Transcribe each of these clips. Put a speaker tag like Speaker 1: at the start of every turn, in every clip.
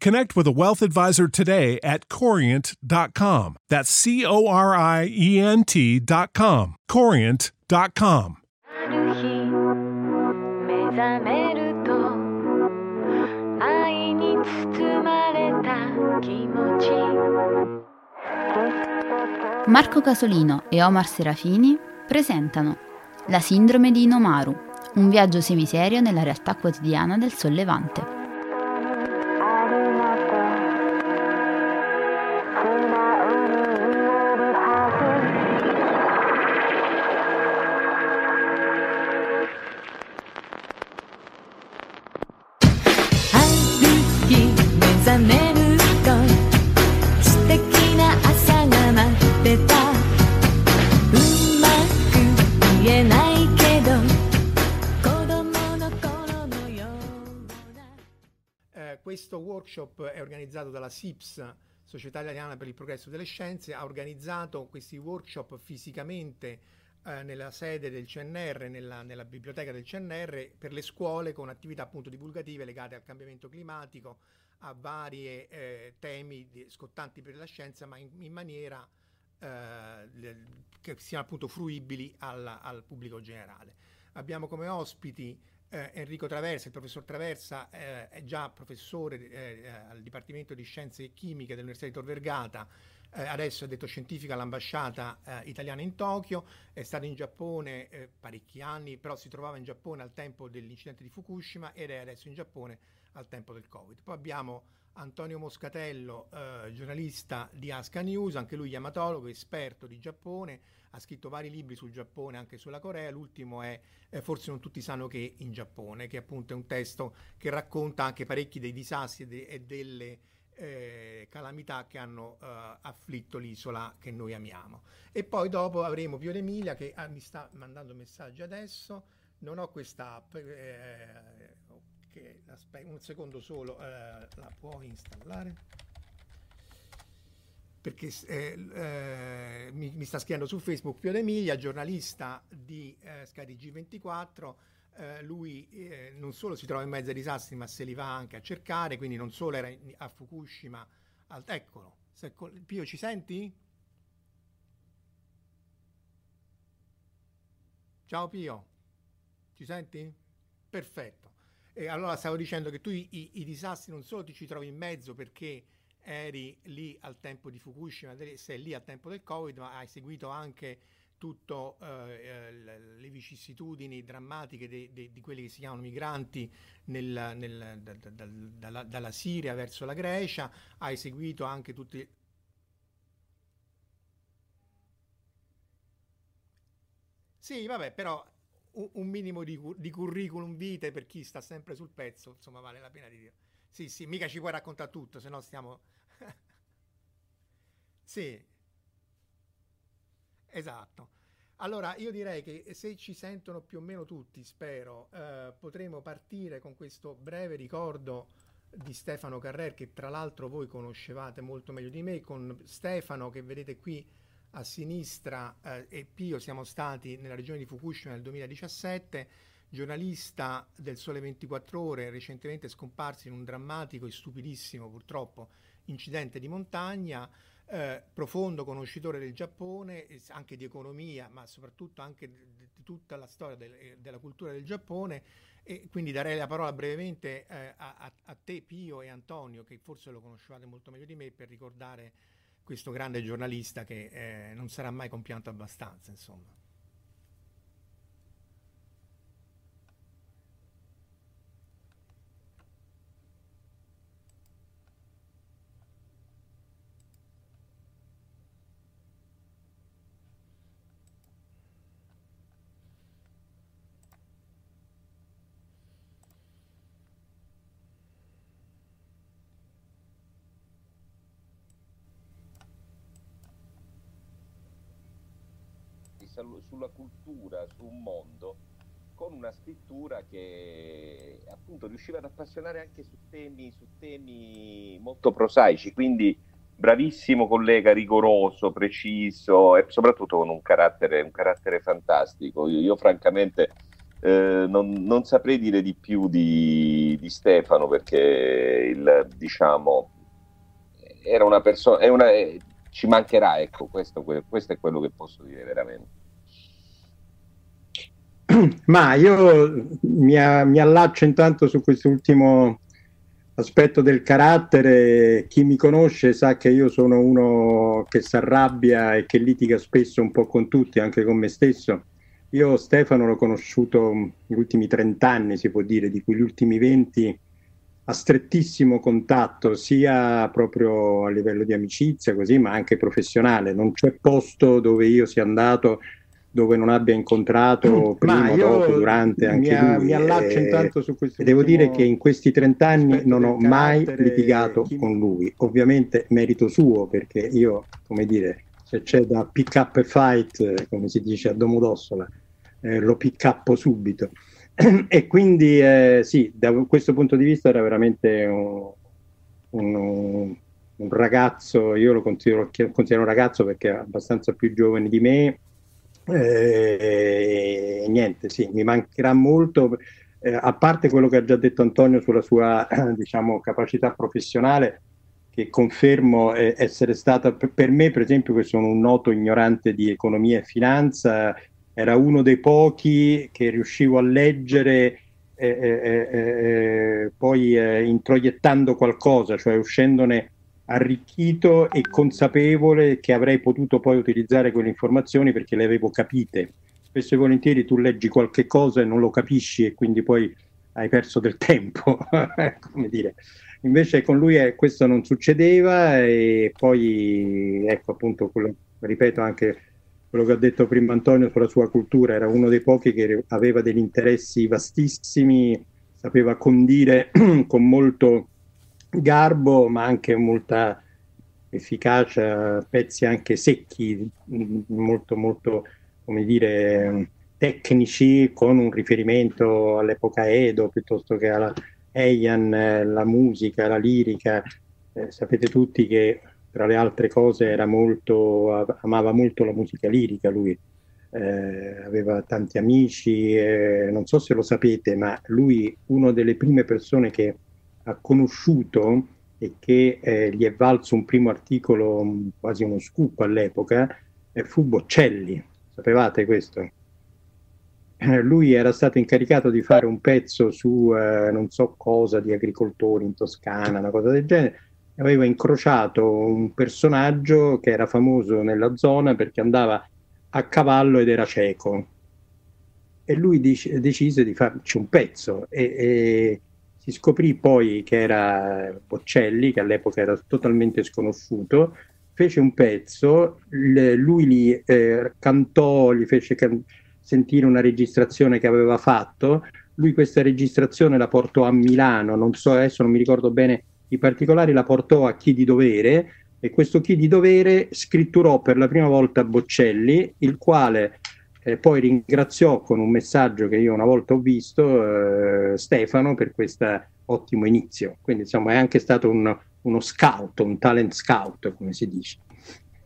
Speaker 1: connect with a wealth advisor today at corient.com. That's C O R I E N T.com. Corient.com.
Speaker 2: ある日目覚めると愛に包まれた気持ち
Speaker 3: Marco Casolino e Omar Serafini presentano La sindrome di Inomaru, un viaggio semiserio nella realtà quotidiana del sollevante.
Speaker 4: Questo workshop è organizzato dalla SIPS, Società Italiana per il Progresso delle Scienze, ha organizzato questi workshop fisicamente eh, nella sede del CNR, nella, nella biblioteca del CNR, per le scuole con attività appunto divulgative legate al cambiamento climatico, a vari temi di- scottanti per la scienza, ma in, in maniera eh, che siano appunto fruibili al, al pubblico generale. Abbiamo come ospiti eh, Enrico Traversa, il professor Traversa eh, è già professore eh, eh, al Dipartimento di Scienze Chimiche dell'Università di Tor Vergata, eh, adesso è detto scientifico all'ambasciata eh, italiana in Tokyo, è stato in Giappone parecchi anni, però si trovava in Giappone al tempo dell'incidente di Fukushima ed è adesso in Giappone al tempo del Covid. Poi abbiamo Antonio Moscatello, giornalista di Aska News, anche lui yamatologo, esperto di Giappone, ha scritto vari libri sul Giappone, anche sulla Corea, l'ultimo è eh, Forse non tutti sanno che in Giappone, che appunto è un testo che racconta anche parecchi dei disastri e, de- e delle eh, calamità che hanno eh, afflitto l'isola che noi amiamo. E poi dopo avremo Pio Emilia che ah, mi sta mandando messaggi adesso, non ho questa app, eh, che, aspe- un secondo solo, eh, la può installare? Perché eh, eh, mi, mi sta scrivendo su Facebook Pio D'Emilia, giornalista di eh, Sky G24. eh, lui eh, non solo si trova in mezzo ai disastri, ma se li va anche a cercare, quindi non solo era in- a Fukushima. al- eccolo, Se- Pio, ci senti? Ciao Pio, ci senti? Perfetto. E allora stavo dicendo che tu i, i- i disastri non solo ti ci trovi in mezzo perché eri lì al tempo di Fukushima, sei lì al tempo del Covid, ma hai seguito anche tutte le vicissitudini drammatiche de- de- di quelli che si chiamano migranti nel- nel- da- da- dal- dalla, dalla Siria verso la Grecia, hai seguito anche tutti... Sì, vabbè, però un, minimo di, di curriculum vitae per chi sta sempre sul pezzo, insomma, vale la pena di dire. Sì, sì, mica ci puoi raccontare tutto, se no stiamo... sì, esatto. Allora, io direi che se ci sentono più o meno tutti, spero, eh, potremo partire con questo breve ricordo di Stefano Carrer, che tra l'altro voi conoscevate molto meglio di me, con Stefano che vedete qui a sinistra eh, e Pio siamo stati nella regione di Fukushima nel 2017, giornalista del Sole 24 Ore, recentemente scomparso in un drammatico e stupidissimo purtroppo incidente di montagna, eh, profondo conoscitore del Giappone, anche di economia, ma soprattutto anche di, tutta la storia del, eh, della cultura del Giappone. E quindi darei la parola brevemente eh, a, a, te, Pio e Antonio, che forse lo conoscevate molto meglio di me, per ricordare questo grande giornalista che eh, non sarà mai compianto abbastanza, insomma.
Speaker 5: sulla cultura, su un mondo, con una scrittura che appunto riusciva ad appassionare anche su temi, su temi molto prosaici, quindi bravissimo collega, rigoroso, preciso e soprattutto con un carattere, un carattere fantastico. Io, io francamente eh, non, non, saprei dire di più di, di Stefano perché il, diciamo, era una persona, una, ci mancherà, ecco, questo, questo è quello che posso dire veramente.
Speaker 6: Ma io mi, mi allaccio intanto su quest'ultimo aspetto del carattere. Chi mi conosce sa che io sono uno che si arrabbia e che litiga spesso un po' con tutti, anche con me stesso. Io Stefano l'ho conosciuto negli ultimi 30 anni, si può dire, di cui gli ultimi 20 a strettissimo contatto, sia proprio a livello di amicizia, così, ma anche professionale. Non c'è posto dove io sia andato dove non abbia incontrato mm, prima, dopo, durante anche mi, lui. Mi allaccio intanto su questo. Devo dire che in questi 30 anni non ho mai litigato con lui. Ovviamente merito suo, perché io, come dire, se c'è da pick up a fight, come si dice a Domodossola, eh, lo pick up subito. e quindi eh, sì, da questo punto di vista era veramente un, un, un ragazzo, io lo considero, considero un ragazzo perché è abbastanza più giovane di me, e eh, niente, sì, mi mancherà molto, eh, a parte quello che ha già detto Antonio sulla sua diciamo, capacità professionale, che confermo eh, essere stata, per me per esempio che sono un noto ignorante di economia e finanza, era uno dei pochi che riuscivo a leggere eh, eh, eh poi introiettando qualcosa, cioè uscendone arricchito e consapevole che avrei potuto poi utilizzare quelle informazioni perché le avevo capite. Spesso e volentieri tu leggi qualche cosa e non lo capisci e quindi poi hai perso del tempo, come dire. Invece con lui eh, questo non succedeva e poi, ecco appunto, quello, ripeto anche quello che ha detto prima Antonio sulla sua cultura, era uno dei pochi che aveva degli interessi vastissimi, sapeva condire con molto garbo, ma anche molta efficacia, pezzi anche secchi, molto, molto, come dire, tecnici, con un riferimento all'epoca Edo piuttosto che alla Heian, la musica, la lirica. Eh, sapete tutti che tra le altre cose era molto, amava molto la musica lirica lui. Eh, aveva tanti amici, eh, non so se lo sapete, ma lui, una delle prime persone che ha conosciuto e che eh, gli è valso un primo articolo, quasi uno scoop all'epoca, eh, fu Boccelli. Sapevate questo? Eh, lui era stato incaricato di fare un pezzo su eh, non so cosa di agricoltori in Toscana, una cosa del genere, aveva incrociato un personaggio che era famoso nella zona perché andava a cavallo ed era cieco. E lui dice, decise di farci un pezzo e, e si scoprì poi che era Boccelli, che all'epoca era totalmente sconosciuto, fece un pezzo, lui gli eh, cantò, gli fece can- sentire una registrazione che aveva fatto, lui questa registrazione la portò a Milano, non so adesso, non mi ricordo bene i particolari, la portò a chi di dovere e questo chi di dovere scritturò per la prima volta Boccelli, il quale poi ringraziò con un messaggio che io una volta ho visto eh, Stefano per questo ottimo inizio. Quindi insomma è anche stato un, uno scout, un talent scout come si dice.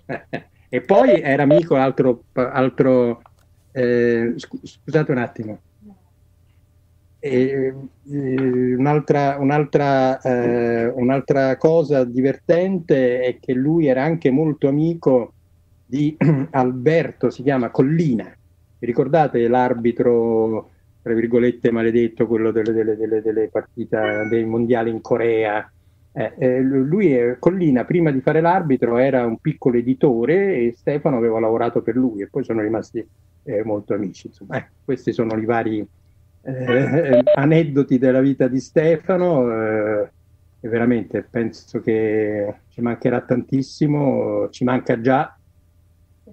Speaker 6: E poi era amico altro, altro eh, scusate un attimo. E, eh, un'altra, un'altra, eh, un'altra, cosa divertente è che lui era anche molto amico di Alberto, si chiama Collina. Vi ricordate l'arbitro, tra virgolette, maledetto, quello delle, delle, delle, delle partite dei mondiali in Corea? Eh, eh, lui, Collina, prima di fare l'arbitro, era un piccolo editore e Stefano aveva lavorato per lui e poi sono rimasti eh, molto amici. Insomma, eh, questi sono i vari eh, aneddoti della vita di Stefano. Eh, e veramente penso che ci mancherà tantissimo, ci manca già,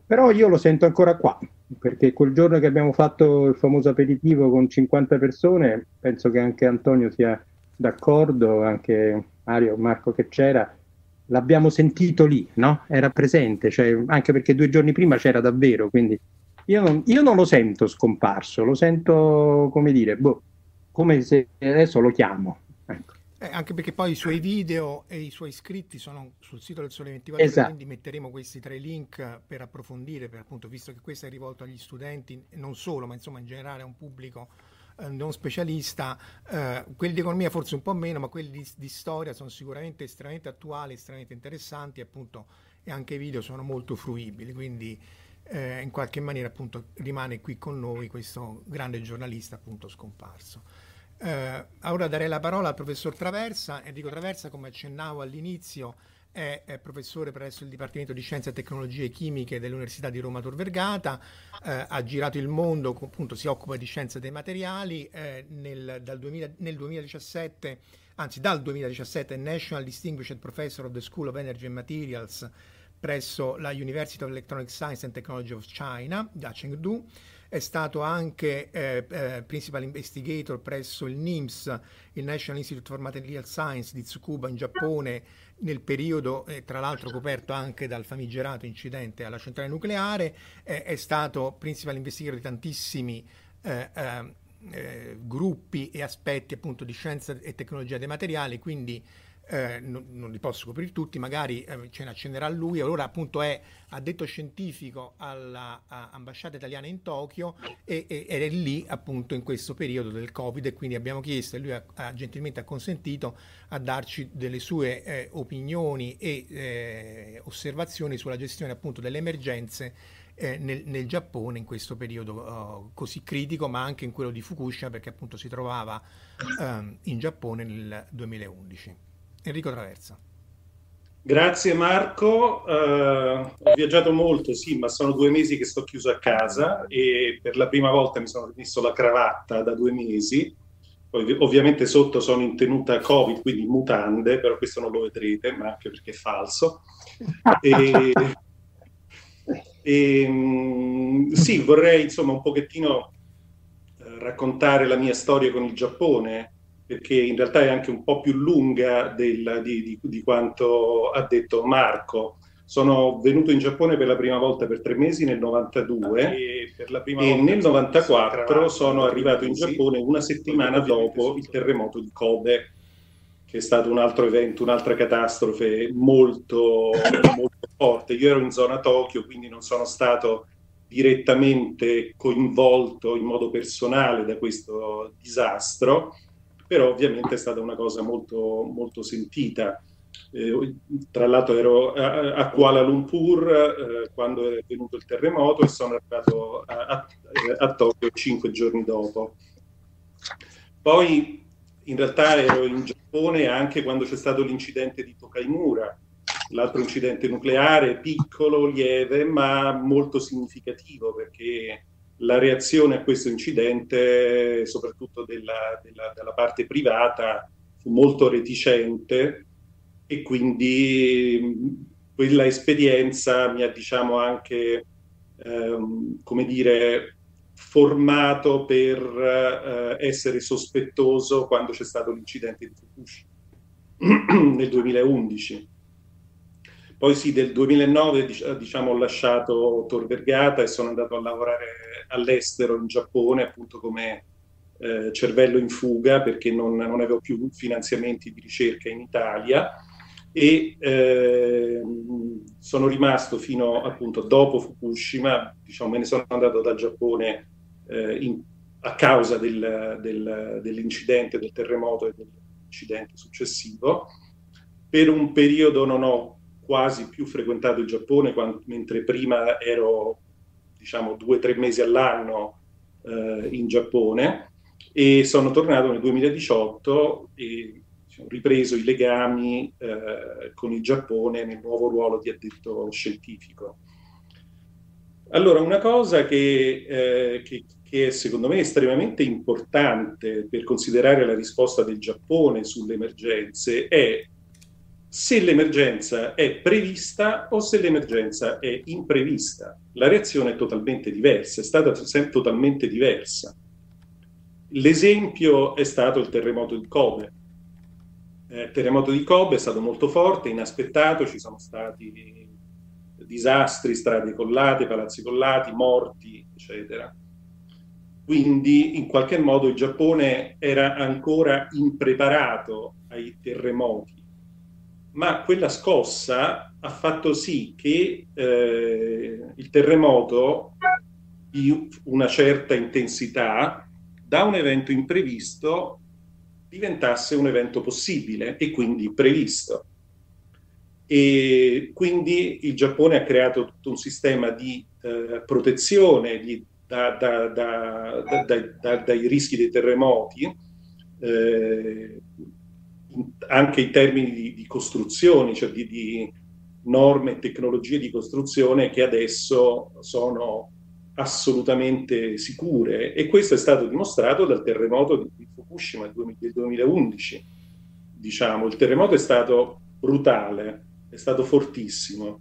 Speaker 6: però io lo sento ancora qua, perché quel giorno che abbiamo fatto il famoso aperitivo con 50 persone, penso che anche Antonio sia d'accordo, anche Mario, Marco che c'era, l'abbiamo sentito lì, no? Era presente, cioè, anche perché due giorni prima c'era davvero, quindi io non, io non, lo sento scomparso, lo sento, come dire, boh, come se adesso lo chiamo. Ecco.
Speaker 4: Eh, anche perché poi i suoi video e i suoi scritti sono sul sito del Sole 24 esatto. quindi metteremo questi tre link per approfondire, per, appunto, visto che questo è rivolto agli studenti, non solo, ma insomma in generale a un pubblico eh, non specialista. Eh, quelli di economia forse un po' meno, ma quelli di, di, storia sono sicuramente estremamente attuali, estremamente interessanti, appunto, e anche i video sono molto fruibili, quindi eh, in qualche maniera appunto rimane qui con noi questo grande giornalista appunto scomparso. Eh, ora darei la parola al professor Traversa. Enrico Traversa, come accennavo all'inizio, è, è, professore presso il Dipartimento di Scienze e Tecnologie Chimiche dell'Università di Roma Tor Vergata, eh, ha girato il mondo, appunto si occupa di scienze dei materiali, eh, nel, 2000, nel 2017, anzi dal 2017 è National Distinguished Professor of the School of Energy and Materials presso la University of Electronic Science and Technology of China, da Chengdu. È stato anche eh, eh, Principal Investigator presso il NIMS, il National Institute for Material Science di Tsukuba in Giappone, nel periodo, eh, tra l'altro coperto anche dal famigerato incidente alla centrale nucleare. è stato Principal Investigator di tantissimi eh, eh, eh, gruppi e aspetti appunto di scienza e tecnologia dei materiali, quindi eh, non, non, li posso coprire tutti, magari eh, ce ne accenderà lui. Allora, appunto, è addetto scientifico all'ambasciata italiana in Tokyo e, e, ed è lì, appunto, in questo periodo del Covid. E quindi abbiamo chiesto, e lui ha, ha gentilmente acconsentito a darci delle sue eh, opinioni e eh, osservazioni sulla gestione, appunto, delle emergenze. Eh, nel, nel, Giappone in questo periodo uh, così critico, ma anche in quello di Fukushima, perché appunto si trovava um, in Giappone nel 2011. Enrico Traversa.
Speaker 7: Grazie Marco, uh, ho viaggiato molto, sì, ma sono due mesi che sto chiuso a casa e per la prima volta mi sono messo la cravatta da due mesi. Poi, ovviamente sotto sono in tenuta Covid, quindi in mutande, però questo non lo vedrete, ma anche perché è falso. E, e, mm, sì, vorrei insomma un pochettino eh, raccontare la mia storia con il Giappone perché in realtà è anche un po' più lunga del, di, di, di, quanto ha detto Marco. Sono venuto in Giappone per la prima volta per tre mesi nel 92 e, e nel 94 sono arrivato in Giappone una settimana dopo il terremoto di Kobe, che è stato un altro evento, un'altra catastrofe molto, molto forte. Io ero in zona Tokyo, quindi non sono stato direttamente coinvolto in modo personale da questo disastro però ovviamente è stata una cosa molto, molto sentita. Eh, tra l'altro ero a, a Kuala Lumpur eh, quando è venuto il terremoto e sono arrivato a, a, a, Tokyo cinque giorni dopo. Poi in realtà ero in Giappone anche quando c'è stato l'incidente di Tokaimura, l'altro incidente nucleare, piccolo, lieve, ma molto significativo perché la reazione a questo incidente, soprattutto della, della, della parte privata, fu molto reticente e quindi quella esperienza mi ha diciamo anche ehm, come dire formato per eh, essere sospettoso quando c'è stato l'incidente di Fukushima nel 2011 poi sì, del 2009 diciamo, ho lasciato Tor Vergata e sono andato a lavorare all'estero in Giappone, appunto come eh, cervello in fuga perché non, non, avevo più finanziamenti di ricerca in Italia e eh, sono rimasto fino appunto dopo Fukushima, diciamo me ne sono andato dal Giappone eh, in, a causa del, del, dell'incidente, del terremoto e dell'incidente successivo. Per un periodo non ho quasi più frequentato il Giappone, quando, mentre prima ero diciamo due o tre mesi all'anno eh, in Giappone e sono tornato nel 2018 e diciamo, ripreso i legami eh, con il Giappone nel nuovo ruolo di addetto scientifico. Allora, una cosa che, eh, che, che, è secondo me estremamente importante per considerare la risposta del Giappone sulle emergenze è se l'emergenza è prevista o se l'emergenza è imprevista. La reazione è totalmente diversa, è stata totalmente diversa. L'esempio è stato il terremoto di Kobe. Eh, il terremoto di Kobe è stato molto forte, inaspettato, ci sono stati disastri, strade collate, palazzi collati, morti, eccetera. Quindi in qualche modo il Giappone era ancora impreparato ai terremoti, ma quella scossa ha fatto sì che eh, il terremoto di una certa intensità da un evento imprevisto diventasse un evento possibile e quindi previsto. E quindi il Giappone ha creato tutto un sistema di eh, protezione di, da, da, da, dai rischi dei terremoti, eh, anche in termini di, di costruzioni, cioè di, di norme e tecnologie di costruzione che adesso sono assolutamente sicure e questo è stato dimostrato dal terremoto di Fukushima del 2011. Diciamo, il terremoto è stato brutale, è stato fortissimo,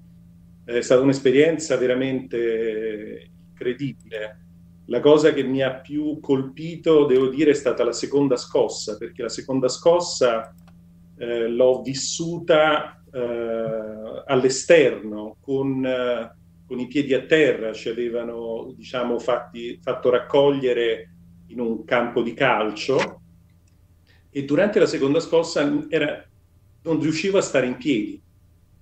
Speaker 7: è stata un'esperienza veramente incredibile. La cosa che mi ha più colpito, devo dire, è stata la seconda scossa, perché la seconda scossa eh, l'ho vissuta eh, all'esterno con eh, con i piedi a terra, ci avevano diciamo, fatti, fatto raccogliere in un campo di calcio e durante la seconda scossa era, non riuscivo a stare in piedi,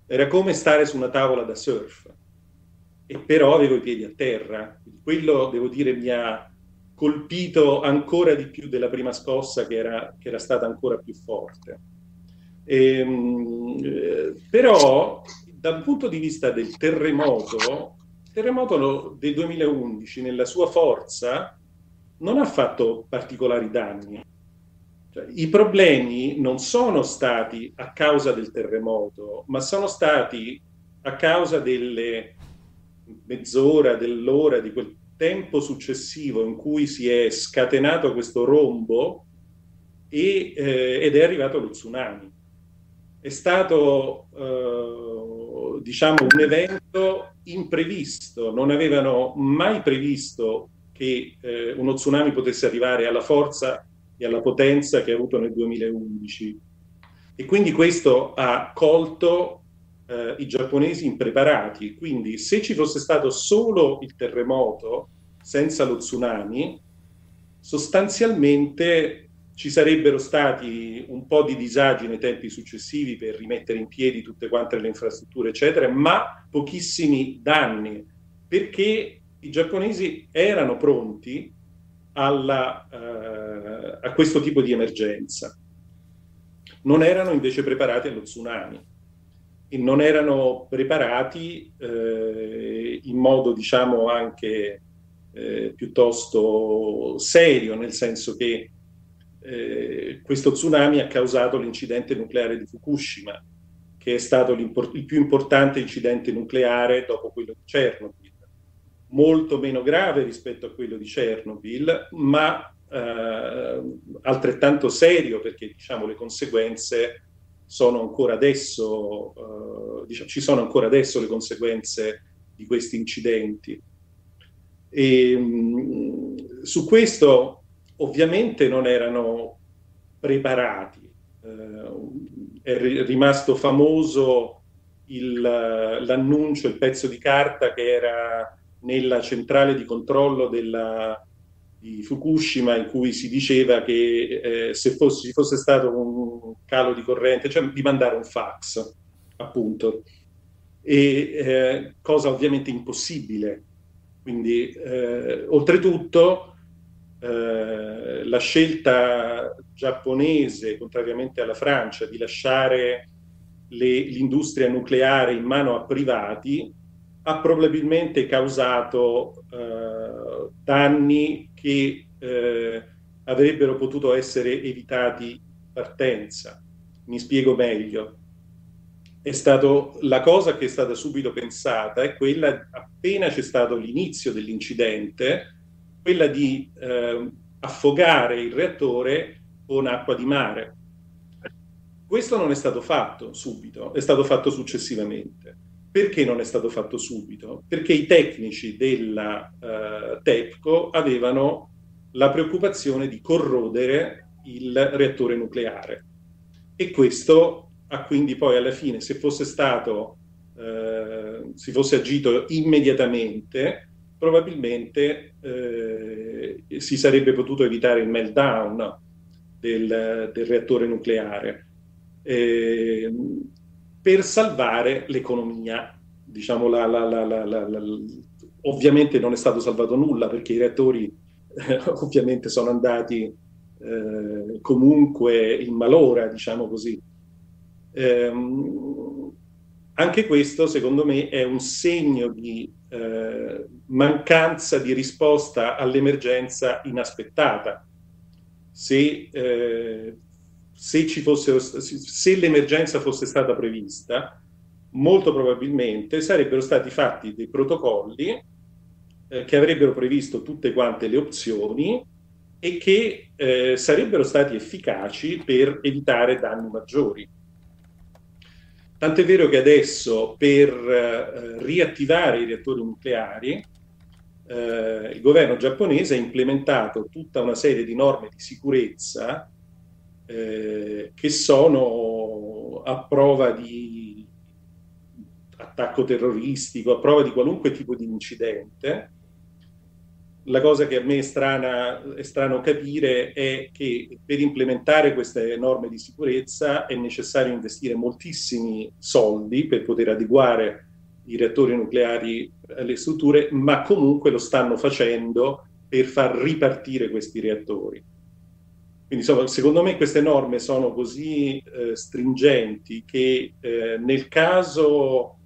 Speaker 7: era come stare su una tavola da surf, e però avevo i piedi a terra. Quello, devo dire, mi ha colpito ancora di più della prima scossa che era, che era stata ancora più forte. Ehm, eh, però dal punto di vista del terremoto, il terremoto del 2011 nella sua forza non ha fatto particolari danni. Cioè, I problemi non sono stati a causa del terremoto, ma sono stati a causa delle mezz'ora, dell'ora, di quel tempo successivo in cui si è scatenato questo rombo e, eh, ed è arrivato lo tsunami. È stato eh, diciamo, un evento imprevisto, non avevano mai previsto che eh, uno tsunami potesse arrivare alla forza e alla potenza che ha avuto nel 2011. E quindi questo ha colto eh, i giapponesi impreparati. Quindi se ci fosse stato solo il terremoto senza lo tsunami, sostanzialmente ci sarebbero stati un po' di disagi nei tempi successivi per rimettere in piedi tutte quante le infrastrutture, eccetera, ma pochissimi danni, perché i giapponesi erano pronti alla, uh, a questo tipo di emergenza. Non erano invece preparati allo tsunami e non erano preparati eh, in modo, diciamo, anche eh, piuttosto serio, nel senso che eh, questo tsunami ha causato l'incidente nucleare di Fukushima, che è stato il più importante incidente nucleare dopo quello di Chernobyl. Molto meno grave rispetto a quello di Chernobyl, ma eh, altrettanto serio perché diciamo, le conseguenze sono ancora adesso, eh, diciamo, ci sono ancora adesso le conseguenze di questi incidenti. E, mh, su questo ovviamente non erano preparati. Eh, è rimasto famoso il, l'annuncio, il pezzo di carta che era nella centrale di controllo della, di Fukushima in cui si diceva che eh, se fosse, ci fosse stato un calo di corrente, cioè di mandare un fax. appunto, e eh, cosa ovviamente impossibile. Quindi, eh, oltretutto, eh, la scelta giapponese, contrariamente alla Francia, di lasciare le, l'industria nucleare in mano a privati ha probabilmente causato eh, danni che eh, avrebbero potuto essere evitati in partenza. Mi spiego meglio. Stato, la cosa che è stata subito pensata è quella, appena c'è stato l'inizio dell'incidente, quella di eh, affogare il reattore con acqua di mare. Questo non è stato fatto subito, è stato fatto successivamente. Perché non è stato fatto subito? Perché i tecnici della uh, TEPCO avevano la preoccupazione di corrodere il reattore nucleare. E questo ha quindi poi alla fine, se fosse stato, eh, si fosse agito immediatamente, probabilmente eh, si sarebbe potuto evitare il meltdown del, del reattore nucleare. Eh, per salvare l'economia. Diciamo, la, la, la, ovviamente non è stato salvato nulla perché i reattori eh, ovviamente sono andati eh, comunque in malora, diciamo così. Ehm, anche questo, secondo me, è un segno di eh, mancanza di risposta all'emergenza inaspettata. Se eh, se, fosse, se l'emergenza fosse stata prevista, molto probabilmente sarebbero stati fatti dei protocolli eh, che avrebbero previsto tutte quante le opzioni e che eh, sarebbero stati efficaci per evitare danni maggiori. Tant'è vero che adesso per eh, riattivare i reattori nucleari eh, il governo giapponese ha implementato tutta una serie di norme di sicurezza eh, che sono a prova di attacco terroristico, a prova di qualunque tipo di incidente. La cosa che a me è, strana, è strano capire è che per implementare queste norme di sicurezza è necessario investire moltissimi soldi per poter adeguare i reattori nucleari alle strutture, ma comunque lo stanno facendo per far ripartire questi reattori. Quindi insomma, secondo me queste norme sono così eh, stringenti che eh, nel caso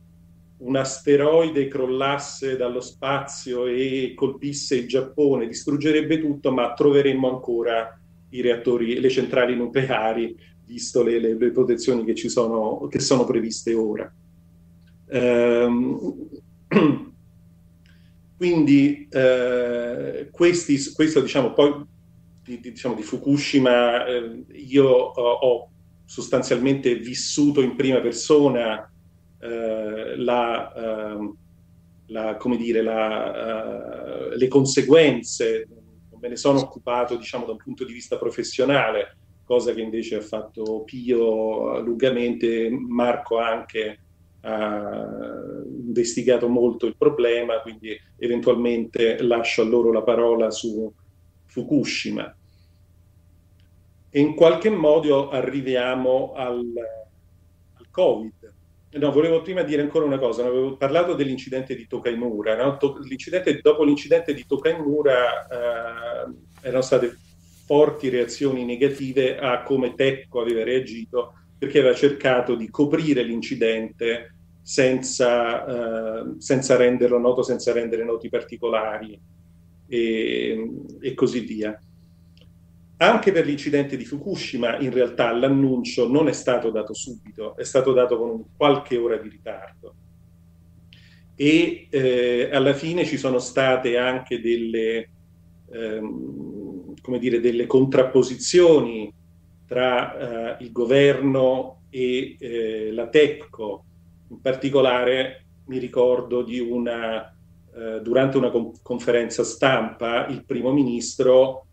Speaker 7: un asteroide crollasse dallo spazio e colpisse il Giappone, distruggerebbe tutto, ma troveremmo ancora i reattori, le centrali nucleari, visto le, le, le protezioni che, ci sono, che sono previste ora. Um, quindi eh, questi, questo diciamo poi di, di, diciamo, di Fukushima eh, io ho, ho, sostanzialmente vissuto in prima persona la, ehm, la, dire, la, uh, le conseguenze, non me ne sono occupato diciamo, da un punto di vista professionale, cosa che invece ha fatto Pio lungamente, Marco anche ha investigato molto il problema, quindi eventualmente lascio a loro la parola su Fukushima e in qualche modo arriviamo al, al Covid. No, volevo prima dire ancora una cosa, avevo parlato dell'incidente di Tokaimura, no? l'incidente, dopo l'incidente di Tokaimura eh, erano state forti reazioni negative a come Tecco aveva reagito perché aveva cercato di coprire l'incidente senza, eh, senza renderlo noto, senza rendere noti i particolari e, e così via. Anche per l'incidente di Fukushima, in realtà l'annuncio non è stato dato subito, è stato dato con qualche ora di ritardo. E eh, alla fine ci sono state anche delle, ehm, dire, delle contrapposizioni tra eh, il governo e eh, la TEPCO. In particolare mi ricordo di una, eh, durante una conferenza stampa, il primo ministro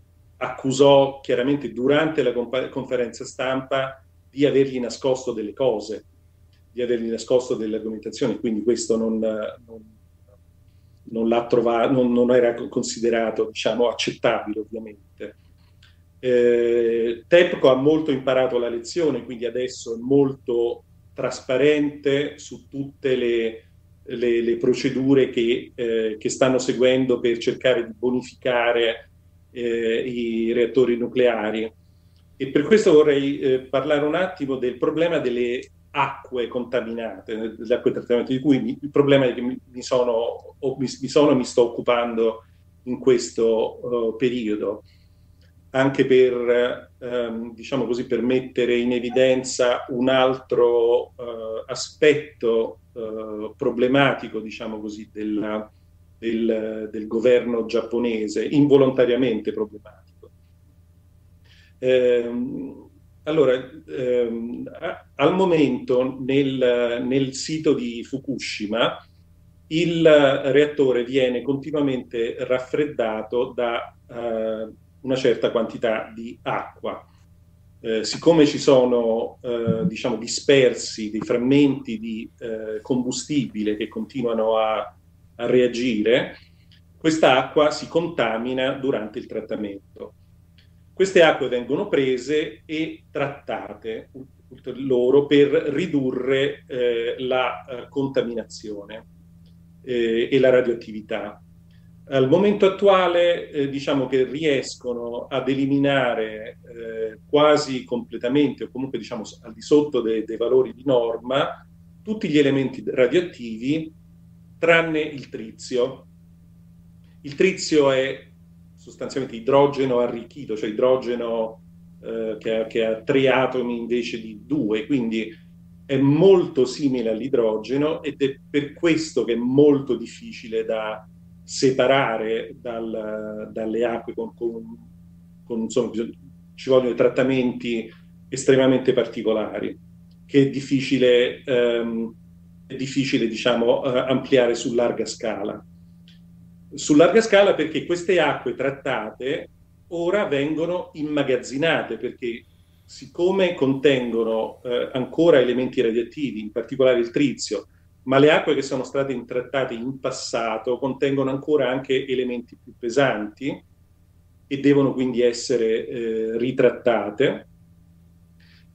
Speaker 7: accusò chiaramente durante la compa- conferenza stampa di avergli nascosto delle cose, di avergli nascosto delle argomentazioni, quindi questo non, non, non l'ha trovato, non, non, era considerato diciamo, accettabile ovviamente. Eh, Tepco ha molto imparato la lezione, quindi adesso è molto trasparente su tutte le, le, le procedure che, eh, che, stanno seguendo per cercare di bonificare eh, i reattori nucleari. E per questo vorrei eh, parlare un attimo del problema delle acque contaminate, delle acque trattamento, di cui mi, il problema è che mi, mi sono, mi, mi sono mi sto occupando in questo uh, periodo anche per, ehm, diciamo così, per mettere in evidenza un altro eh, aspetto eh, problematico, diciamo così, della, del, del, governo giapponese, involontariamente problematico. Ehm, allora, ehm, al momento nel, nel sito di Fukushima il reattore viene continuamente raffreddato da eh, una certa quantità di acqua. Eh, siccome ci sono eh, diciamo, dispersi dei frammenti di eh, combustibile che continuano a, a reagire, questa acqua si contamina durante il trattamento. Queste acque vengono prese e trattate loro per ridurre eh, la eh, contaminazione eh, e la radioattività. Al momento attuale eh, diciamo che riescono ad eliminare eh, quasi completamente o comunque diciamo al di sotto dei, dei valori di norma tutti gli elementi radioattivi tranne il trizio. Il trizio è sostanzialmente idrogeno arricchito, cioè idrogeno eh, che, ha, tre atomi invece di due, quindi è molto simile all'idrogeno ed è per questo che è molto difficile da separare dal, dalle acque con, con, con insomma, ci vogliono trattamenti estremamente particolari che è difficile, ehm, è difficile diciamo, eh, ampliare su larga scala. Su larga scala perché queste acque trattate ora vengono immagazzinate perché siccome contengono eh, ancora elementi radioattivi, in particolare il trizio, ma le acque che sono state intrattate in passato contengono ancora anche elementi più pesanti e devono quindi essere eh, ritrattate,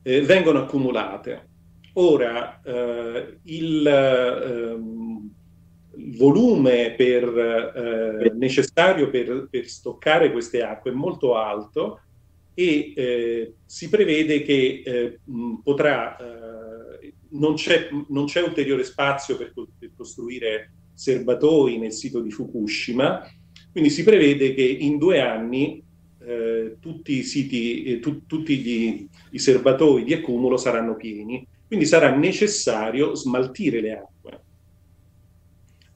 Speaker 7: eh, vengono accumulate. Ora, eh, il, ehm, volume per, eh, necessario per, per, stoccare queste acque è molto alto e eh, si prevede che eh, potrà non c'è, non c'è ulteriore spazio per, per, costruire serbatoi nel sito di Fukushima, quindi si prevede che in due anni eh, tutti i siti, eh, tu, tutti gli, i serbatoi di accumulo saranno pieni, quindi sarà necessario smaltire le acque.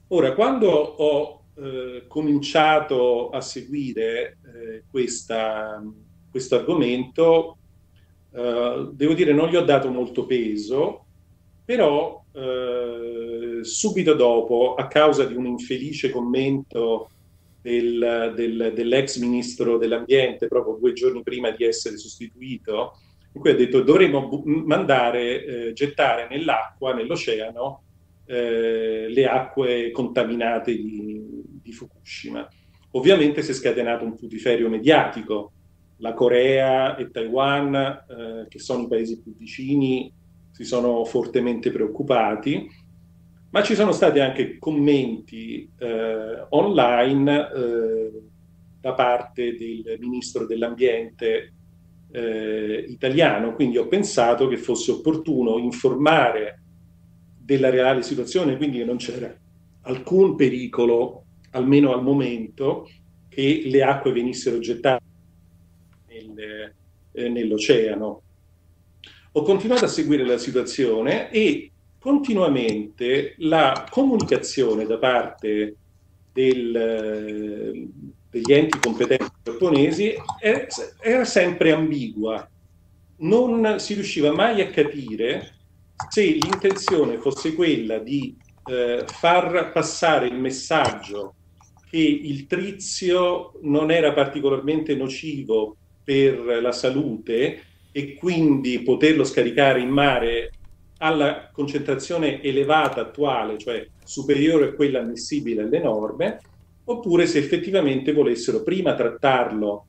Speaker 7: Ora, quando ho eh, cominciato a seguire eh, questa, questo argomento, Uh, devo dire non gli ho dato molto peso però eh, subito dopo, a causa di un infelice commento del, del, dell'ex ministro dell'ambiente, proprio due giorni prima di essere sostituito, in cui ha detto dovremmo mandare, eh, gettare nell'acqua, nell'oceano, eh, le acque contaminate di, di Fukushima. Ovviamente si è scatenato un putiferio mediatico. La Corea e Taiwan, eh, che sono i paesi più vicini, si sono fortemente preoccupati, ma ci sono stati anche commenti eh, online eh, da parte del ministro dell'ambiente eh, italiano, quindi ho pensato che fosse opportuno informare della reale situazione, quindi non c'era alcun pericolo, almeno al momento, che le acque venissero gettate nel, eh, nell'oceano. Ho continuato a seguire la situazione e continuamente la comunicazione da parte del, degli enti competenti giapponesi era sempre ambigua. Non si riusciva mai a capire se l'intenzione fosse quella di eh, far passare il messaggio che il trizio non era particolarmente nocivo per la salute e quindi poterlo scaricare in mare alla concentrazione elevata attuale, cioè superiore a quella ammissibile alle norme, oppure se effettivamente volessero prima trattarlo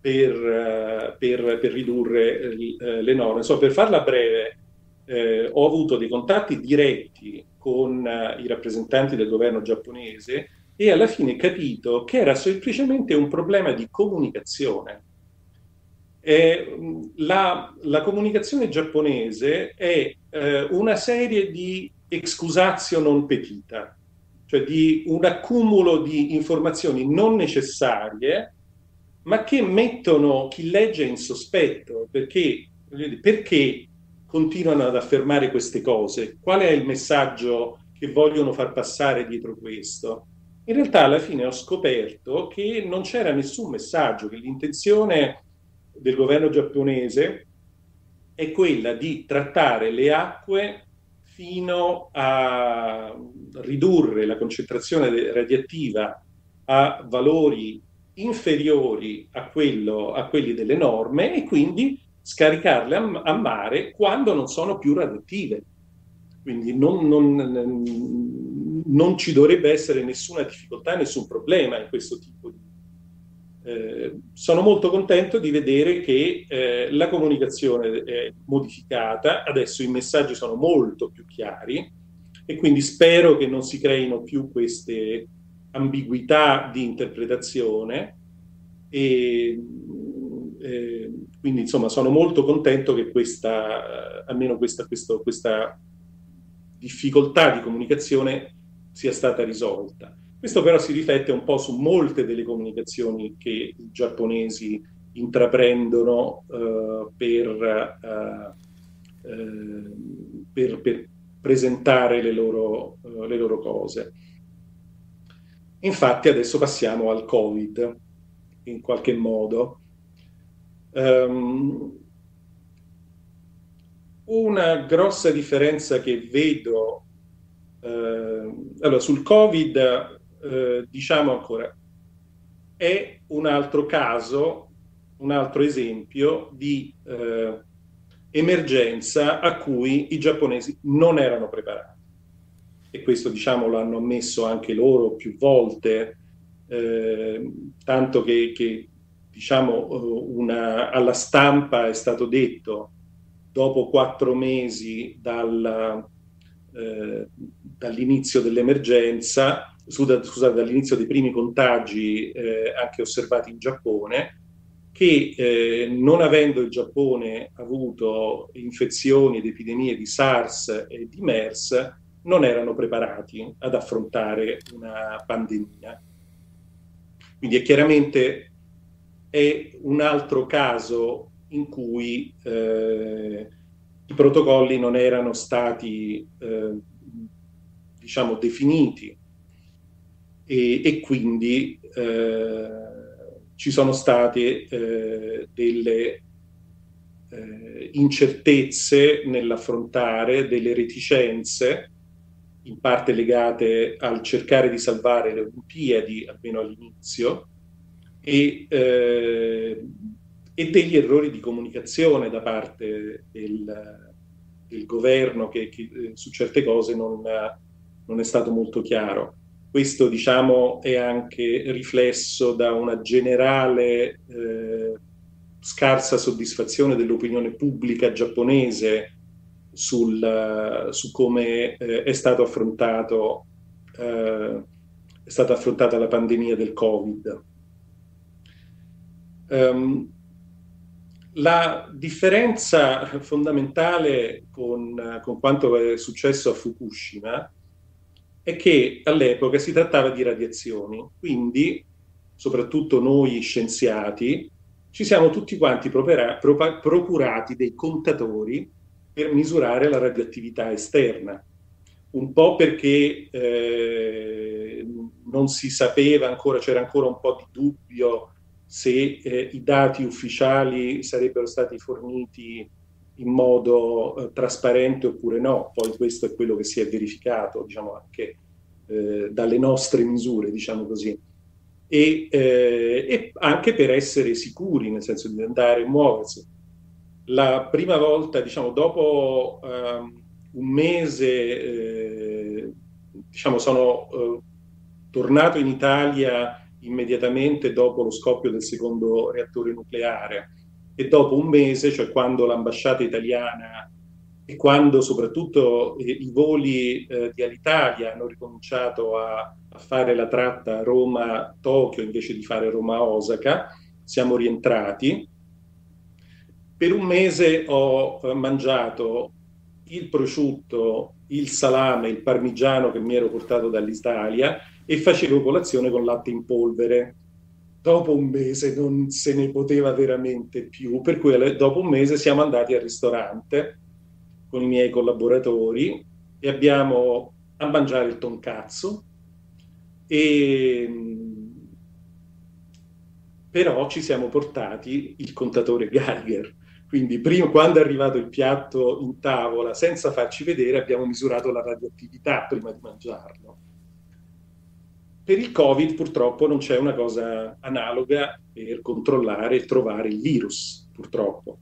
Speaker 7: per, uh, per, per ridurre uh, le norme. So, per farla breve, eh, ho avuto dei contatti diretti con eh, i rappresentanti del governo giapponese e alla fine capito che era semplicemente un problema di comunicazione. Eh, la, la, comunicazione giapponese è eh, una serie di excusatio non petita, cioè di un accumulo di informazioni non necessarie, ma che mettono chi legge in sospetto, perché, perché continuano ad affermare queste cose? Qual è il messaggio che vogliono far passare dietro questo? In realtà alla fine ho scoperto che non c'era nessun messaggio, che l'intenzione del governo giapponese è quella di trattare le acque fino a ridurre la concentrazione radioattiva a valori inferiori a, quello, a quelli delle norme e quindi scaricarle a, a mare quando non sono più radioattive. Quindi non, non, non, ci dovrebbe essere nessuna difficoltà, nessun problema in questo tipo di... Eh, sono molto contento di vedere che eh, la comunicazione è modificata, adesso i messaggi sono molto più chiari e quindi spero che non si creino più queste ambiguità di interpretazione e eh, quindi insomma sono molto contento che questa, eh, almeno questa, questo, questa difficoltà di comunicazione sia stata risolta. Questo però si riflette un po' su molte delle comunicazioni che i giapponesi intraprendono uh, per, uh, uh, per, per, presentare le loro, le loro cose. Infatti adesso passiamo al Covid, in qualche modo. Um, una grossa differenza che vedo eh, allora, sul Covid, eh, diciamo ancora, è un altro caso, un altro esempio di eh, emergenza a cui i giapponesi non erano preparati. E questo, diciamo, l'hanno ammesso anche loro più volte, eh, tanto che, che diciamo, eh, una, alla stampa è stato detto dopo quattro mesi dal, eh, dall'inizio dell'emergenza, scusate, dall'inizio dei primi contagi eh, anche osservati in Giappone, che eh, non avendo il Giappone avuto infezioni ed epidemie di SARS e di MERS, non erano preparati ad affrontare una pandemia. Quindi è chiaramente è un altro caso in cui eh, i protocolli non erano stati, eh, diciamo, definiti e, e quindi eh, ci sono state eh, delle eh, incertezze nell'affrontare, delle reticenze, in parte legate al cercare di salvare le Olimpiadi, almeno all'inizio, e, eh, e degli errori di comunicazione da parte del, del governo che, che, eh, su certe cose non, non, è stato molto chiaro. Questo diciamo è anche riflesso da una generale eh, scarsa soddisfazione dell'opinione pubblica giapponese sul, su come eh, è stato affrontato eh, è stata affrontata la pandemia del Covid. Um, la differenza fondamentale con, con, quanto è successo a Fukushima è che all'epoca si trattava di radiazioni, quindi soprattutto noi scienziati ci siamo tutti quanti procurati dei contatori per misurare la radioattività esterna, un po' perché eh, non si sapeva ancora, c'era ancora un po' di dubbio se eh, i dati ufficiali sarebbero stati forniti in modo eh, trasparente oppure no. Poi questo è quello che si è verificato, diciamo, anche eh, dalle nostre misure, diciamo così. E, eh, e, anche per essere sicuri, nel senso di andare a muoversi. La prima volta, diciamo, dopo um, un mese, eh, diciamo, sono uh, tornato in Italia immediatamente dopo lo scoppio del secondo reattore nucleare e dopo un mese, cioè quando l'ambasciata italiana e quando soprattutto eh, i voli eh, di Alitalia hanno ricominciato a, a fare la tratta Roma-Tokyo invece di fare Roma-Osaka, siamo rientrati. Per un mese ho eh, mangiato il prosciutto, il salame, il parmigiano che mi ero portato dall'Italia e facevo colazione con latte in polvere. Dopo un mese non se ne poteva veramente più, per cui dopo un mese siamo andati al ristorante con i miei collaboratori e abbiamo a mangiare il tonkatsu e però ci siamo portati il contatore Geiger quindi prima, quando è arrivato il piatto in tavola, senza farci vedere, abbiamo misurato la radioattività prima di mangiarlo. Per il Covid purtroppo non c'è una cosa analoga per controllare e trovare il virus, purtroppo.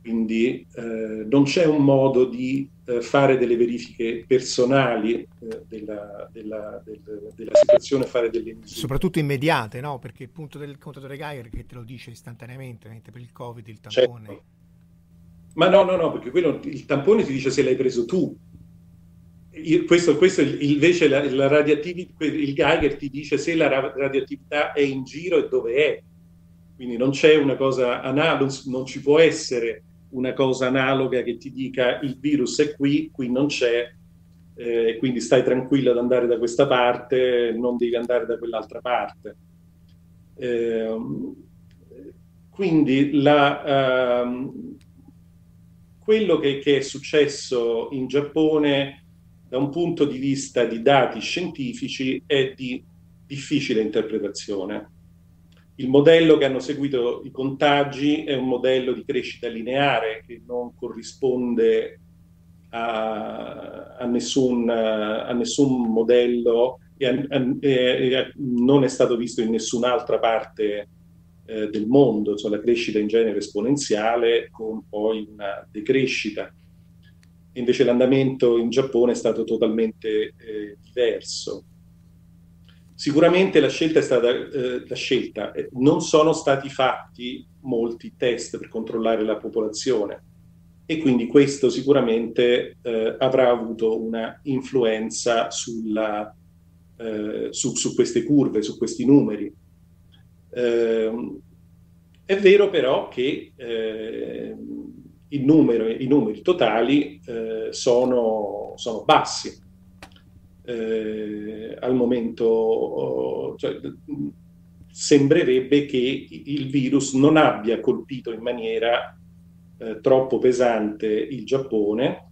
Speaker 7: Quindi eh, non c'è un modo di eh, fare delle verifiche personali eh, della, della, del, della, situazione, fare delle misure.
Speaker 4: Soprattutto immediate, no? Perché il punto del contatore Geiger che te lo dice istantaneamente, mentre per il Covid il tampone...
Speaker 7: Certo ma no, no, no, perché quello, il tampone ti dice se l'hai preso tu. Il, questo, questo invece la, la radioattività, il Geiger ti dice se la radioattività è in giro e dove è. Quindi non c'è una cosa analoga, non ci può essere una cosa analoga che ti dica il virus è qui, qui non c'è, eh, quindi stai tranquillo ad andare da questa parte, non devi andare da quell'altra parte. Eh, quindi la, uh, quello che, che, è successo in Giappone da un punto di vista di dati scientifici è di difficile interpretazione. Il modello che hanno seguito i contagi è un modello di crescita lineare che non corrisponde a, a, nessun, a nessun, modello e, a, e, non è stato visto in nessun'altra parte eh, del mondo, cioè la crescita in genere esponenziale con poi una decrescita. Invece l'andamento in Giappone è stato totalmente eh, diverso. Sicuramente la scelta è stata eh, la scelta, eh, non sono stati fatti molti test per controllare la popolazione e quindi questo sicuramente eh, avrà avuto una influenza sulla, eh, su, su queste curve, su questi numeri eh, è vero però che eh, il numero, i numeri totali eh, sono, sono, bassi. Eh, al momento cioè, sembrerebbe che il virus non abbia colpito in maniera eh, troppo pesante il Giappone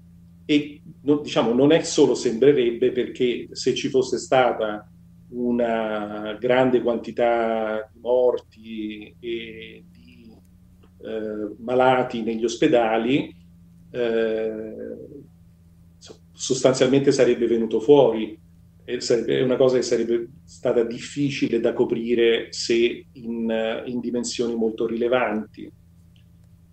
Speaker 7: e no, diciamo, non è solo sembrerebbe perché se ci fosse stata una grande quantità di morti e di eh, malati negli ospedali, eh, sostanzialmente sarebbe venuto fuori. E sarebbe, è una cosa che sarebbe stata difficile da coprire se in, in dimensioni molto rilevanti.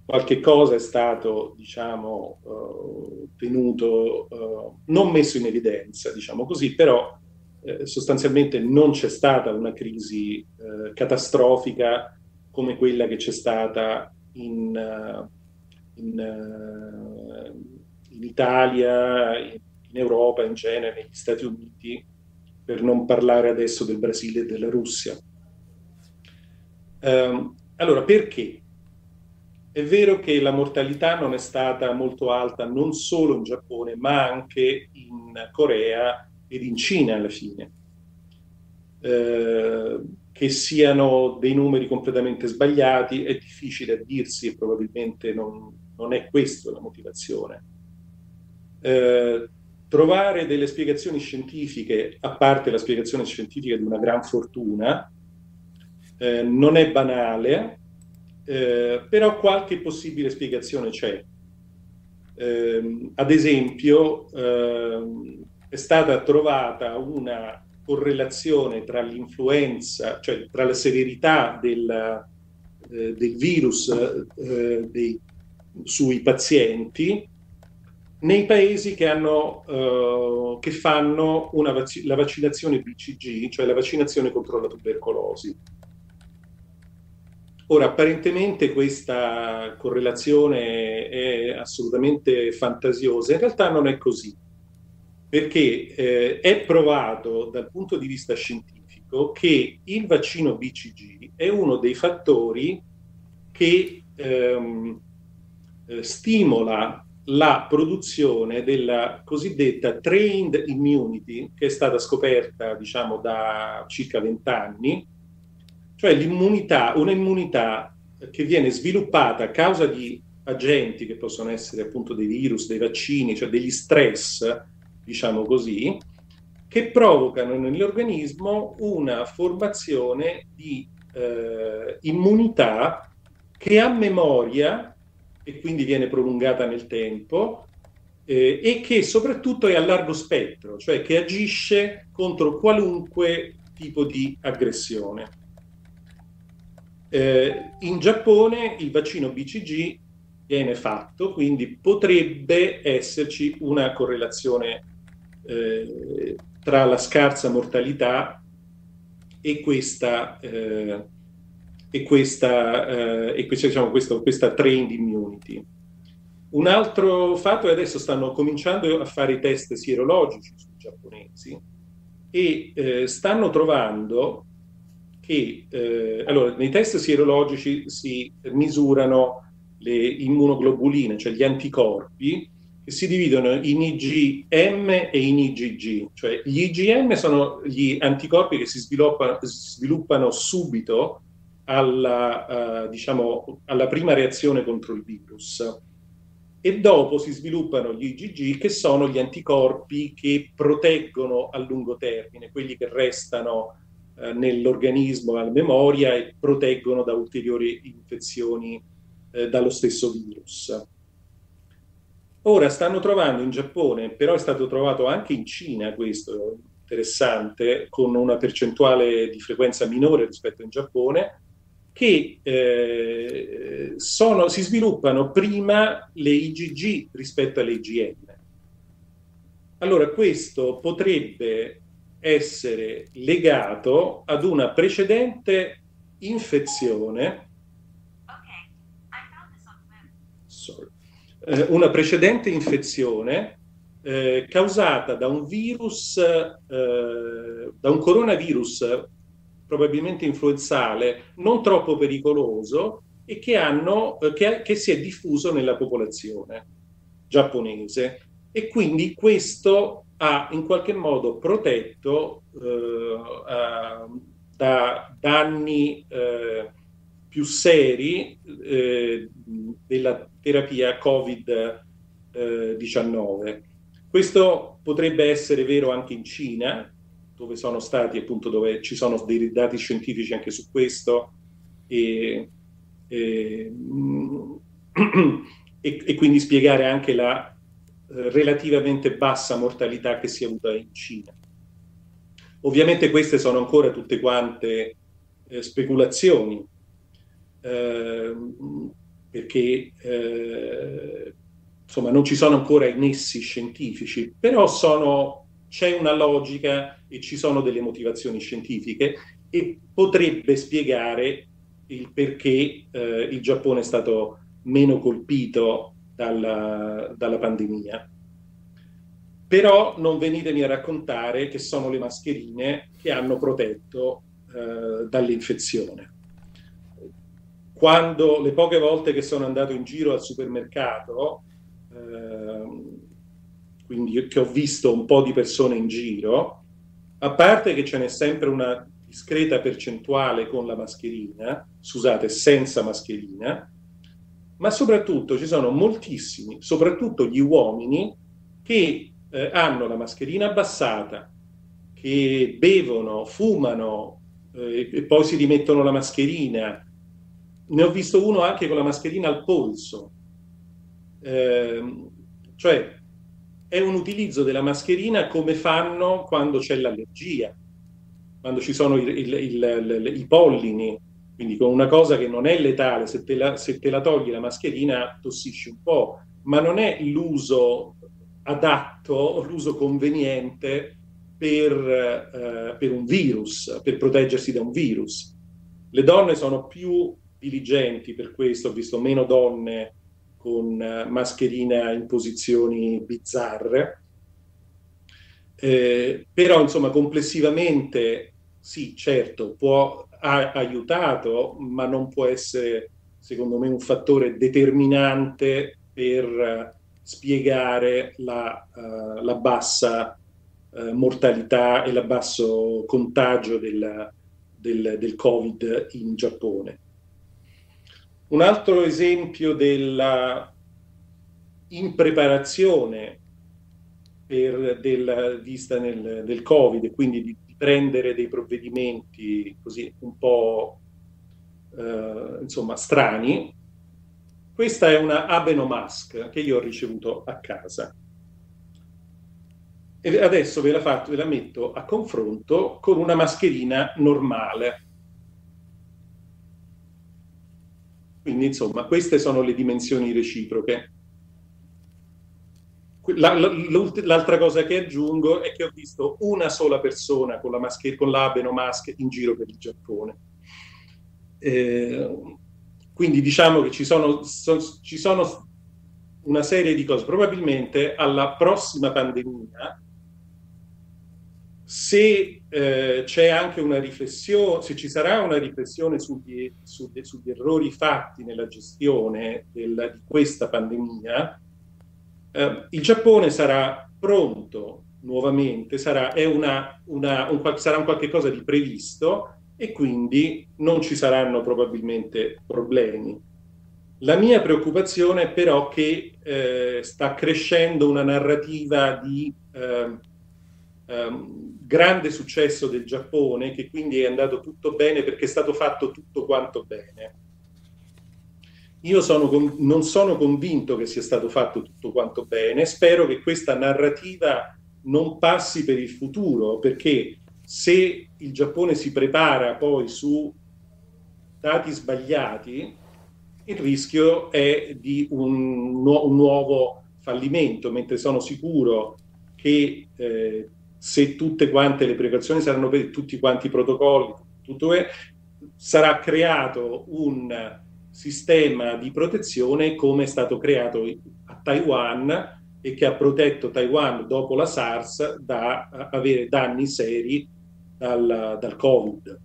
Speaker 7: Qualche cosa è stato, diciamo, uh, tenuto, uh, non messo in evidenza, diciamo così, però eh, sostanzialmente non c'è stata una crisi eh, catastrofica come quella che c'è stata in, uh, in, uh, in Italia, in, Europa in genere, negli Stati Uniti, per non parlare adesso del Brasile e della Russia. Um, allora, perché? È vero che la mortalità non è stata molto alta non solo in Giappone, ma anche in Corea ed in Cina alla fine. Eh, che siano dei numeri completamente sbagliati è difficile a dirsi e probabilmente non, non è questa la motivazione. Eh, trovare delle spiegazioni scientifiche, a parte la spiegazione scientifica di una gran fortuna, eh, non è banale, eh, però qualche possibile spiegazione c'è. Eh, ad esempio, ehm, è stata trovata una correlazione tra l'influenza, cioè tra la severità del, eh, del virus eh, dei, sui pazienti nei paesi che, hanno, eh, che fanno vac- la vaccinazione BCG, cioè la vaccinazione contro la tubercolosi. ora, apparentemente questa correlazione è assolutamente fantasiosa, in realtà non è così, perché eh, è provato dal punto di vista scientifico che il vaccino BCG è uno dei fattori che ehm, eh, stimola la produzione della cosiddetta trained immunity, che è stata scoperta, diciamo, da circa vent'anni, cioè l'immunità, un'immunità che viene sviluppata a causa di agenti che possono essere appunto dei virus, dei vaccini, cioè degli stress, diciamo così, che provocano nell'organismo una formazione di eh, immunità che ha memoria e quindi viene prolungata nel tempo eh, e che soprattutto è a largo spettro, cioè che agisce contro qualunque tipo di aggressione. Eh, in Giappone il vaccino BCG viene fatto, quindi potrebbe esserci una correlazione eh, tra la scarsa mortalità e questa, eh, e questa, eh, e questa, diciamo, questa, questa trend immunity. Un altro fatto è che adesso stanno cominciando a fare i test sierologici sui giapponesi e eh, stanno trovando che eh, allora, nei test sierologici si misurano le immunoglobuline, cioè gli anticorpi, che si dividono in IgM e in IgG. Cioè gli IgM sono gli anticorpi che si sviluppano, sviluppano subito alla, uh, diciamo, alla prima reazione contro il virus e dopo si sviluppano gli IgG che sono gli anticorpi che proteggono a lungo termine, quelli che restano uh, nell'organismo alla memoria e proteggono da ulteriori infezioni uh, dallo stesso virus. Ora stanno trovando in Giappone, però è stato trovato anche in Cina questo interessante, con una percentuale di frequenza minore rispetto in Giappone, che eh, sono, si sviluppano prima le IgG rispetto alle IgM. Allora questo potrebbe essere legato ad una precedente infezione. Sorry, eh, una precedente infezione eh, causata da un virus, eh, da un coronavirus probabilmente influenzale, non troppo pericoloso e che, hanno, eh, che, che si è diffuso nella popolazione giapponese. E quindi questo ha in qualche modo protetto eh, da danni eh, più seri eh, della terapia Covid-19. Questo potrebbe essere vero anche in Cina, dove sono stati appunto dove ci sono dei dati scientifici anche su questo e, e, e quindi spiegare anche la eh, relativamente bassa mortalità che si è avuta in Cina. Ovviamente queste sono ancora tutte quante eh, speculazioni, eh, perché insomma non ci sono ancora i nessi scientifici, però sono c'è una logica e ci sono delle motivazioni scientifiche e potrebbe spiegare il perché eh, il Giappone è stato meno colpito dalla, dalla pandemia. Però non venitemi a raccontare che sono le mascherine che hanno protetto eh, dall'infezione. Quando le poche volte che sono andato in giro al supermercato, eh, quindi che ho visto un po' di persone in giro, a parte che ce n'è sempre una discreta percentuale con la mascherina, scusate, senza mascherina, ma soprattutto ci sono moltissimi, soprattutto gli uomini, che eh, hanno la mascherina abbassata, che bevono, fumano eh, e poi si rimettono la mascherina. Ne ho visto uno anche con la mascherina al polso. Eh, cioè è un utilizzo della mascherina come fanno quando c'è l'allergia, quando ci sono il, il, il, i pollini, quindi con una cosa che non è letale, se te, la, se te la togli la mascherina tossisci un po', ma non è l'uso adatto, l'uso conveniente per, eh, per un virus, per proteggersi da un virus. Le donne sono più diligenti per questo, ho visto meno donne con eh, mascherina in posizioni bizzarre, eh, però insomma complessivamente sì, certo, può, ha aiutato, ma non può essere secondo me un fattore determinante per uh, spiegare la, uh, la bassa uh, mortalità e il basso contagio del, del, del Covid in Giappone. Un altro esempio della impreparazione per, del, vista nel, del Covid, quindi di, di, prendere dei provvedimenti così un po' eh, insomma strani. Questa è una Abenomask che io ho ricevuto a casa. E adesso ve la, fatto, ve la metto a confronto con una mascherina normale Quindi, insomma, queste sono le dimensioni reciproche. La, la, l'altra cosa che aggiungo è che ho visto una sola persona con la, maschera, con l'abeno mask in giro per il Giappone. Eh, quindi diciamo che ci sono, so, ci sono una serie di cose. Probabilmente alla prossima pandemia se eh, c'è anche una riflessione, se ci sarà una riflessione sugli, sugli, sugli errori fatti nella gestione del, di questa pandemia, eh, il Giappone sarà pronto nuovamente, sarà, una, una, un, sarà un qualche cosa di previsto e quindi non ci saranno probabilmente problemi. La mia preoccupazione è però che eh, sta crescendo una narrativa di eh, um, grande successo del Giappone, che quindi è andato tutto bene perché è stato fatto tutto quanto bene. Io sono, non sono convinto che sia stato fatto tutto quanto bene, spero che questa narrativa non passi per il futuro, perché se il Giappone si prepara poi su dati sbagliati, il rischio è di un, nu- un nuovo fallimento, mentre sono sicuro che eh, se tutte quante le precauzioni saranno per tutti quanti i protocolli, tutto è, sarà creato un sistema di protezione come è stato creato a Taiwan e che ha protetto Taiwan dopo la SARS da avere danni seri dal, dal Covid.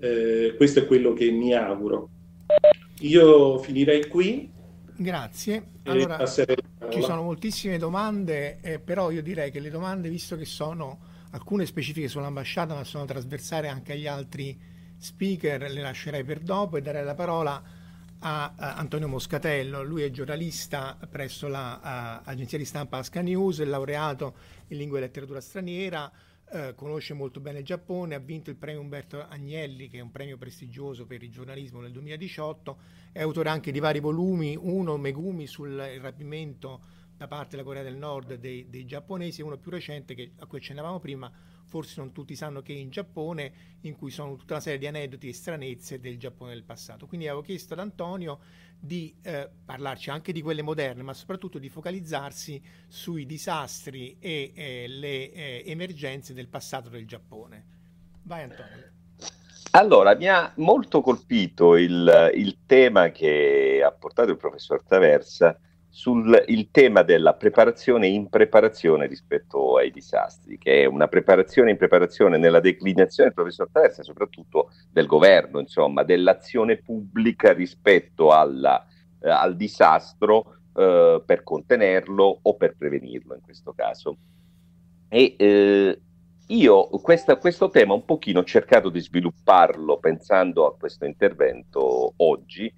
Speaker 7: Eh, questo è quello che mi auguro. Io finirei qui.
Speaker 4: Grazie. Allora, ci sono moltissime domande, eh, però io direi che le domande, visto che sono alcune specifiche sull'ambasciata, ma sono trasversali anche agli altri speaker, le lascerei per dopo e darei la parola a, a Antonio Moscatello. Lui è giornalista presso l'agenzia di stampa Asca News, è laureato in lingua e letteratura straniera eh, conosce molto bene il Giappone, ha vinto il premio Umberto Agnelli, che è un premio prestigioso per il giornalismo nel 2018, è autore anche di vari volumi, uno Megumi sul rapimento da parte della Corea del Nord dei, dei giapponesi uno più recente che, a cui accennavamo prima, forse non tutti sanno che è in Giappone, in cui sono tutta una serie di aneddoti e stranezze del Giappone del passato. Quindi avevo chiesto ad Antonio di eh, parlarci anche di quelle moderne, ma soprattutto di focalizzarsi sui disastri e eh, le eh, emergenze del passato del Giappone. Vai Antonio.
Speaker 5: Allora, mi ha molto colpito il, il tema che ha portato il professor Taversa sul tema della preparazione e impreparazione rispetto ai disastri, che è una preparazione e impreparazione nella declinazione del professor Terza, soprattutto del governo, insomma, dell'azione pubblica rispetto alla, eh, al disastro eh, per contenerlo o per prevenirlo in questo caso. E eh, io questa, questo tema un pochino ho cercato di svilupparlo pensando a questo intervento oggi,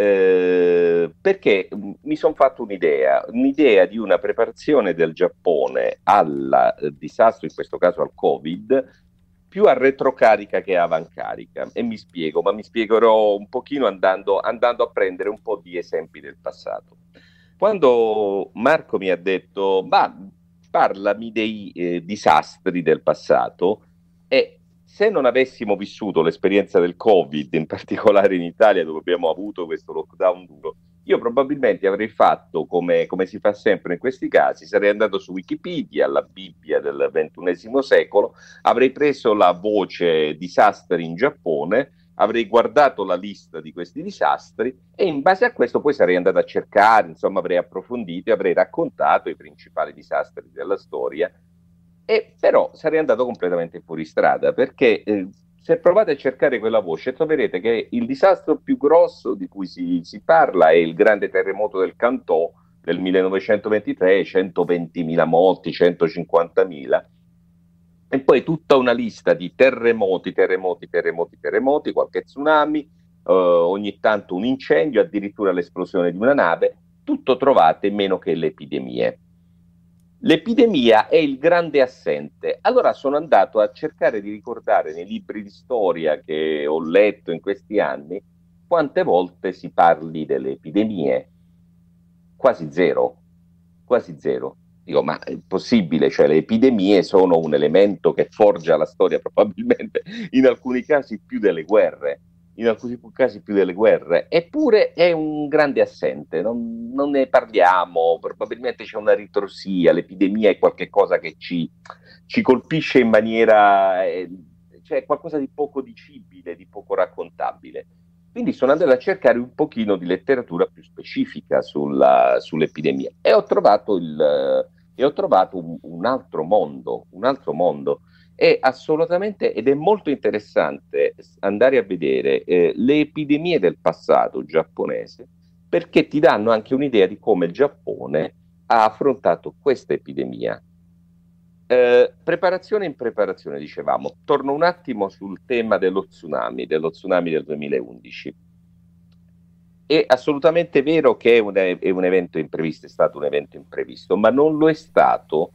Speaker 5: eh, perché mi sono fatto un'idea, un'idea di una preparazione del Giappone al eh, disastro, in questo caso al Covid, più a retrocarica che a avancarica. E mi spiego, ma mi spiegherò un pochino andando, andando a prendere un po' di esempi del passato. Quando Marco mi ha detto, ma parlami dei eh, disastri del passato, e se non avessimo vissuto l'esperienza del Covid, in particolare in Italia dove abbiamo avuto questo lockdown duro, io probabilmente avrei fatto come, come, si fa sempre in questi casi, sarei andato su Wikipedia, la Bibbia del XXI secolo, avrei preso la voce disastri in Giappone, avrei guardato la lista di questi disastri e in base a questo poi sarei andato a cercare, insomma avrei approfondito e avrei raccontato i principali disastri della storia, e però sarei andato completamente fuori strada perché eh, se provate a cercare quella voce troverete che il disastro più grosso di cui si, si parla è il grande terremoto del Cantò del 1923, 120.000 morti, 150.000 e poi tutta una lista di terremoti, terremoti, terremoti, terremoti, qualche tsunami, eh, ogni tanto un incendio, addirittura l'esplosione di una nave, tutto trovate meno che le epidemie. L'epidemia è il grande assente. Allora sono andato a cercare di ricordare nei libri di storia che ho letto in questi anni quante volte si parli delle epidemie. Quasi zero, quasi zero. Dico, ma è possibile? Cioè, le epidemie sono un elemento che forgia la storia, probabilmente in alcuni casi più delle guerre, in alcuni casi più delle guerre, eppure è un grande assente, non, non ne parliamo, probabilmente c'è una ritrosia, l'epidemia è qualcosa che ci, ci colpisce in maniera, eh, cioè qualcosa di poco dicibile, di poco raccontabile. Quindi sono andato a cercare un pochino di letteratura più specifica sulla, sull'epidemia e ho trovato il, e ho trovato un, un altro mondo, un altro mondo. È assolutamente ed è molto interessante andare a vedere eh, le epidemie del passato giapponese perché ti danno anche un'idea di come il Giappone ha affrontato questa epidemia. Eh, preparazione in preparazione, dicevamo. Torno un attimo sul tema dello tsunami, dello tsunami del 2011 è assolutamente vero che è un, è un, evento imprevisto, è stato un evento imprevisto, ma non lo è stato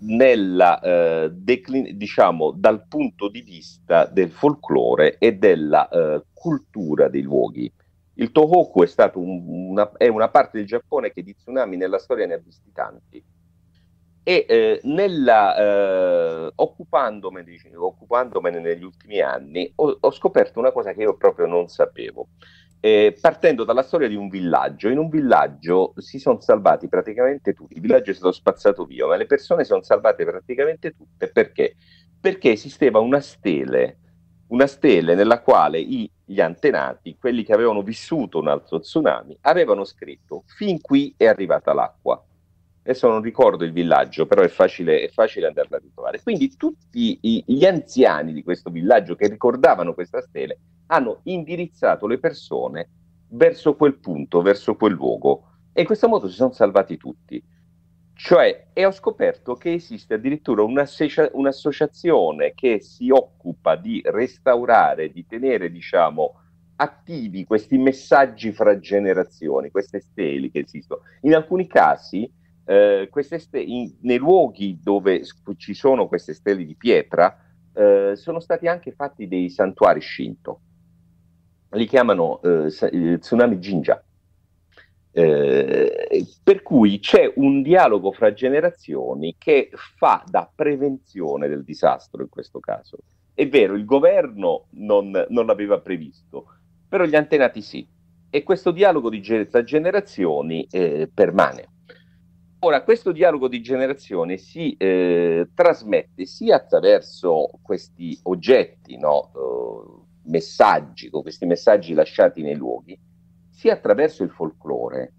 Speaker 5: nella, eh, declin- diciamo, dal punto di vista del folklore e della eh, cultura dei luoghi. Il Tohoku è, stato un, una, è una parte del Giappone che di tsunami nella storia ne ha visti tanti. E eh, nella, eh, occupandomene, occupandomene, negli ultimi anni ho, ho scoperto una cosa che io proprio non sapevo eh, partendo dalla storia di un villaggio. In un villaggio si sono salvati praticamente tutti, il villaggio è stato spazzato via, ma le persone sono salvate praticamente tutte perché? Perché esisteva una stele, una stele nella quale i, gli antenati, quelli che avevano vissuto un altro tsunami, avevano scritto fin qui è arrivata l'acqua. Adesso non ricordo il villaggio, però è facile, è facile andarla a ritrovare. Quindi tutti i, gli anziani di questo villaggio che ricordavano questa stele hanno indirizzato le persone verso quel punto, verso quel luogo e in questo modo si sono salvati tutti. Cioè, e ho scoperto che esiste addirittura un'associa- un'associazione che si occupa di restaurare, di tenere, diciamo, attivi questi messaggi fra generazioni, queste steli che esistono. In alcuni casi, eh, ste- in, nei luoghi dove ci sono queste stelle di pietra, eh, sono stati anche fatti dei santuari Shinto li chiamano eh, tsunami Jinja. Eh, per cui c'è un dialogo fra generazioni che fa da prevenzione del disastro in questo caso. È vero, il governo non, non l'aveva previsto, però gli antenati sì. E questo dialogo di tra generazioni eh, permane. Ora, questo dialogo di generazioni si eh, trasmette sia attraverso questi oggetti, no? Uh, messaggi, con questi messaggi lasciati nei luoghi, sia attraverso il folklore.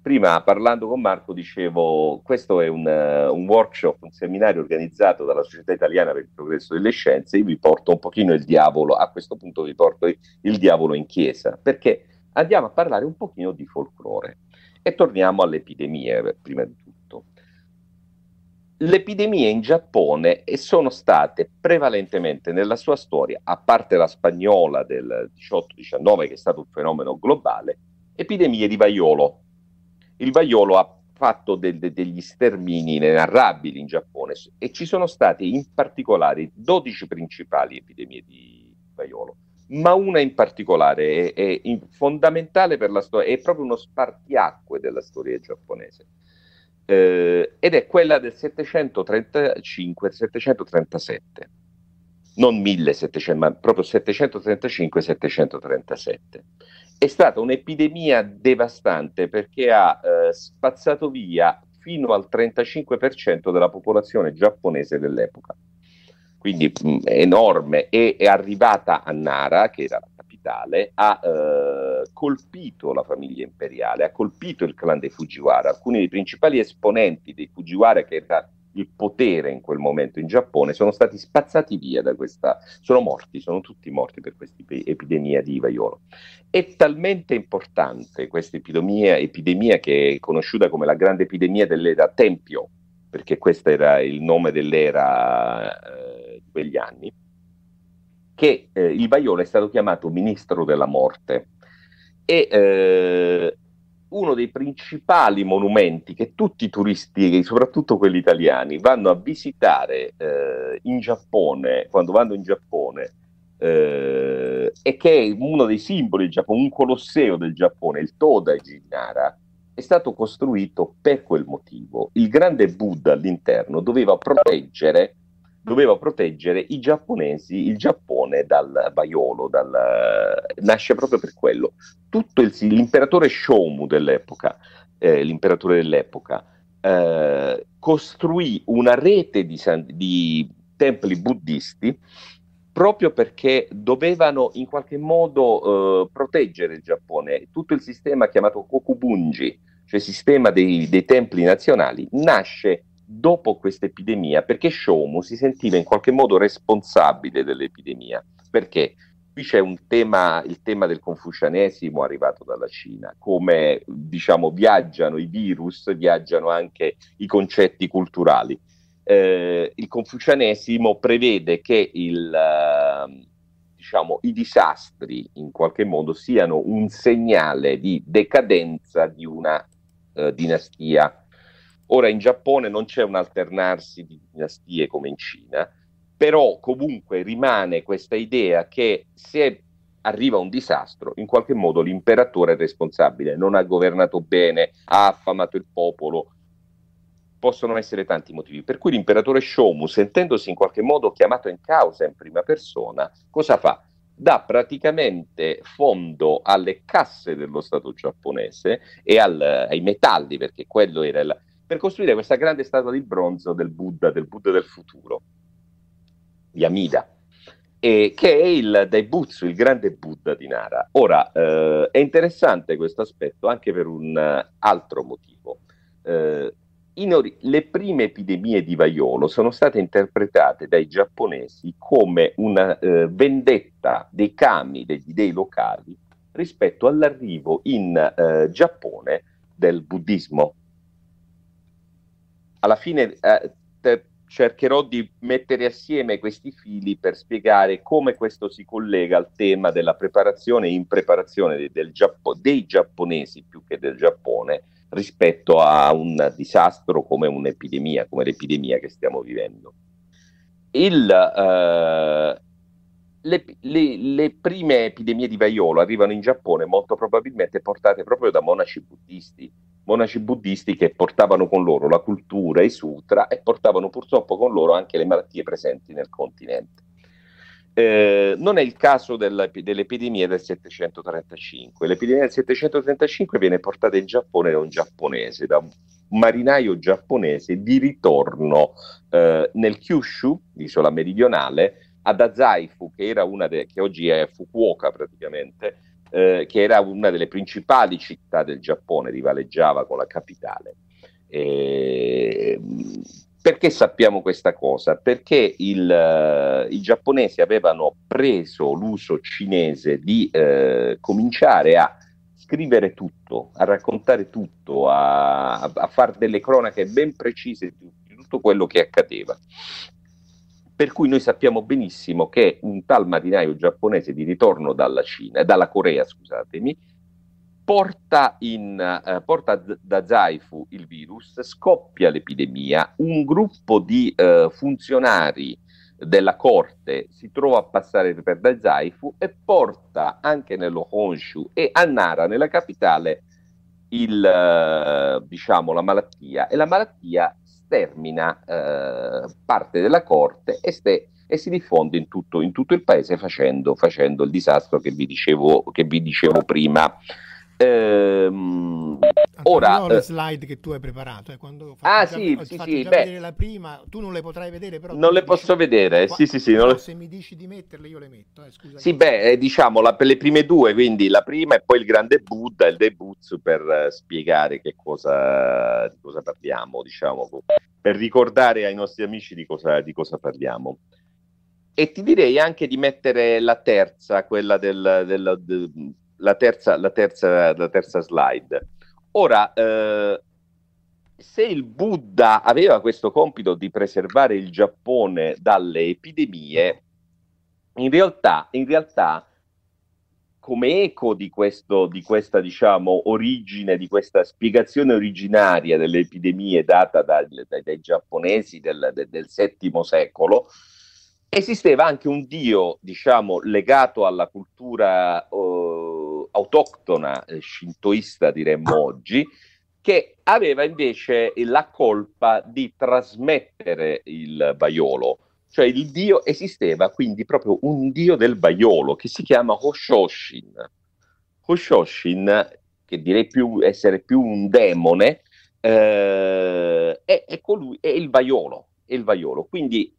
Speaker 5: Prima parlando con Marco dicevo, questo è un, uh, un, workshop, un seminario organizzato dalla Società Italiana per il Progresso delle Scienze, io vi porto un pochino il diavolo, a questo punto vi porto il, il diavolo in chiesa, perché andiamo a parlare un pochino di folklore. E torniamo alle epidemie, prima di tutto le epidemie in Giappone sono state prevalentemente nella sua storia, a parte la spagnola del 18-19 che è stato un fenomeno globale, epidemie di vaiolo. Il vaiolo ha fatto de- de- degli stermini inenarrabili in Giappone e ci sono state in particolare 12 principali epidemie di vaiolo, ma una in particolare è, è in- fondamentale per la storia, è proprio uno spartiacque della storia giapponese eh, ed è quella del 735-737, non 1700, ma proprio 735-737. È stata un'epidemia devastante perché ha eh, spazzato via fino al 35% della popolazione giapponese dell'epoca. Quindi mh, enorme, e è arrivata a Nara, che era la capitale, ha eh, colpito la famiglia imperiale, ha colpito il clan dei Fujiwara. Alcuni dei principali esponenti dei Fujiwara, che era il potere in quel momento in Giappone, sono stati spazzati via da questa, sono morti, sono tutti morti per questa epidemia di vaiolo. È talmente importante questa epidemia, epidemia che è conosciuta come la grande epidemia dell'era Tempio, perché questo era il nome dell'era eh, quegli anni, che eh, il vaiolo è stato chiamato ministro della morte. E eh, uno dei principali monumenti che tutti i turisti, soprattutto quelli italiani, vanno a visitare eh, in Giappone, quando vanno in Giappone, eh, e che è uno dei simboli del Giappone, un colosseo del Giappone, il Todaiji Nara, è stato costruito per quel motivo. Il grande Buddha all'interno doveva proteggere doveva proteggere i giapponesi, il Giappone dal vaiolo, dal, nasce proprio per quello. Tutto il, l'imperatore Shomu dell'epoca, eh, l'imperatore dell'epoca, eh, costruì una rete di, di templi buddisti proprio perché dovevano in qualche modo eh, proteggere il Giappone. Tutto il sistema chiamato Kokubunji, cioè sistema dei, dei templi nazionali, nasce dopo questa epidemia, perché Shomu si sentiva in qualche modo responsabile dell'epidemia. Perché? Qui c'è un tema, il tema del confucianesimo arrivato dalla Cina, come diciamo viaggiano i virus, viaggiano anche i concetti culturali. Eh, il confucianesimo prevede che il, uh, diciamo, i disastri in qualche modo siano un segnale di decadenza di una uh, dinastia Ora in Giappone non c'è un alternarsi di dinastie come in Cina, però comunque rimane questa idea che se arriva un disastro, in qualche modo l'imperatore è responsabile, non ha governato bene, ha affamato il popolo. Possono essere tanti motivi. Per cui l'imperatore Shomu, sentendosi in qualche modo chiamato in causa in prima persona, cosa fa? dà praticamente fondo alle casse dello Stato giapponese e al, ai metalli, perché quello era il, per costruire questa grande statua di bronzo del Buddha, del Buddha del futuro, di Amida, e che è il Daibutsu, il grande Buddha di Nara. Ora, eh, è interessante questo aspetto anche per un uh, altro motivo. Eh, ori- le prime epidemie di vaiolo sono state interpretate dai giapponesi come una eh, vendetta dei kami, degli dei locali, rispetto all'arrivo in eh, Giappone del buddismo alla fine eh, te, cercherò di mettere assieme questi fili per spiegare come questo si collega al tema della preparazione e impreparazione del, del Giappo, dei giapponesi più che del Giappone rispetto a un disastro come un'epidemia, come l'epidemia che stiamo vivendo. Il, eh, le, le, le, prime epidemie di vaiolo arrivano in Giappone molto probabilmente portate proprio da monaci buddisti, monaci buddisti che portavano con loro la cultura, i sutra e portavano purtroppo con loro anche le malattie presenti nel continente. Eh, non è il caso dell'epidemia del 735. L'epidemia del 735 viene portata in Giappone da un giapponese, da un marinaio giapponese di ritorno eh, nel Kyushu, l'isola meridionale, ad Azaifu, che, era una de- che oggi è Fukuoka praticamente, eh, che era una delle principali città del Giappone, rivaleggiava con la capitale. E, perché sappiamo questa cosa? Perché il, uh, i giapponesi avevano preso l'uso cinese di uh, cominciare a scrivere tutto, a raccontare tutto, a, a fare delle cronache ben precise di tutto quello che accadeva per cui noi sappiamo benissimo che un tal marinaio giapponese di ritorno dalla Cina, dalla Corea, scusatemi, porta, in, eh, porta da Zaifu il virus, scoppia l'epidemia, un gruppo di eh, funzionari della corte si trova a passare per da Zaifu e porta anche nello Honshu e a Nara, nella capitale, il, eh, diciamo, la malattia. E la malattia stermina eh, parte della corte e, ste, e si diffonde in tutto, in tutto il paese facendo, facendo, il disastro che vi dicevo, che vi dicevo prima. Ehm,
Speaker 4: Ora, le
Speaker 5: eh,
Speaker 4: slide che tu hai preparato. Eh, quando
Speaker 5: ah,
Speaker 4: già,
Speaker 5: sì, sì, sì,
Speaker 4: già
Speaker 5: beh,
Speaker 4: vedere la prima, tu non le potrai vedere, però
Speaker 5: non le posso
Speaker 4: dici,
Speaker 5: vedere,
Speaker 4: qua,
Speaker 5: sì, sì, sì.
Speaker 4: no,
Speaker 5: Le...
Speaker 4: Se mi dici di metterle, io le metto. Eh, scusa,
Speaker 5: Sì, beh, eh, diciamo la, per le prime due, quindi la prima e poi il grande Buddha, il debutto per uh, spiegare che cosa, di cosa parliamo, diciamo, per ricordare ai nostri amici di cosa, di cosa parliamo. E ti direi anche di mettere la terza, quella del, del, del la, terza, la, terza, la terza slide. Ora, eh, se il Buddha aveva questo compito di preservare il Giappone dalle epidemie, in realtà, in realtà come eco di, questo, di questa diciamo, origine, di questa spiegazione originaria delle epidemie data dai, dai, dai giapponesi del, del, del VII secolo, esisteva anche un dio, diciamo, legato alla cultura uh, autoctona eh, shintoista, diremmo oggi, che aveva invece la colpa di trasmettere il vaiolo. Cioè il dio esisteva quindi proprio un dio del vaiolo che si chiama Hoshoshin. Hoshoshin, che direi più essere più un demone, eh, è, è, colui, è il vaiolo. È il vaiolo. Quindi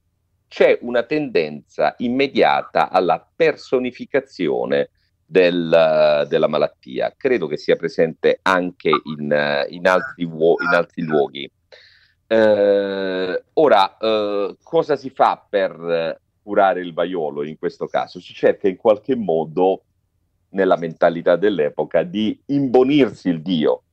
Speaker 5: c'è una tendenza immediata alla personificazione del, della malattia. Credo che sia presente anche in, in, altri, in altri, luoghi. Eh, ora, eh, cosa si fa per curare il vaiolo in questo caso? Si cerca in qualche modo, nella mentalità dell'epoca, di imbonirsi il Dio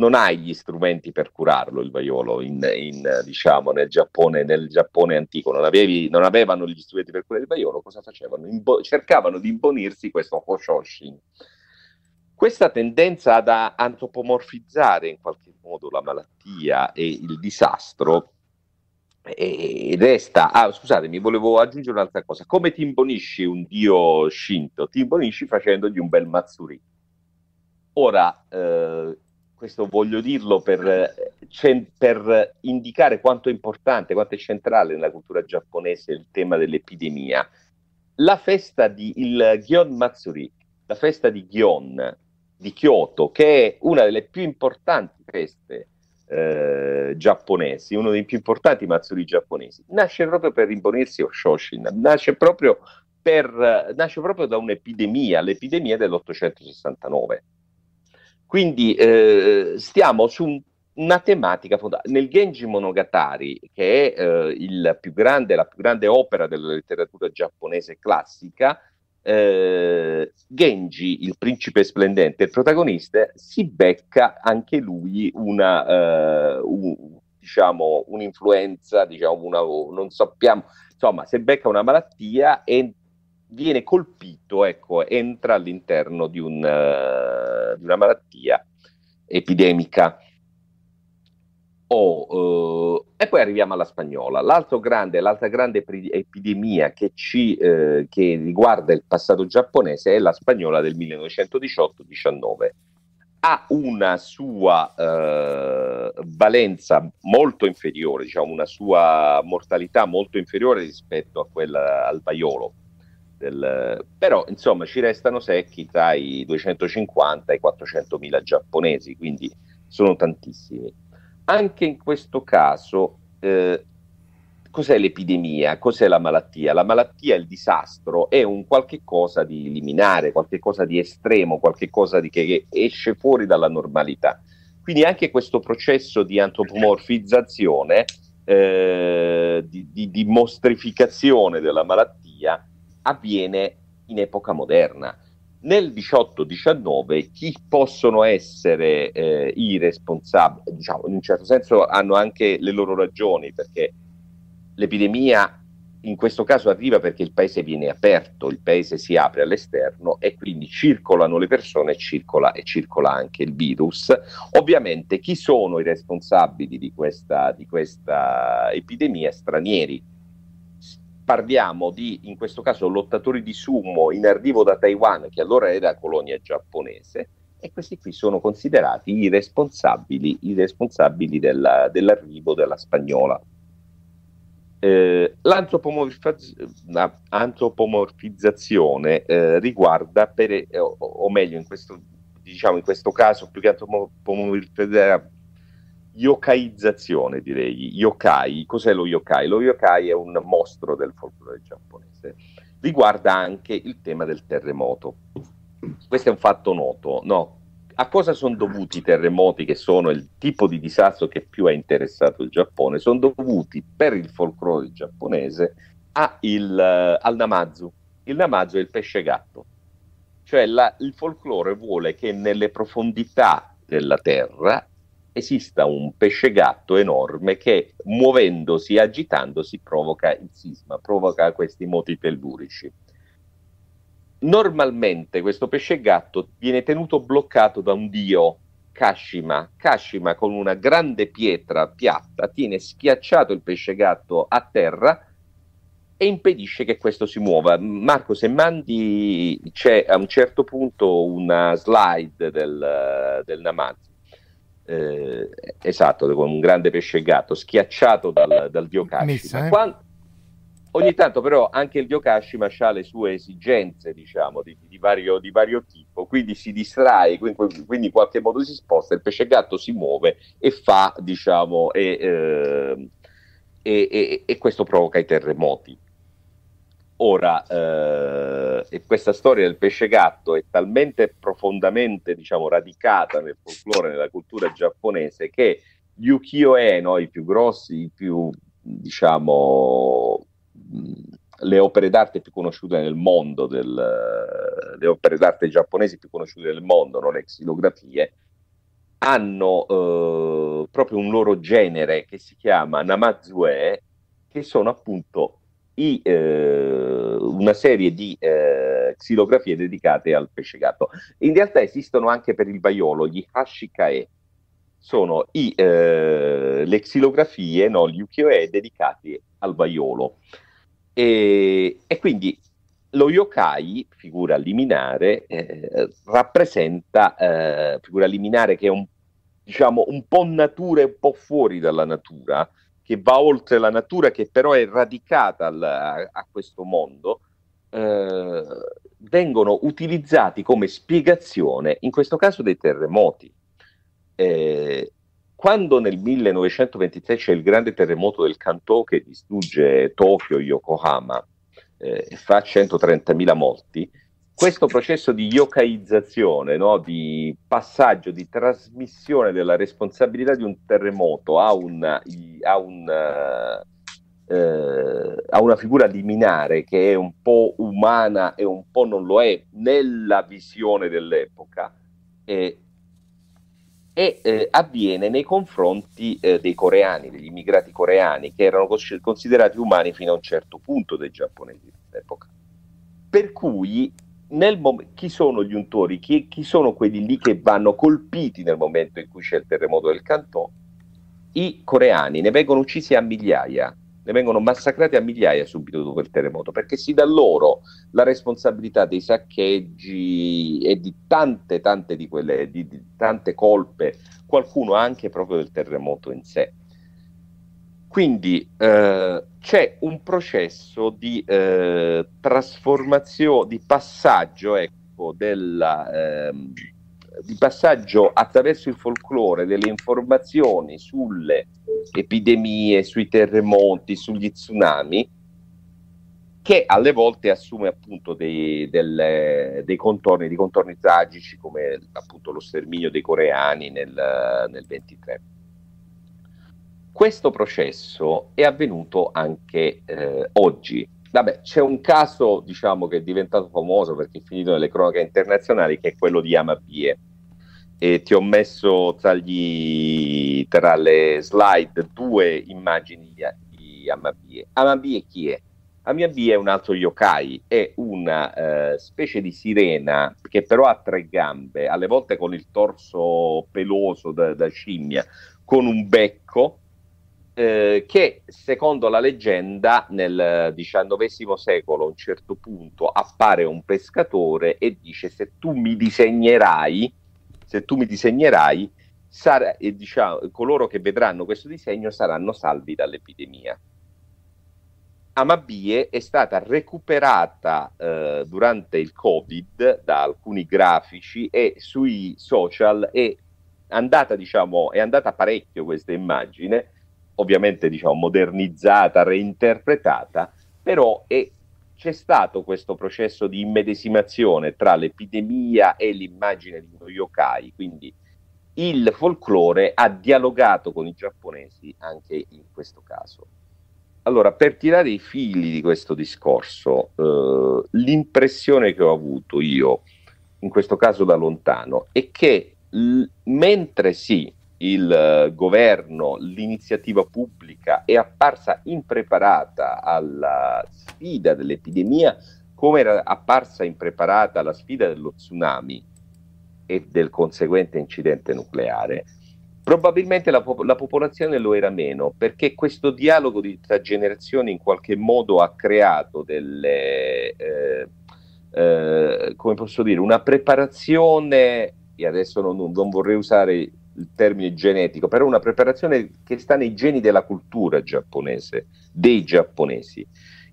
Speaker 5: non hai gli strumenti per curarlo il vaiolo in, in, diciamo, nel, Giappone, nel Giappone antico, non, avevi, non, avevano gli strumenti per curare il vaiolo, cosa facevano? Imbo- cercavano di imbonirsi questo Hoshoshin. Questa tendenza ad antropomorfizzare in qualche modo la malattia e il disastro e resta, ah, scusatemi, volevo aggiungere un'altra cosa. Come ti imbonisci un dio Shinto? Ti imbonisci facendogli un bel Matsuri. Ora, eh, questo voglio dirlo per, per, indicare quanto è importante, quanto è centrale nella cultura giapponese il tema dell'epidemia. La festa di il Gion Matsuri, la festa di Gion di Kyoto, che è una delle più importanti feste eh, giapponesi, uno dei più importanti Matsuri giapponesi, nasce proprio per imponirsi Oshoshin, nasce proprio, per, nasce proprio da un'epidemia, l'epidemia dell'869 quindi eh, stiamo su un, una tematica fondamentale. Nel Genji Monogatari, che è eh, più grande, la più grande opera della letteratura giapponese classica, eh, Genji, il principe splendente, il protagonista, si becca anche lui una, uh, un, diciamo, un'influenza, diciamo, una, non sappiamo, insomma, si becca una malattia e viene colpito, ecco, entra all'interno di, un, uh, di una malattia epidemica. Oh, uh, e poi arriviamo alla spagnola. Grande, l'altra grande epidemia che, ci, uh, che, riguarda il passato giapponese è la spagnola del 1918-19. Ha una sua valenza molto inferiore, diciamo una sua mortalità molto inferiore rispetto a quella al vaiolo del, però insomma ci restano secchi tra i 250 e i 400 mila giapponesi, quindi sono tantissimi. Anche in questo caso, eh, cos'è l'epidemia? Cos'è la malattia? La malattia, il disastro, è un qualche cosa di liminare, qualche cosa di estremo, qualche cosa di che, che esce fuori dalla normalità. Quindi anche questo processo di antropomorfizzazione, eh, di, di, di mostrificazione della malattia, avviene in epoca moderna. Nel 18-19 chi possono essere eh, i responsabili, diciamo, in un certo senso hanno anche le loro ragioni, perché l'epidemia in questo caso arriva perché il paese viene aperto, il paese si apre all'esterno e quindi circolano le persone circola, e circola anche il virus. Ovviamente chi sono i responsabili di questa, di questa epidemia? Stranieri parliamo di, in questo caso, lottatori di sumo in arrivo da Taiwan, che allora era colonia giapponese, e questi qui sono considerati i responsabili, i responsabili della, dell'arrivo della spagnola. Eh, l'antropomorfizzazione eh, riguarda, per, o, o, meglio, in questo diciamo in questo caso più che antropomorfia, yokaizzazione direi, yokai, cos'è lo yokai? Lo yokai è un mostro del folklore giapponese, riguarda anche il tema del terremoto. Questo è un fatto noto, no? A cosa sono dovuti i terremoti, che sono il tipo di disastro che più ha interessato il Giappone? Sono dovuti per il folklore giapponese il, uh, al Namazu. Il Namazu è il pesce gatto, cioè la, il folklore vuole che nelle profondità della terra esista un pesce gatto enorme che muovendosi agitandosi provoca il sisma, provoca questi moti tellurici. Normalmente questo pesce gatto viene tenuto bloccato da un dio, Kashima. Kashima con una grande pietra piatta tiene schiacciato il pesce gatto a terra e impedisce che questo si muova. Marco, se mandi c'è a un certo punto una slide del, del Namazu eh, esatto, con un grande pesce gatto schiacciato dal, dal dio Kashima. Eh? Quando, ogni tanto però anche il dio Kashima ha le sue esigenze, diciamo, di, di, vario, di vario, tipo, quindi si distrae, quindi, quindi, in qualche modo si sposta, il pesce gatto si muove e fa, diciamo, e, eh, e, e, e questo provoca i terremoti. Ora, eh, questa storia del pesce gatto è talmente profondamente, diciamo, radicata nel folklore, nella cultura giapponese, che gli ukiyo-e, no, i più grossi, i più, diciamo, le opere d'arte più conosciute nel mondo, del, le opere d'arte giapponesi più conosciute nel mondo, no, le xilografie, hanno eh, proprio un loro genere che si chiama Namazue, che sono appunto i, eh, una serie di eh, xilografie dedicate al pesce gatto. In realtà esistono anche per il vaiolo gli hashikae, sono i, eh, le xilografie, no, gli ukiyo-e dedicati al vaiolo. E, e, quindi lo yokai, figura liminare, eh, rappresenta, eh, figura liminare che è un, diciamo, un po' natura e un po' fuori dalla natura, che va oltre la natura, che però è radicata al, a, a, questo mondo, eh, vengono utilizzati come spiegazione, in questo caso dei terremoti. Eh, quando nel 1923 c'è il grande terremoto del Kanto che distrugge Tokyo, Yokohama, eh, e fa 130.000 morti, questo processo di yokaizzazione, no? di passaggio, di trasmissione della responsabilità di un terremoto a, un, a, un, eh, a una figura liminare che è un po' umana e un po' non lo è nella visione dell'epoca, eh, e eh, avviene nei confronti eh, dei coreani, degli immigrati coreani, che erano considerati umani fino a un certo punto dai giapponesi dell'epoca. Per cui mom- chi sono gli untori? Chi, chi, sono quelli lì che vanno colpiti nel momento in cui c'è il terremoto del Cantò? I coreani ne vengono uccisi a migliaia, ne vengono massacrati a migliaia subito dopo il terremoto, perché si dà loro la responsabilità dei saccheggi e di tante, tante di quelle, di, di tante colpe, qualcuno anche proprio del terremoto in sé. Quindi eh, c'è un processo di eh, trasformazione, di passaggio, ecco, della, eh, di passaggio attraverso il folklore delle informazioni sulle epidemie, sui terremoti, sugli tsunami, che alle volte assume appunto dei, delle, dei contorni, dei contorni tragici come appunto lo sterminio dei coreani nel, nel 23. Questo processo è avvenuto anche eh, oggi. Vabbè, c'è un caso, diciamo, che è diventato famoso perché è finito nelle cronache internazionali, che è quello di Amabie. E ti ho messo tra, gli, tra le slide due immagini di Amabie. Amabie chi è? Amabie è un altro yokai, è una eh, specie di sirena che però ha tre gambe, alle volte con il torso peloso da, da scimmia, con un becco eh, che secondo la leggenda nel XIX secolo a un certo punto appare un pescatore e dice se tu mi disegnerai, se tu mi disegnerai, sarà, e diciamo, coloro che vedranno questo disegno saranno salvi dall'epidemia. Amabie è stata recuperata eh, durante il Covid da alcuni grafici e sui social è andata, diciamo, è andata parecchio questa immagine, ovviamente diciamo, modernizzata, reinterpretata, però è, c'è stato questo processo di immedesimazione tra l'epidemia e l'immagine di uno yokai, quindi il folklore ha dialogato con i giapponesi anche in questo caso. Allora, per tirare i fili di questo discorso, eh, l'impressione che ho avuto io, in questo caso da lontano, è che l- mentre sì, il uh, governo, l'iniziativa pubblica è apparsa impreparata alla sfida dell'epidemia, come era apparsa impreparata alla sfida dello tsunami e del conseguente incidente nucleare, probabilmente la, la popolazione lo era meno, perché questo dialogo di, tra generazioni in qualche modo ha creato delle, eh, eh, come posso dire, una preparazione, e adesso non, non vorrei usare il termine genetico, però una preparazione che sta nei geni della cultura giapponese, dei giapponesi.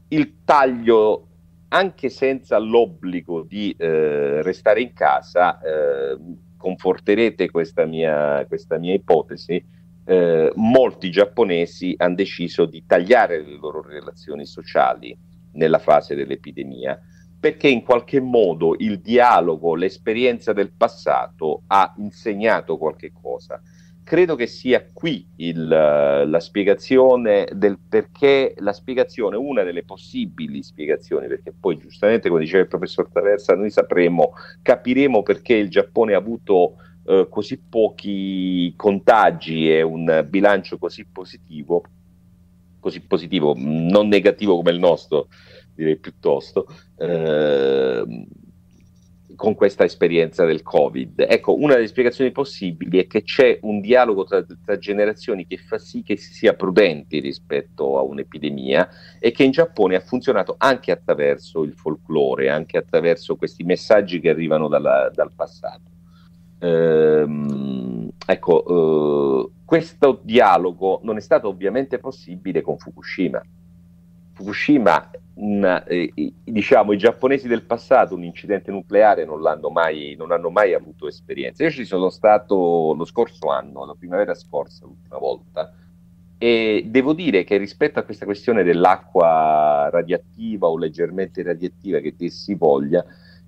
Speaker 5: Il taglio, anche senza l'obbligo di eh, restare in casa, eh, conforterete questa mia, questa mia ipotesi, eh, molti giapponesi hanno deciso di tagliare le loro relazioni sociali nella fase dell'epidemia perché in qualche modo il dialogo, l'esperienza del passato ha insegnato qualche cosa. Credo che sia qui il, la spiegazione del perché, la spiegazione, una delle possibili spiegazioni, perché poi giustamente, come diceva il professor Traversa, noi sapremo, capiremo perché il Giappone ha avuto eh, così pochi contagi e un bilancio così positivo, così positivo, non negativo come il nostro, direi piuttosto, eh, con questa esperienza del Covid. Ecco, una delle spiegazioni possibili è che c'è un dialogo tra, tra, generazioni che fa sì che si sia prudenti rispetto a un'epidemia e che in Giappone ha funzionato anche attraverso il folklore, anche attraverso questi messaggi che arrivano dalla, dal passato. Ehm, ecco, eh, questo dialogo non è stato ovviamente possibile con Fukushima. Fukushima un, eh, diciamo, i giapponesi del passato un incidente nucleare non, l'hanno mai, non hanno mai avuto esperienza. Io ci sono stato lo scorso anno, la primavera scorsa, l'ultima volta, e devo dire che rispetto a questa questione dell'acqua radioattiva o leggermente radioattiva che dir si voglia,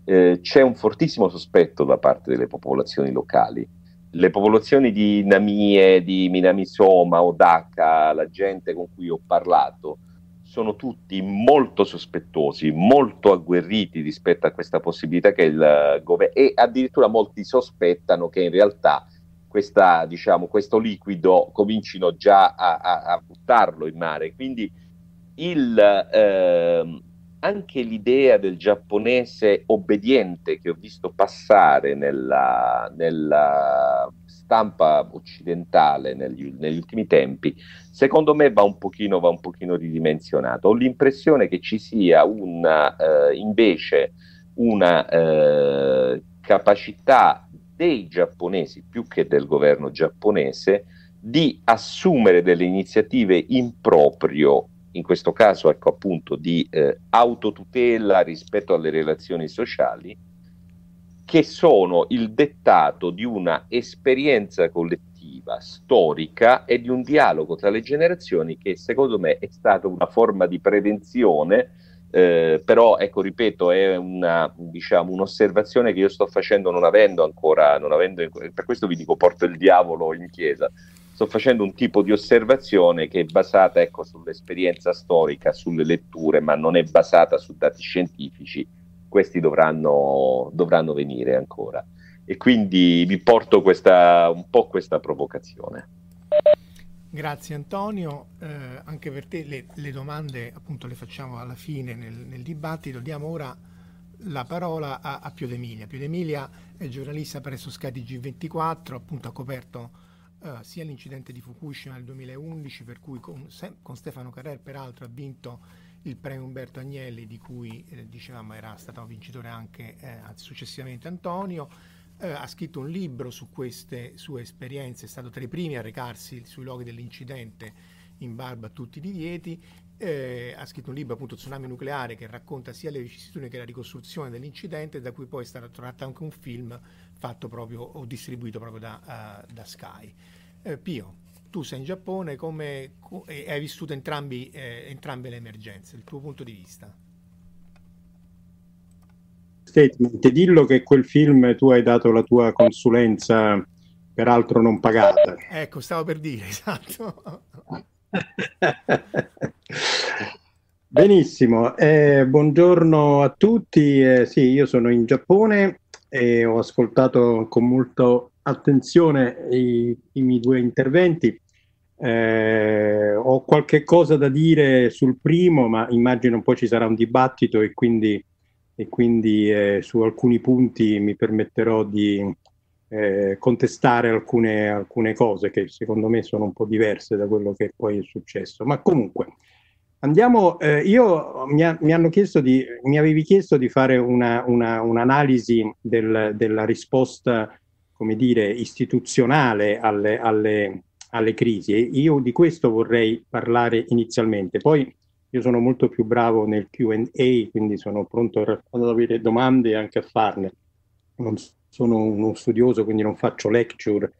Speaker 5: eh, c'è un fortissimo sospetto da parte delle popolazioni locali. Le popolazioni di Namie, di Minamisoma, Odaka, la gente con cui ho parlato, sono tutti molto sospettosi, molto agguerriti rispetto a questa possibilità che il governo e addirittura molti sospettano che in realtà questa, diciamo, questo liquido comincino già a, a, a buttarlo in mare. Quindi il, eh, anche l'idea del giapponese obbediente che ho visto passare nella, nella stampa occidentale negli, negli, ultimi tempi, secondo me va un pochino, va un pochino ridimensionato. Ho l'impressione che ci sia una, eh, invece una eh, capacità dei giapponesi, più che del governo giapponese, di assumere delle iniziative in proprio, in questo caso ecco appunto di eh, autotutela rispetto alle relazioni sociali, che sono il dettato di una esperienza collettiva, storica e di un dialogo tra le generazioni che secondo me è stata una forma di prevenzione, eh, però ecco, ripeto, è una, diciamo, un'osservazione che io sto facendo non avendo ancora, non avendo, per questo vi dico porto il diavolo in chiesa, sto facendo un tipo di osservazione che è basata ecco, sull'esperienza storica, sulle letture, ma non è basata su dati scientifici questi dovranno, dovranno venire ancora. E quindi vi porto questa, un po' questa provocazione.
Speaker 4: Grazie Antonio, eh, anche per te le, le, domande appunto le facciamo alla fine nel, nel dibattito. Diamo ora la parola a, a Pio D'Emilia. Pio D'Emilia è giornalista presso Scati G24, appunto ha coperto eh, sia l'incidente di Fukushima nel 2011, per cui con, con Stefano Carrer peraltro ha vinto il premio Umberto Agnelli di cui eh, dicevamo era stato vincitore anche eh, successivamente Antonio, eh, ha scritto un libro su queste sue esperienze, è stato tra i primi a recarsi sui luoghi dell'incidente in barba a tutti i divieti. Eh, ha scritto un libro appunto Tsunami nucleare che racconta sia le vicissitudini che la ricostruzione dell'incidente, da cui poi è stato tratto anche un film fatto proprio o distribuito proprio da, uh, da Sky. Eh, Pio, tu sei in Giappone come, e hai vissuto entrambi, eh, entrambe le emergenze, il tuo punto di vista?
Speaker 6: Statement, dillo che quel film tu hai dato la tua consulenza, peraltro non pagata.
Speaker 4: Ecco, stavo per dire, esatto.
Speaker 6: Benissimo, eh, buongiorno a tutti. Eh, sì, io sono in Giappone e ho ascoltato con molta attenzione i, miei due interventi. Eh, ho qualche cosa da dire sul primo, ma immagino poi ci sarà un dibattito e quindi, e quindi eh, su alcuni punti mi permetterò di eh, contestare alcune, alcune cose che secondo me sono un po' diverse da quello che poi è successo. Ma comunque, Andiamo, eh, io mi, ha, mi, di, mi avevi chiesto di fare una, una, un'analisi del, della risposta, come dire, istituzionale alle, alle, alle crisi. Io di questo vorrei parlare inizialmente. Poi io sono molto più bravo nel QA, quindi sono pronto ad avere domande e anche a farne. Non sono uno studioso, quindi non faccio lecture.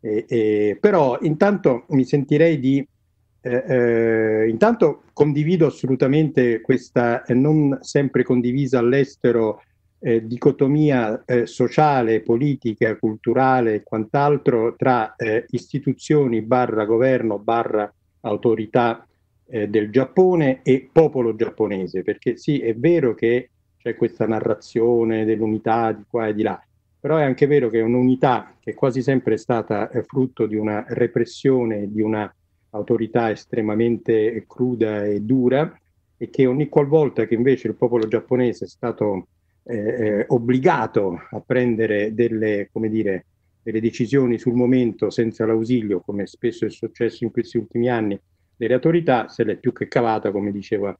Speaker 6: Eh, eh, però intanto mi sentirei di eh, eh, intanto condivido assolutamente questa eh, non sempre condivisa all'estero eh, dicotomia eh, sociale, politica, culturale e quant'altro tra eh, istituzioni barra governo barra autorità del Giappone e popolo giapponese, perché sì, è vero che c'è questa narrazione dell'unità di qua e di là, però è anche vero che è un'unità che quasi sempre è stata frutto di una repressione, di una autorità estremamente cruda e dura e che ogni qualvolta che invece il popolo giapponese è stato eh, eh, obbligato a prendere delle, dire, delle decisioni sul momento senza l'ausilio, come spesso è successo in questi ultimi anni, delle autorità, se l'è più che cavata, come diceva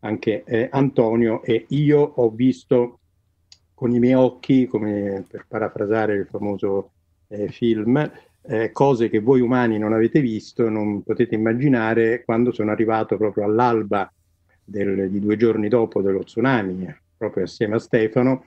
Speaker 6: anche eh, Antonio, e io ho visto con i miei occhi, come per parafrasare il famoso eh, film, eh, cose che voi umani non avete visto, non potete immaginare quando sono arrivato proprio all'alba del, di due giorni dopo dello tsunami, proprio assieme a Stefano,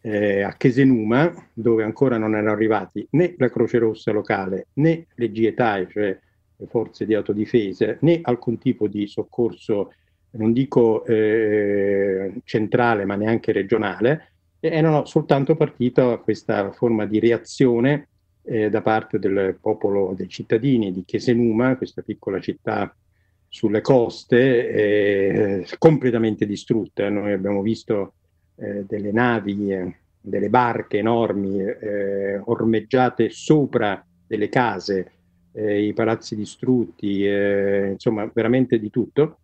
Speaker 6: eh, a Chesenuma, dove ancora non erano arrivati né la Croce Rossa locale né le GETAI, cioè le forze di autodifesa, né alcun tipo di soccorso, non dico eh, centrale ma neanche regionale, erano soltanto partita questa forma di reazione eh, da parte del popolo dei cittadini di Chesenuma, questa piccola città sulle coste, eh, completamente distrutta. Noi abbiamo visto eh, delle navi, eh, delle barche enormi eh, ormeggiate sopra delle case, eh, i palazzi distrutti, insomma veramente di tutto.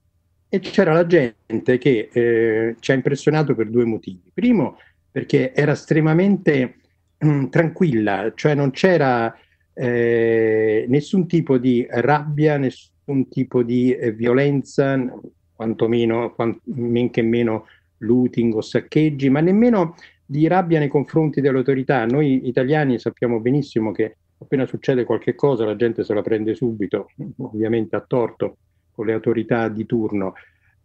Speaker 6: E c'era la gente che ci ha impressionato per due motivi. Primo, perché era estremamente Mm, tranquilla, cioè non c'era nessun tipo di rabbia, nessun tipo di eh, violenza, quantomeno, quant- men che meno looting o saccheggi, ma nemmeno di rabbia nei confronti delle autorità. Noi italiani sappiamo benissimo che appena succede qualche cosa la gente se la prende subito, ovviamente a torto con le autorità di turno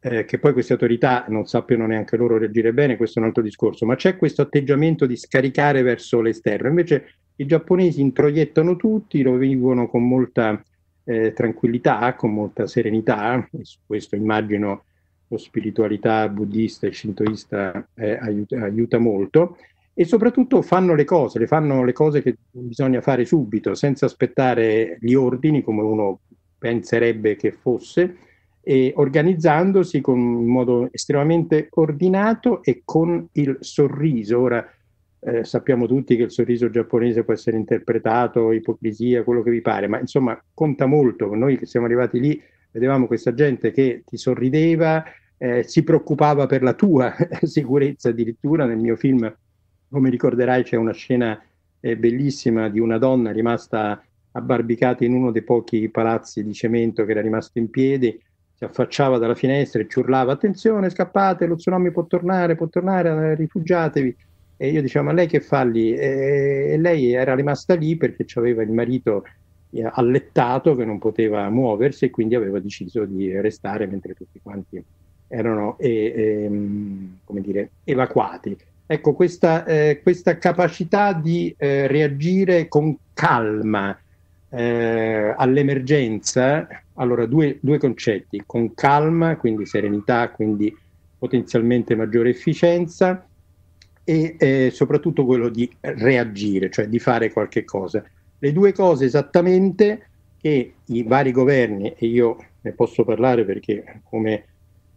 Speaker 6: eh, che poi queste autorità non sappiano neanche loro reagire bene, questo è un altro discorso, ma c'è questo atteggiamento di scaricare verso l'esterno. Invece i giapponesi introiettano tutti, lo vivono con molta eh, tranquillità, con molta serenità, e su questo immagino la spiritualità buddista e shintoista eh, aiuta, aiuta, molto, e soprattutto fanno le cose, le fanno le cose che bisogna fare subito, senza aspettare gli ordini come uno penserebbe che fosse, e organizzandosi con, in modo estremamente ordinato e con il sorriso. Ora eh, sappiamo tutti che il sorriso giapponese può essere interpretato, ipocrisia, quello che vi pare, ma insomma conta molto. Noi che siamo arrivati lì vedevamo questa gente che ti sorrideva, eh, si preoccupava per la tua sicurezza addirittura. Nel mio film, come ricorderai, c'è una scena eh, bellissima di una donna rimasta abbarbicata in uno dei pochi palazzi di cemento che era rimasto in piedi si affacciava dalla finestra e ci urlava attenzione scappate lo tsunami può tornare può tornare rifugiatevi e io dicevo ma lei che fa lì e, lei era rimasta lì perché aveva il marito eh, allettato che non poteva muoversi e quindi aveva deciso di restare mentre tutti quanti erano eh, eh, dire, evacuati. Ecco, questa, eh, questa capacità di eh, reagire con calma eh, all'emergenza, allora due, due concetti, con calma, quindi serenità, quindi potenzialmente maggiore efficienza e eh, soprattutto quello di reagire, cioè di fare qualche cosa. Le due cose esattamente che i vari governi, e io ne posso parlare perché come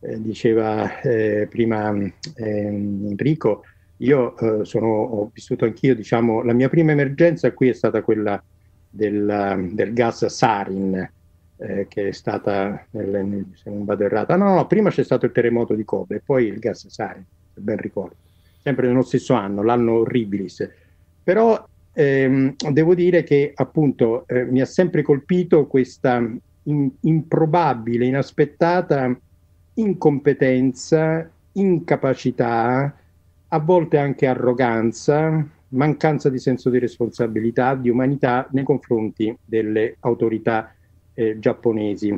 Speaker 6: eh, diceva eh, prima ehm, Enrico, io eh, sono, ho vissuto anch'io, diciamo, la mia prima emergenza qui è stata quella del, del gas sarin, eh, che è stata, nel, nel, se non vado errata, no, no, prima c'è stato il terremoto di Kobe poi il gas sarin, se ben ricordo, sempre nello stesso anno, l'anno horribilis. Però ehm, devo dire che appunto eh, mi ha sempre colpito questa in, improbabile, inaspettata incompetenza, incapacità, a volte anche arroganza, mancanza di senso di responsabilità, di umanità nei confronti delle autorità eh, giapponesi.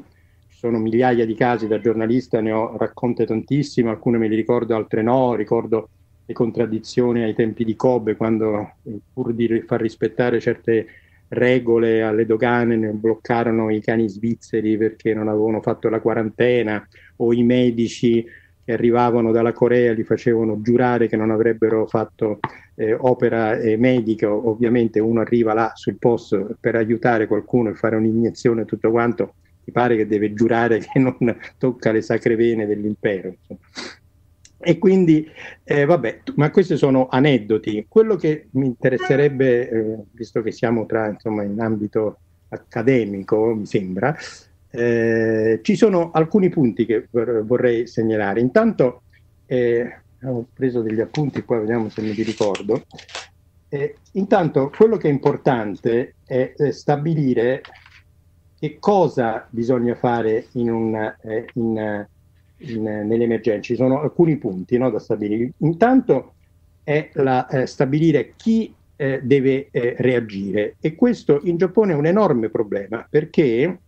Speaker 6: Ci sono migliaia di casi da giornalista, ne ho racconte tantissime, alcune me li ricordo, altre no, ricordo le contraddizioni ai tempi di Kobe quando pur di far rispettare certe regole alle dogane ne bloccarono i cani svizzeri perché non avevano fatto la quarantena o i medici che arrivavano dalla Corea li facevano giurare che non avrebbero fatto eh, opera eh, medica, ovviamente uno arriva là sul posto per aiutare qualcuno e fare un'iniezione e tutto quanto, ti pare che deve giurare che non tocca le sacre vene dell'impero. E quindi, eh, vabbè, ma questi sono aneddoti. Quello che mi interesserebbe, eh, visto che siamo tra, insomma, in ambito accademico, mi sembra, eh, ci sono alcuni punti che vorrei segnalare. Intanto, eh, ho preso degli appunti, poi vediamo se mi ricordo. Eh, intanto, quello che è importante è, è stabilire che cosa bisogna fare in un, eh, in, in, nelle emergenze. Ci sono alcuni punti no, da stabilire. Intanto è la, eh, stabilire chi eh, deve eh, reagire e questo in Giappone è un enorme problema perché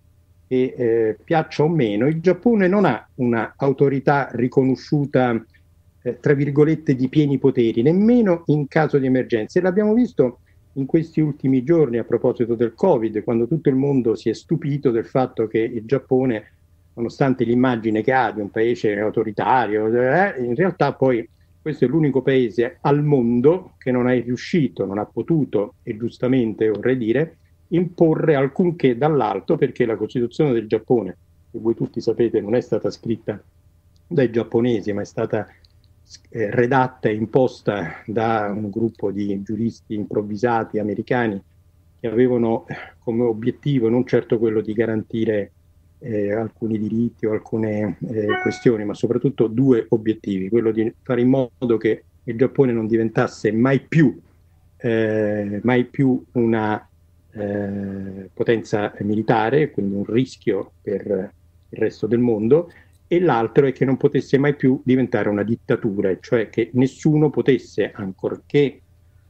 Speaker 6: eh, piaccia o meno, il Giappone non ha un'autorità riconosciuta, eh, tra virgolette, di pieni poteri, nemmeno in caso di emergenza. E l'abbiamo visto in questi ultimi giorni a proposito del Covid, quando tutto il mondo si è stupito del fatto che il Giappone, nonostante l'immagine che ha di un paese autoritario, eh, in realtà poi questo è l'unico paese al mondo che non è riuscito, non ha potuto, e giustamente vorrei dire, imporre alcunché dall'alto perché la Costituzione del Giappone, che voi tutti sapete non è stata scritta dai giapponesi, ma è stata eh, redatta e imposta da un gruppo di giuristi improvvisati americani che avevano come obiettivo non certo quello di garantire eh, alcuni diritti o alcune eh, questioni, ma soprattutto due obiettivi, quello di fare in modo che il Giappone non diventasse mai più, eh, mai più una eh, potenza militare, quindi un rischio per il resto del mondo, e l'altro è che non potesse mai più diventare una dittatura, cioè che nessuno potesse, ancorché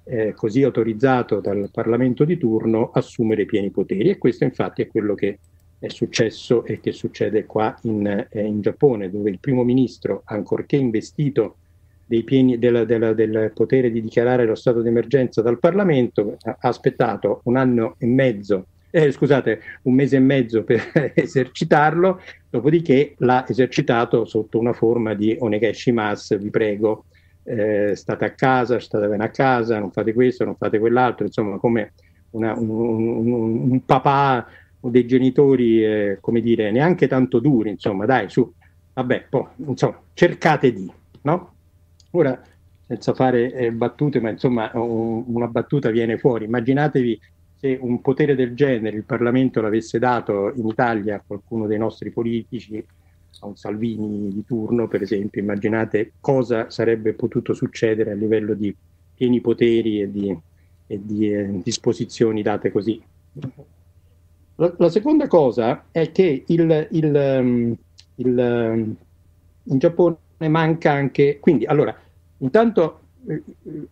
Speaker 6: eh, così autorizzato dal Parlamento di turno, assumere pieni poteri. E questo infatti è quello che è successo e che succede qua in, eh, in Giappone, dove il primo ministro, ancorché investito pieni, del, del, del, potere di dichiarare lo stato d'emergenza dal Parlamento, ha aspettato un anno e mezzo, eh, scusate, un mese e mezzo per esercitarlo, dopodiché l'ha esercitato sotto una forma di onegashimas, vi prego, eh, state a casa, state bene a casa, non fate questo, non fate quell'altro, insomma come una, un, un, un, papà dei genitori, eh, come dire, neanche tanto duri, insomma, dai, su, vabbè, poi, insomma, cercate di, no? Ora, senza fare eh, battute, ma insomma un, una battuta viene fuori. Immaginatevi se un potere del genere il Parlamento l'avesse dato in Italia a qualcuno dei nostri politici, a un Salvini di turno per esempio, immaginate cosa sarebbe potuto succedere a livello di pieni poteri e di, e di eh, disposizioni date così. La, la, seconda cosa è che il, il, um, il, um, in Giappone manca anche, quindi allora Intanto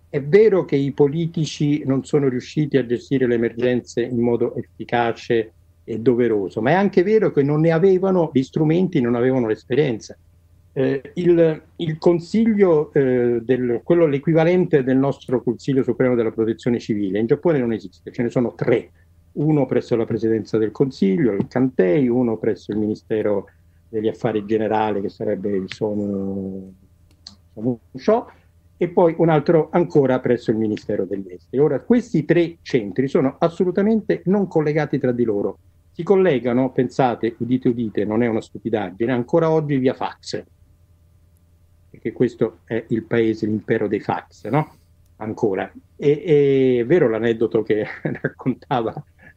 Speaker 6: è vero che i politici non sono riusciti a gestire le emergenze in modo efficace e doveroso, ma è anche vero che non ne avevano gli strumenti, non avevano l'esperienza. Eh, il, il, consiglio, eh, del, quello l'equivalente del nostro Consiglio Supremo della Protezione Civile, in Giappone non esiste, ce ne sono tre, uno presso la Presidenza del Consiglio, il Cantei, uno presso il Ministero degli Affari Generali, che sarebbe il Somu Show, e poi un altro ancora presso il Ministero degli Esteri. Ora, questi tre centri sono assolutamente non collegati tra di loro. Si collegano, pensate, udite udite, non è una stupidaggine, ancora oggi via fax perché questo è il paese, l'impero dei fax, no? Ancora. E, è vero l'aneddoto che raccontava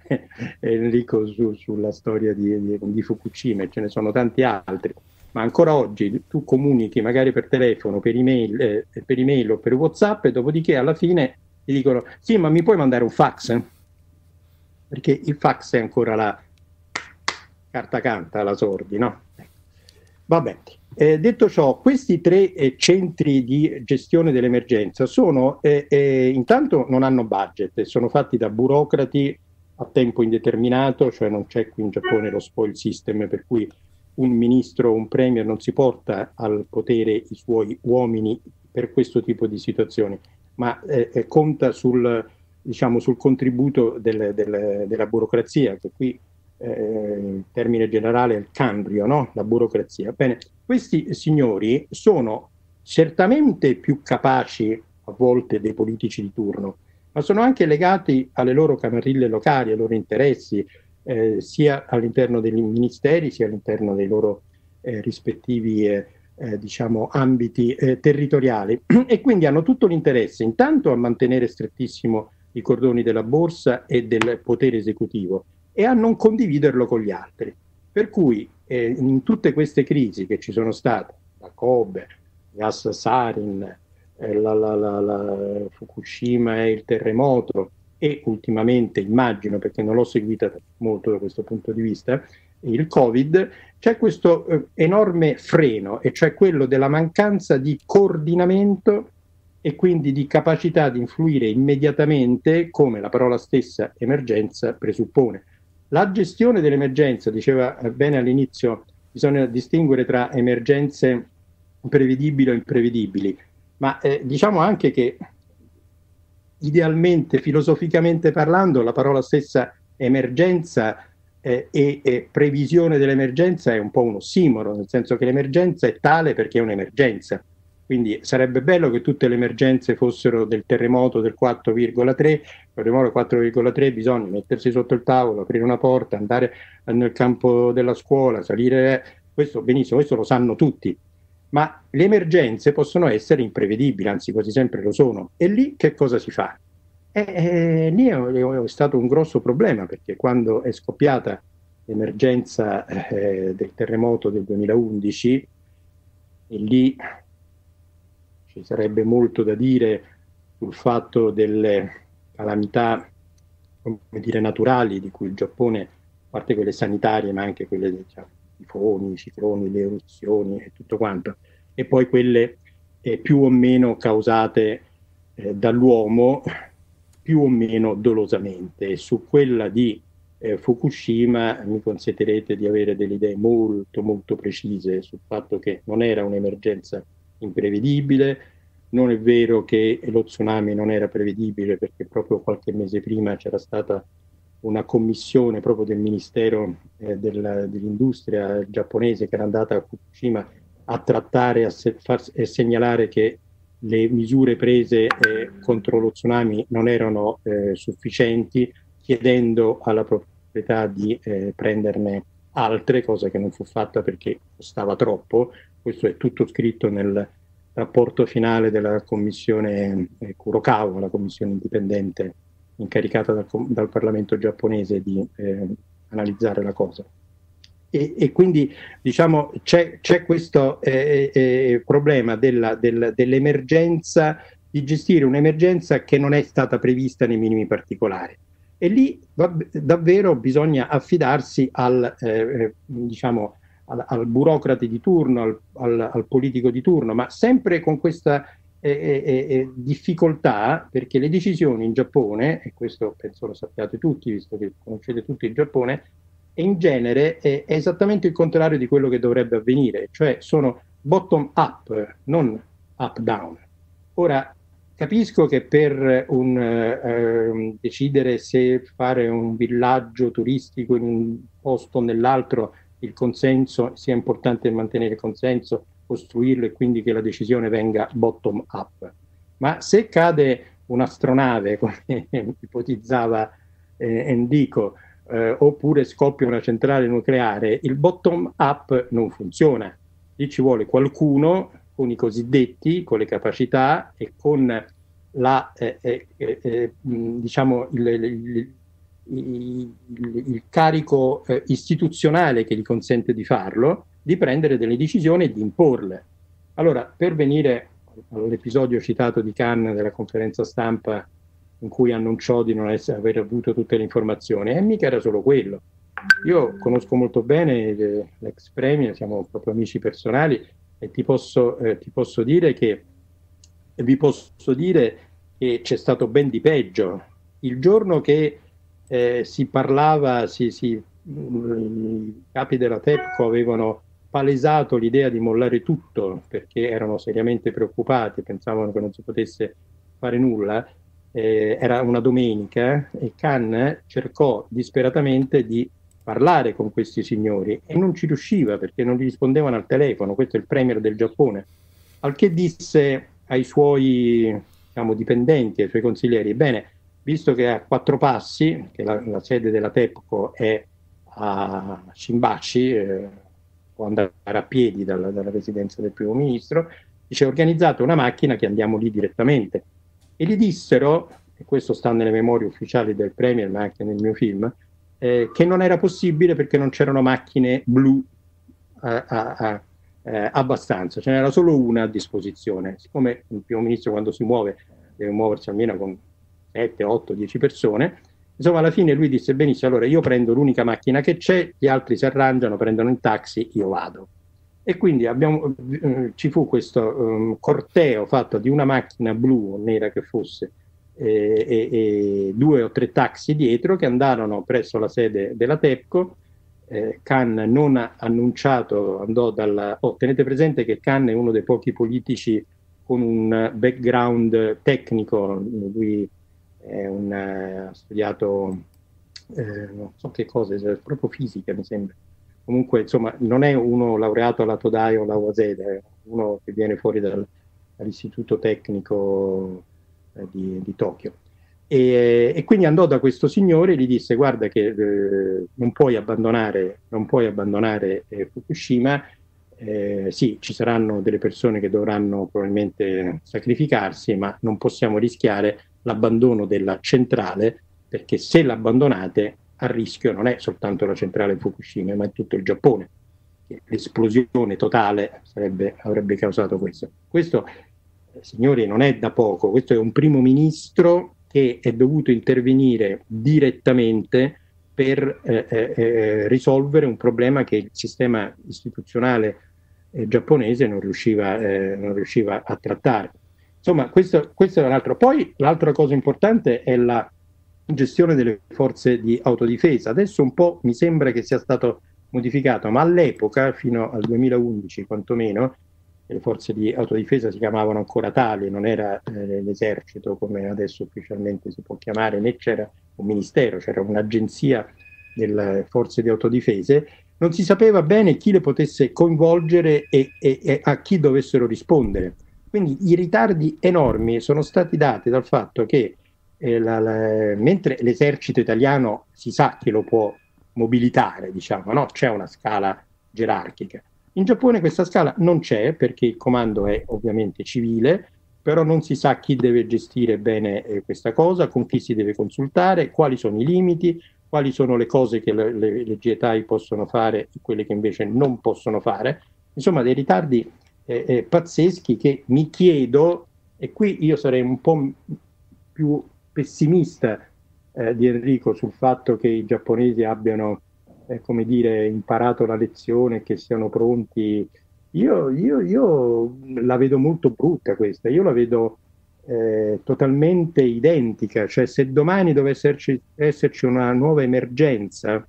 Speaker 6: Enrico su, sulla storia di, di, di Fukushima, e ce ne sono tanti altri, ma ancora oggi tu comunichi magari per telefono, per email, eh, per email o per WhatsApp e dopodiché alla fine ti dicono sì, ma mi puoi mandare un fax? Perché il fax è ancora la carta canta, la sordi, no? Vabbè, eh, detto ciò, questi tre eh, centri di gestione dell'emergenza sono, eh, eh, intanto non hanno budget, sono fatti da burocrati a tempo indeterminato, cioè non c'è qui in Giappone lo spoil system per cui un ministro o un premier non si porta al potere i suoi uomini per questo tipo di situazioni, ma eh, eh, conta sul, diciamo, sul contributo del, del, della burocrazia, che qui eh, in termine generale il cambio, no? la burocrazia. Bene, questi signori sono certamente più capaci a volte dei politici di turno, ma sono anche legati alle loro camarille locali, ai loro interessi, eh, sia all'interno dei ministeri sia all'interno dei loro eh, rispettivi eh, eh diciamo, ambiti eh, territoriali e quindi hanno tutto l'interesse intanto a mantenere strettissimo i cordoni della borsa e del potere esecutivo e a non condividerlo con gli altri. Per cui eh, in tutte queste crisi che ci sono state, la Kobe, gas Sarin, la, la, la, la, Fukushima e il terremoto, e ultimamente immagino, perché non l'ho seguita molto da questo punto di vista, il Covid, c'è questo eh, enorme freno, e cioè quello della mancanza di coordinamento e quindi di capacità di influire immediatamente, come la parola stessa emergenza presuppone. La gestione dell'emergenza, diceva bene all'inizio, bisogna distinguere tra emergenze prevedibili o imprevedibili, ma eh, diciamo anche che idealmente, filosoficamente parlando, la parola stessa emergenza eh, e, e, previsione dell'emergenza è un po' un ossimoro, nel senso che l'emergenza è tale perché è un'emergenza. Quindi sarebbe bello che tutte le emergenze fossero del terremoto del 4,3, per il terremoto 4,3 bisogna mettersi sotto il tavolo, aprire una porta, andare nel campo della scuola, salire, questo benissimo, questo lo sanno tutti, ma le emergenze possono essere imprevedibili, anzi quasi sempre lo sono, e lì che cosa si fa? E, e, lì è, è, stato un grosso problema perché quando è scoppiata l'emergenza eh, del terremoto del 2011, e lì ci sarebbe molto da dire sul fatto delle calamità dire, naturali di cui il Giappone, a parte quelle sanitarie, ma anche quelle diciamo, tifoni, cicloni, le eruzioni e tutto quanto, e poi quelle eh, più o meno causate eh, dall'uomo, più o meno dolosamente. Su quella di eh, Fukushima mi consentirete di avere delle idee molto molto precise sul fatto che non era un'emergenza imprevedibile. Non è vero che lo tsunami non era prevedibile perché proprio qualche mese prima c'era stata una commissione proprio del Ministero eh, della, dell'Industria giapponese che era andata a Fukushima a trattare e segnalare che le misure prese eh, contro lo tsunami non erano eh, sufficienti, chiedendo alla proprietà di eh, prenderne altre, cosa che non fu fatta perché costava troppo, questo è tutto scritto nel rapporto finale della commissione eh, Kurokawa, la commissione indipendente incaricata dal, dal Parlamento giapponese di eh, analizzare la cosa. E, e, quindi diciamo c'è, c'è questo eh, eh, problema della, del, dell'emergenza, di gestire un'emergenza che non è stata prevista nei minimi particolari. E lì davvero bisogna affidarsi al, eh, eh diciamo, al, al burocrate di turno, al, al, al, politico di turno, ma sempre con questa eh, eh, difficoltà perché le decisioni in Giappone, e questo penso lo sappiate tutti, visto che conoscete tutti il Giappone, in genere è, è esattamente il contrario di quello che dovrebbe avvenire, cioè sono bottom up, non up down. Ora, capisco che per un, eh, decidere se fare un villaggio turistico in un posto o nell'altro il consenso sia importante mantenere il consenso, costruirlo e quindi che la decisione venga bottom up. Ma se cade un'astronave, come ipotizzava eh, Endico, eh, oppure scoppia una centrale nucleare, il bottom up non funziona. Lì ci vuole qualcuno con i cosiddetti, con le capacità e con la, eh, eh, eh, eh diciamo il, il, il, il carico eh, istituzionale che gli consente di farlo, di prendere delle decisioni e di imporle. Allora, per venire all'episodio citato di Cannes della conferenza stampa in cui annunciò di non essere, aver avuto tutte le informazioni, e mica era solo quello. Io conosco molto bene l'ex premier, siamo proprio amici personali, e ti posso, eh, ti posso dire che vi posso dire che c'è stato ben di peggio. Il giorno che eh, si parlava, si, si, i capi della TEPCO avevano palesato l'idea di mollare tutto perché erano seriamente preoccupati, pensavano che non si potesse fare nulla, eh, era una domenica e Khan cercò disperatamente di parlare con questi signori e non ci riusciva perché non gli rispondevano al telefono, questo è il premier del Giappone, al che disse ai suoi diciamo, dipendenti, ai suoi consiglieri, bene, visto che a quattro passi, che la, la sede della TEPCO è a Shimbashi, eh, può andare a piedi dalla, dalla residenza del primo ministro, dice organizzate una macchina che andiamo lì direttamente. E gli dissero, e questo sta nelle memorie ufficiali del Premier, ma anche nel mio film, eh, che non era possibile perché non c'erano macchine blu a, a, a, eh, abbastanza, ce n'era solo una a disposizione. Siccome il primo ministro quando si muove deve muoversi almeno con 7, 8, 10 persone, insomma alla fine lui disse benissimo, allora io prendo l'unica macchina che c'è, gli altri si arrangiano, prendono il taxi, io vado. E quindi abbiamo, eh, ci fu questo um, corteo fatto di una macchina blu o nera che fosse, e, e, e, due o tre taxi dietro che andarono presso la sede della TEPCO. Eh, Khan non ha annunciato, andò dalla... Oh, tenete presente che Khan è uno dei pochi con un background tecnico, lui un, ha studiato eh, non so che cosa, proprio fisica mi sembra. Comunque, insomma, non è uno laureato alla Todai o alla Waseda, è uno che viene fuori dal, dall'istituto tecnico eh, di, di, Tokyo. E, e, quindi andò da questo signore e gli disse guarda che eh, non puoi abbandonare, non puoi abbandonare eh, Fukushima, eh, sì, ci saranno delle persone che dovranno probabilmente sacrificarsi, ma non possiamo rischiare l'abbandono della centrale perché se l'abbandonate a rischio non è soltanto la centrale Fukushima, ma è tutto il Giappone. L'esplosione totale sarebbe, avrebbe causato questo. Questo signori, non è da poco, questo è un primo ministro che è dovuto intervenire direttamente per eh, eh, eh, risolvere un problema che il sistema istituzionale eh, giapponese non riusciva, eh, non riusciva, a trattare. Insomma, questo, questo è l'altro. Poi l'altra cosa importante è la gestione delle forze di autodifesa. Adesso un po' mi sembra che sia stato modificato, ma all'epoca, fino al 2011 quantomeno, le forze di autodifesa si chiamavano ancora tali, non era eh, l'esercito come adesso ufficialmente si può chiamare, né c'era un ministero, c'era un'agenzia delle forze di autodifese, non si sapeva bene chi le potesse coinvolgere e, e, e a chi dovessero rispondere. Quindi i ritardi enormi sono stati dati dal fatto che eh, la, la, mentre l'esercito italiano si sa che lo può mobilitare, diciamo, no? c'è una scala gerarchica. In Giappone questa scala non c'è perché il comando è ovviamente civile, però non si sa chi deve gestire bene eh, questa cosa, con chi si deve consultare, quali sono i limiti, quali sono le cose che le, le, possono fare e quelle che invece non possono fare. Insomma, dei ritardi eh, pazzeschi che mi chiedo, e qui io sarei un po' più pessimista eh, di Enrico sul fatto che i giapponesi abbiano eh, come dire, imparato la lezione, che siano pronti. Io, io, io, la vedo molto brutta questa, io la vedo eh, totalmente identica, cioè se domani dovesse esserci, esserci una nuova emergenza,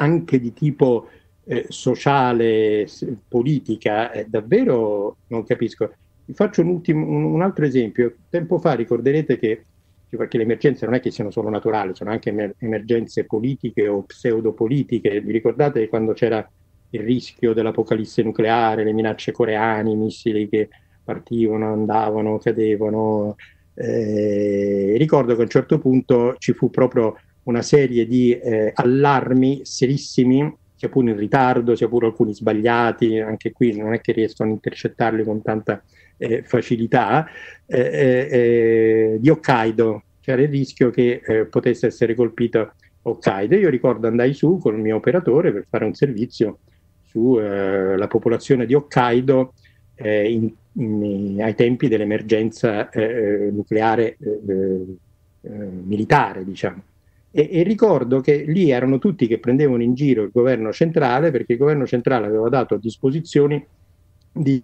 Speaker 6: anche di tipo eh, sociale, politica, eh, davvero non capisco. Vi faccio un, ultimo, un, un, altro esempio. Tempo fa ricorderete che, perché le emergenze non è che siano solo naturali, sono anche emer- emergenze politiche o pseudopolitiche. Vi ricordate quando c'era il rischio dell'apocalisse nucleare, le minacce coreane, i missili che partivano, andavano, cadevano? Eh, ricordo che a un certo punto ci fu proprio una serie di eh, allarmi serissimi sia pure in ritardo, sia pure alcuni sbagliati, anche qui non è che riescono a intercettarli con tanta eh, facilità, eh, eh, eh di Hokkaido. C'era il rischio che potesse essere colpito Hokkaido. Io ricordo andai su con il mio operatore per fare un servizio sulla popolazione di Hokkaido in, in, ai tempi dell'emergenza nucleare militare, diciamo. E, e, ricordo che lì erano tutti che prendevano in giro il governo centrale perché il governo centrale aveva dato a disposizione di,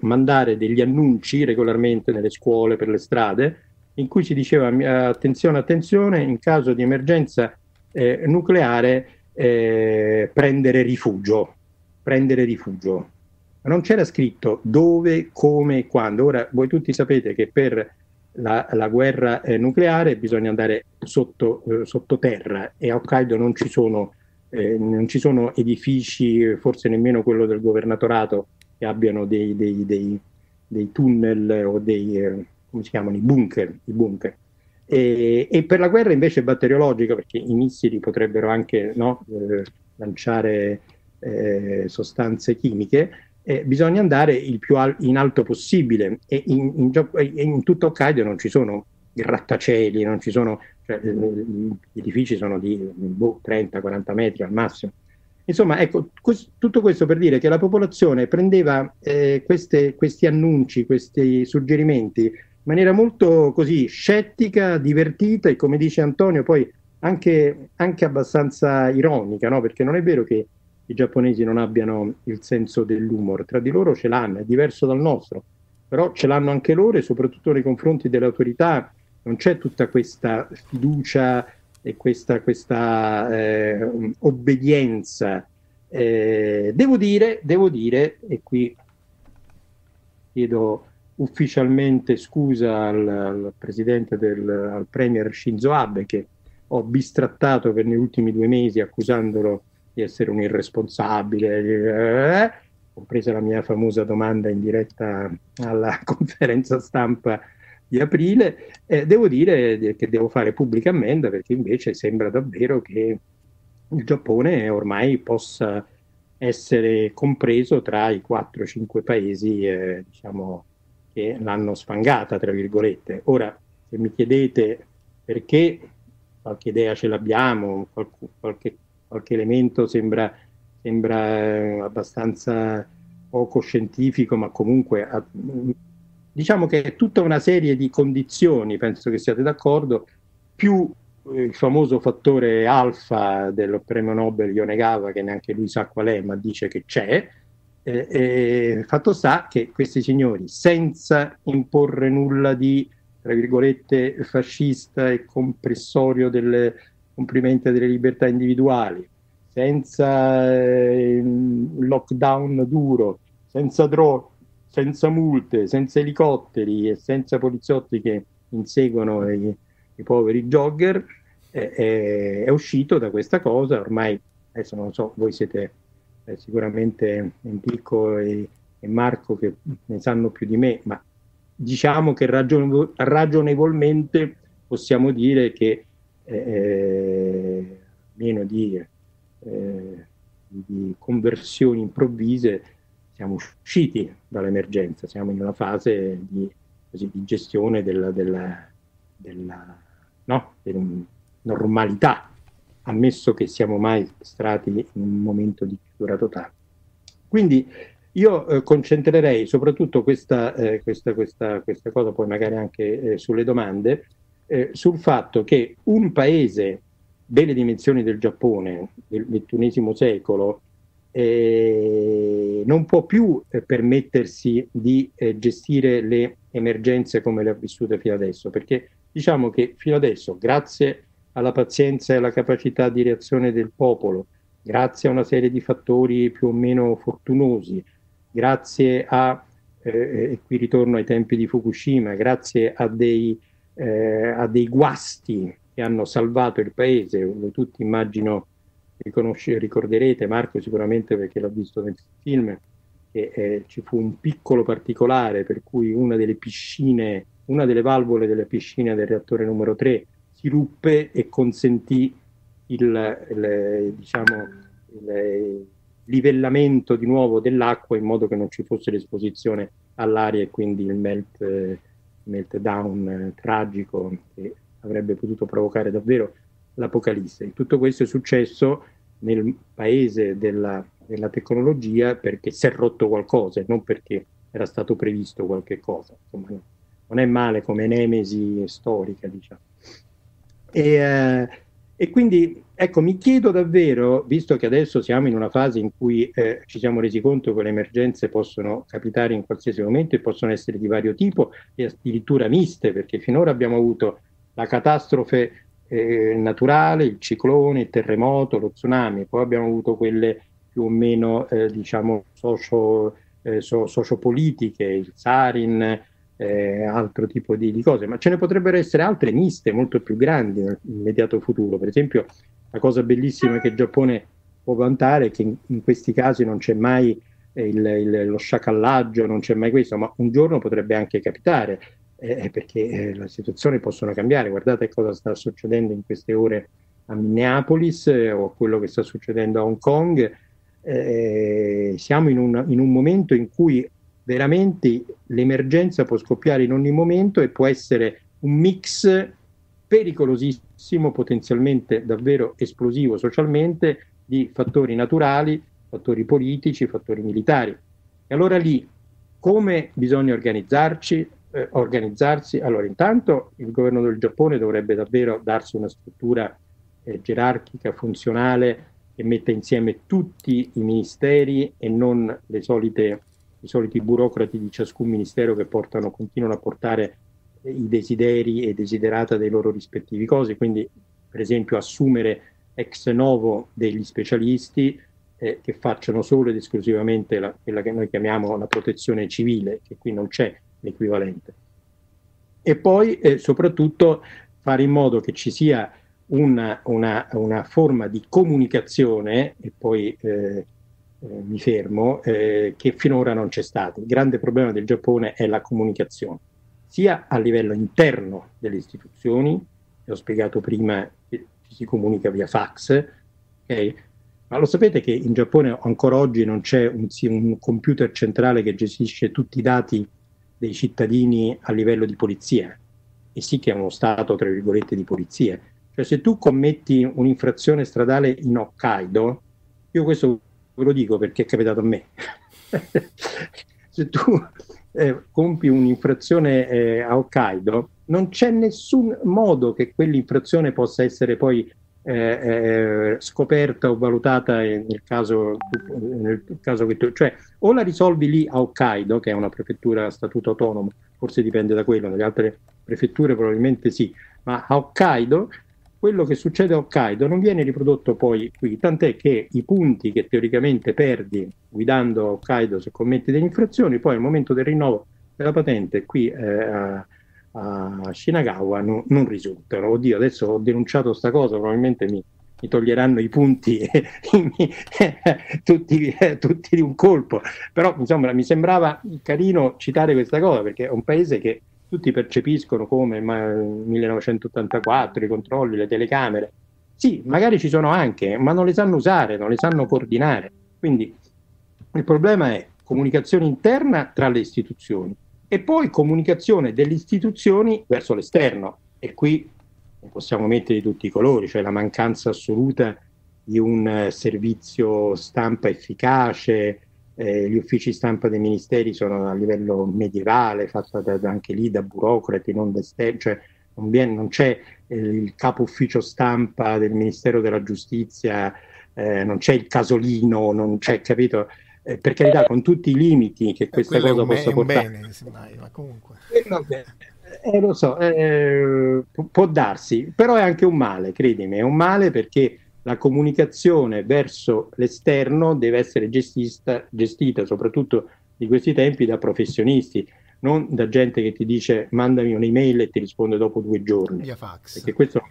Speaker 6: mandare degli annunci regolarmente nelle scuole, per le strade, in cui si diceva attenzione, attenzione, in caso di emergenza eh, nucleare eh, prendere rifugio, prendere rifugio. Ma non c'era scritto dove, come e quando. Ora voi tutti sapete che per la, la guerra eh, nucleare bisogna andare sotto, eh, sottoterra e a Hokkaido non ci, sono, eh, non ci sono edifici, forse nemmeno quello del governatorato, che abbiano dei, dei, dei, dei tunnel o dei, eh, come si chiamano, i bunker. I bunker. E, e, per la guerra invece batteriologica, perché i missili potrebbero anche no, eh, lanciare eh, sostanze chimiche, eh, bisogna andare il più al- in alto possibile e in, in, in, tutto Hokkaido non ci sono grattacieli, non ci sono, cioè, gli edifici sono di boh, 30-40 metri al massimo. Insomma, ecco, tutto questo per dire che la popolazione prendeva eh, queste, questi annunci, questi suggerimenti in maniera molto così scettica, divertita e come dice Antonio poi anche, anche abbastanza ironica, no? perché non è vero che i giapponesi non abbiano il senso dell'umor, tra di loro ce l'hanno, è diverso dal nostro, però ce l'hanno anche loro e soprattutto nei confronti delle autorità non c'è tutta questa fiducia e questa, questa eh, obbedienza. Eh, devo, dire, devo dire, e qui chiedo ufficialmente scusa al, al presidente del al premier Shinzo Abe che ho bistrattato per gli ultimi due mesi accusandolo di essere un irresponsabile, eh, compresa la mia famosa domanda in diretta alla conferenza stampa di aprile, eh, devo dire che devo fare pubblica ammenda perché invece sembra davvero che il Giappone ormai possa essere compreso tra i 4-5 paesi eh, diciamo, che l'hanno sfangata, tra virgolette. Ora, se mi chiedete perché, qualche idea ce l'abbiamo, qualche, qualche elemento sembra, sembra eh, abbastanza poco scientifico, ma comunque diciamo che è tutta una serie di condizioni, penso che siate d'accordo, più eh, il famoso fattore alfa del premio Nobel Yonegava, che neanche lui sa qual è, ma dice che c'è, eh, eh, fatto sta che questi signori, senza imporre nulla di, tra virgolette, fascista e compressorio delle, complimenti delle libertà individuali, senza eh, lockdown duro, senza droghe, senza multe, senza elicotteri e senza poliziotti che inseguono i, i poveri jogger, eh, è uscito da questa cosa, ormai adesso non so, voi siete eh, sicuramente Enrico e, e, Marco che ne sanno più di me, ma diciamo che ragion- ragionevolmente possiamo dire che eh, meno di, eh, di conversioni improvvise siamo usciti dall'emergenza, siamo in una fase di, così, di gestione della, della, della, no? della, normalità, ammesso che siamo mai stati in un momento di chiusura totale. Quindi io eh, concentrerei soprattutto questa, eh, questa, questa, questa, cosa, poi magari anche eh, sulle domande, eh, sul fatto che un paese delle dimensioni del Giappone del XXI secolo eh, non può più eh, permettersi di eh, gestire le emergenze come le ha vissute fino adesso, perché diciamo che fino adesso, grazie alla pazienza e alla capacità di reazione del popolo, grazie a una serie di fattori più o meno fortunosi, grazie a, eh, e qui ritorno ai tempi di Fukushima, grazie a dei, eh, a dei guasti che hanno salvato il paese, voi tutti immagino ricorderete, Marco sicuramente perché l'ha visto nel film, che eh, ci fu un piccolo particolare per cui una delle piscine, una delle valvole della piscina del reattore numero 3 si ruppe e consentì il, il, diciamo, il livellamento di nuovo dell'acqua in modo che non ci fosse l'esposizione all'aria e quindi il melt, meltdown eh, tragico che avrebbe potuto provocare davvero l'Apocalisse. Tutto questo è successo nel paese della, della tecnologia perché si è rotto qualcosa e non perché era stato previsto qualche cosa. Insomma, non è male come nemesi storica, diciamo. E, eh, e, quindi, ecco, mi chiedo davvero, visto che adesso siamo in una fase in cui eh, ci siamo resi conto che le emergenze possono capitare in qualsiasi momento e possono essere di vario tipo e addirittura miste, perché finora abbiamo avuto la catastrofe eh, naturale, il ciclone, il terremoto, lo tsunami, poi abbiamo avuto quelle più o meno eh, diciamo socio, eh, so, sociopolitiche, il sarin, eh, altro tipo di, di, cose, ma ce ne potrebbero essere altre miste molto più grandi nell'immediato futuro. Per esempio, la cosa bellissima che il Giappone può vantare è che in, in questi casi non c'è mai il, il, lo sciacallaggio, non c'è mai questo, ma un giorno potrebbe anche capitare eh, perché eh, le situazioni possono cambiare. Guardate cosa sta succedendo in queste ore a Minneapolis eh, o quello che sta succedendo a Hong Kong. Eh, siamo in un, in un momento in cui veramente l'emergenza può scoppiare in ogni momento e può essere un mix pericolosissimo, potenzialmente davvero esplosivo socialmente, di fattori naturali, fattori politici, fattori militari. E allora lì come bisogna organizzarci? eh, organizzarsi. Allora, intanto il governo del Giappone dovrebbe davvero darsi una struttura eh, gerarchica, funzionale, che metta insieme tutti i ministeri e non le solite, i soliti burocrati di ciascun ministero che portano, continuano a portare i desideri e desiderata dei loro rispettivi cose. Quindi, per esempio, assumere ex novo degli specialisti eh, che facciano solo ed esclusivamente la, quella che noi chiamiamo la protezione civile, che qui non c'è, l'equivalente. E poi eh, soprattutto fare in modo che ci sia una, una, una forma di comunicazione, e poi eh, eh, mi fermo, eh, che finora non c'è stato. Il grande problema del Giappone è la comunicazione, sia a livello interno delle istituzioni, ho spiegato prima che si comunica via fax, okay? ma lo sapete che in Giappone ancora oggi non c'è un, un computer centrale che gestisce tutti i dati dei cittadini a livello di polizia, e sì che è uno Stato, tra virgolette, di polizia. Cioè se tu commetti un'infrazione stradale in Hokkaido, io questo ve lo dico perché è capitato a me, se tu eh, compi un'infrazione eh, a Hokkaido, non c'è nessun modo che quell'infrazione possa essere poi eh, eh, scoperta o valutata nel caso, nel caso che tu, cioè o la risolvi lì a Hokkaido, che è una prefettura a statuto autonomo, forse dipende da quello, nelle altre prefetture probabilmente sì, ma a Hokkaido quello che succede a Hokkaido non viene riprodotto poi qui, tant'è che i punti che teoricamente perdi guidando a Hokkaido se commetti delle infrazioni, poi al momento del rinnovo della patente qui eh, a Shinagawa non, non risultano. Oddio, adesso ho denunciato questa cosa, probabilmente mi, mi toglieranno i punti tutti, tutti, di un colpo. Però insomma mi sembrava carino citare questa cosa perché è un paese che tutti percepiscono come il 1984, i controlli, le telecamere. Sì, magari ci sono anche, ma non le sanno usare, non le sanno coordinare. Quindi il problema è comunicazione interna tra le istituzioni e poi comunicazione delle istituzioni verso l'esterno. E qui possiamo mettere di tutti i colori, cioè la mancanza assoluta di un eh, servizio stampa efficace, eh, gli uffici stampa dei ministeri sono a livello medievale, fatta da, anche lì da burocrati, non da esterni, cioè non, viene, non c'è eh, il capo ufficio stampa del Ministero della Giustizia, eh, non c'è il casolino, non c'è, capito? Eh, per carità, con tutti i limiti che questa cosa possa
Speaker 4: be-
Speaker 6: portare.
Speaker 4: Bene, semmai, ma comunque.
Speaker 6: Eh, lo so, eh, può darsi, però è anche un male, credimi, è un male perché la comunicazione verso l'esterno deve essere gestita, gestita soprattutto di questi tempi da professionisti, non da gente che ti dice mandami un'email e ti risponde dopo due giorni.
Speaker 4: Via fax.
Speaker 6: Perché questo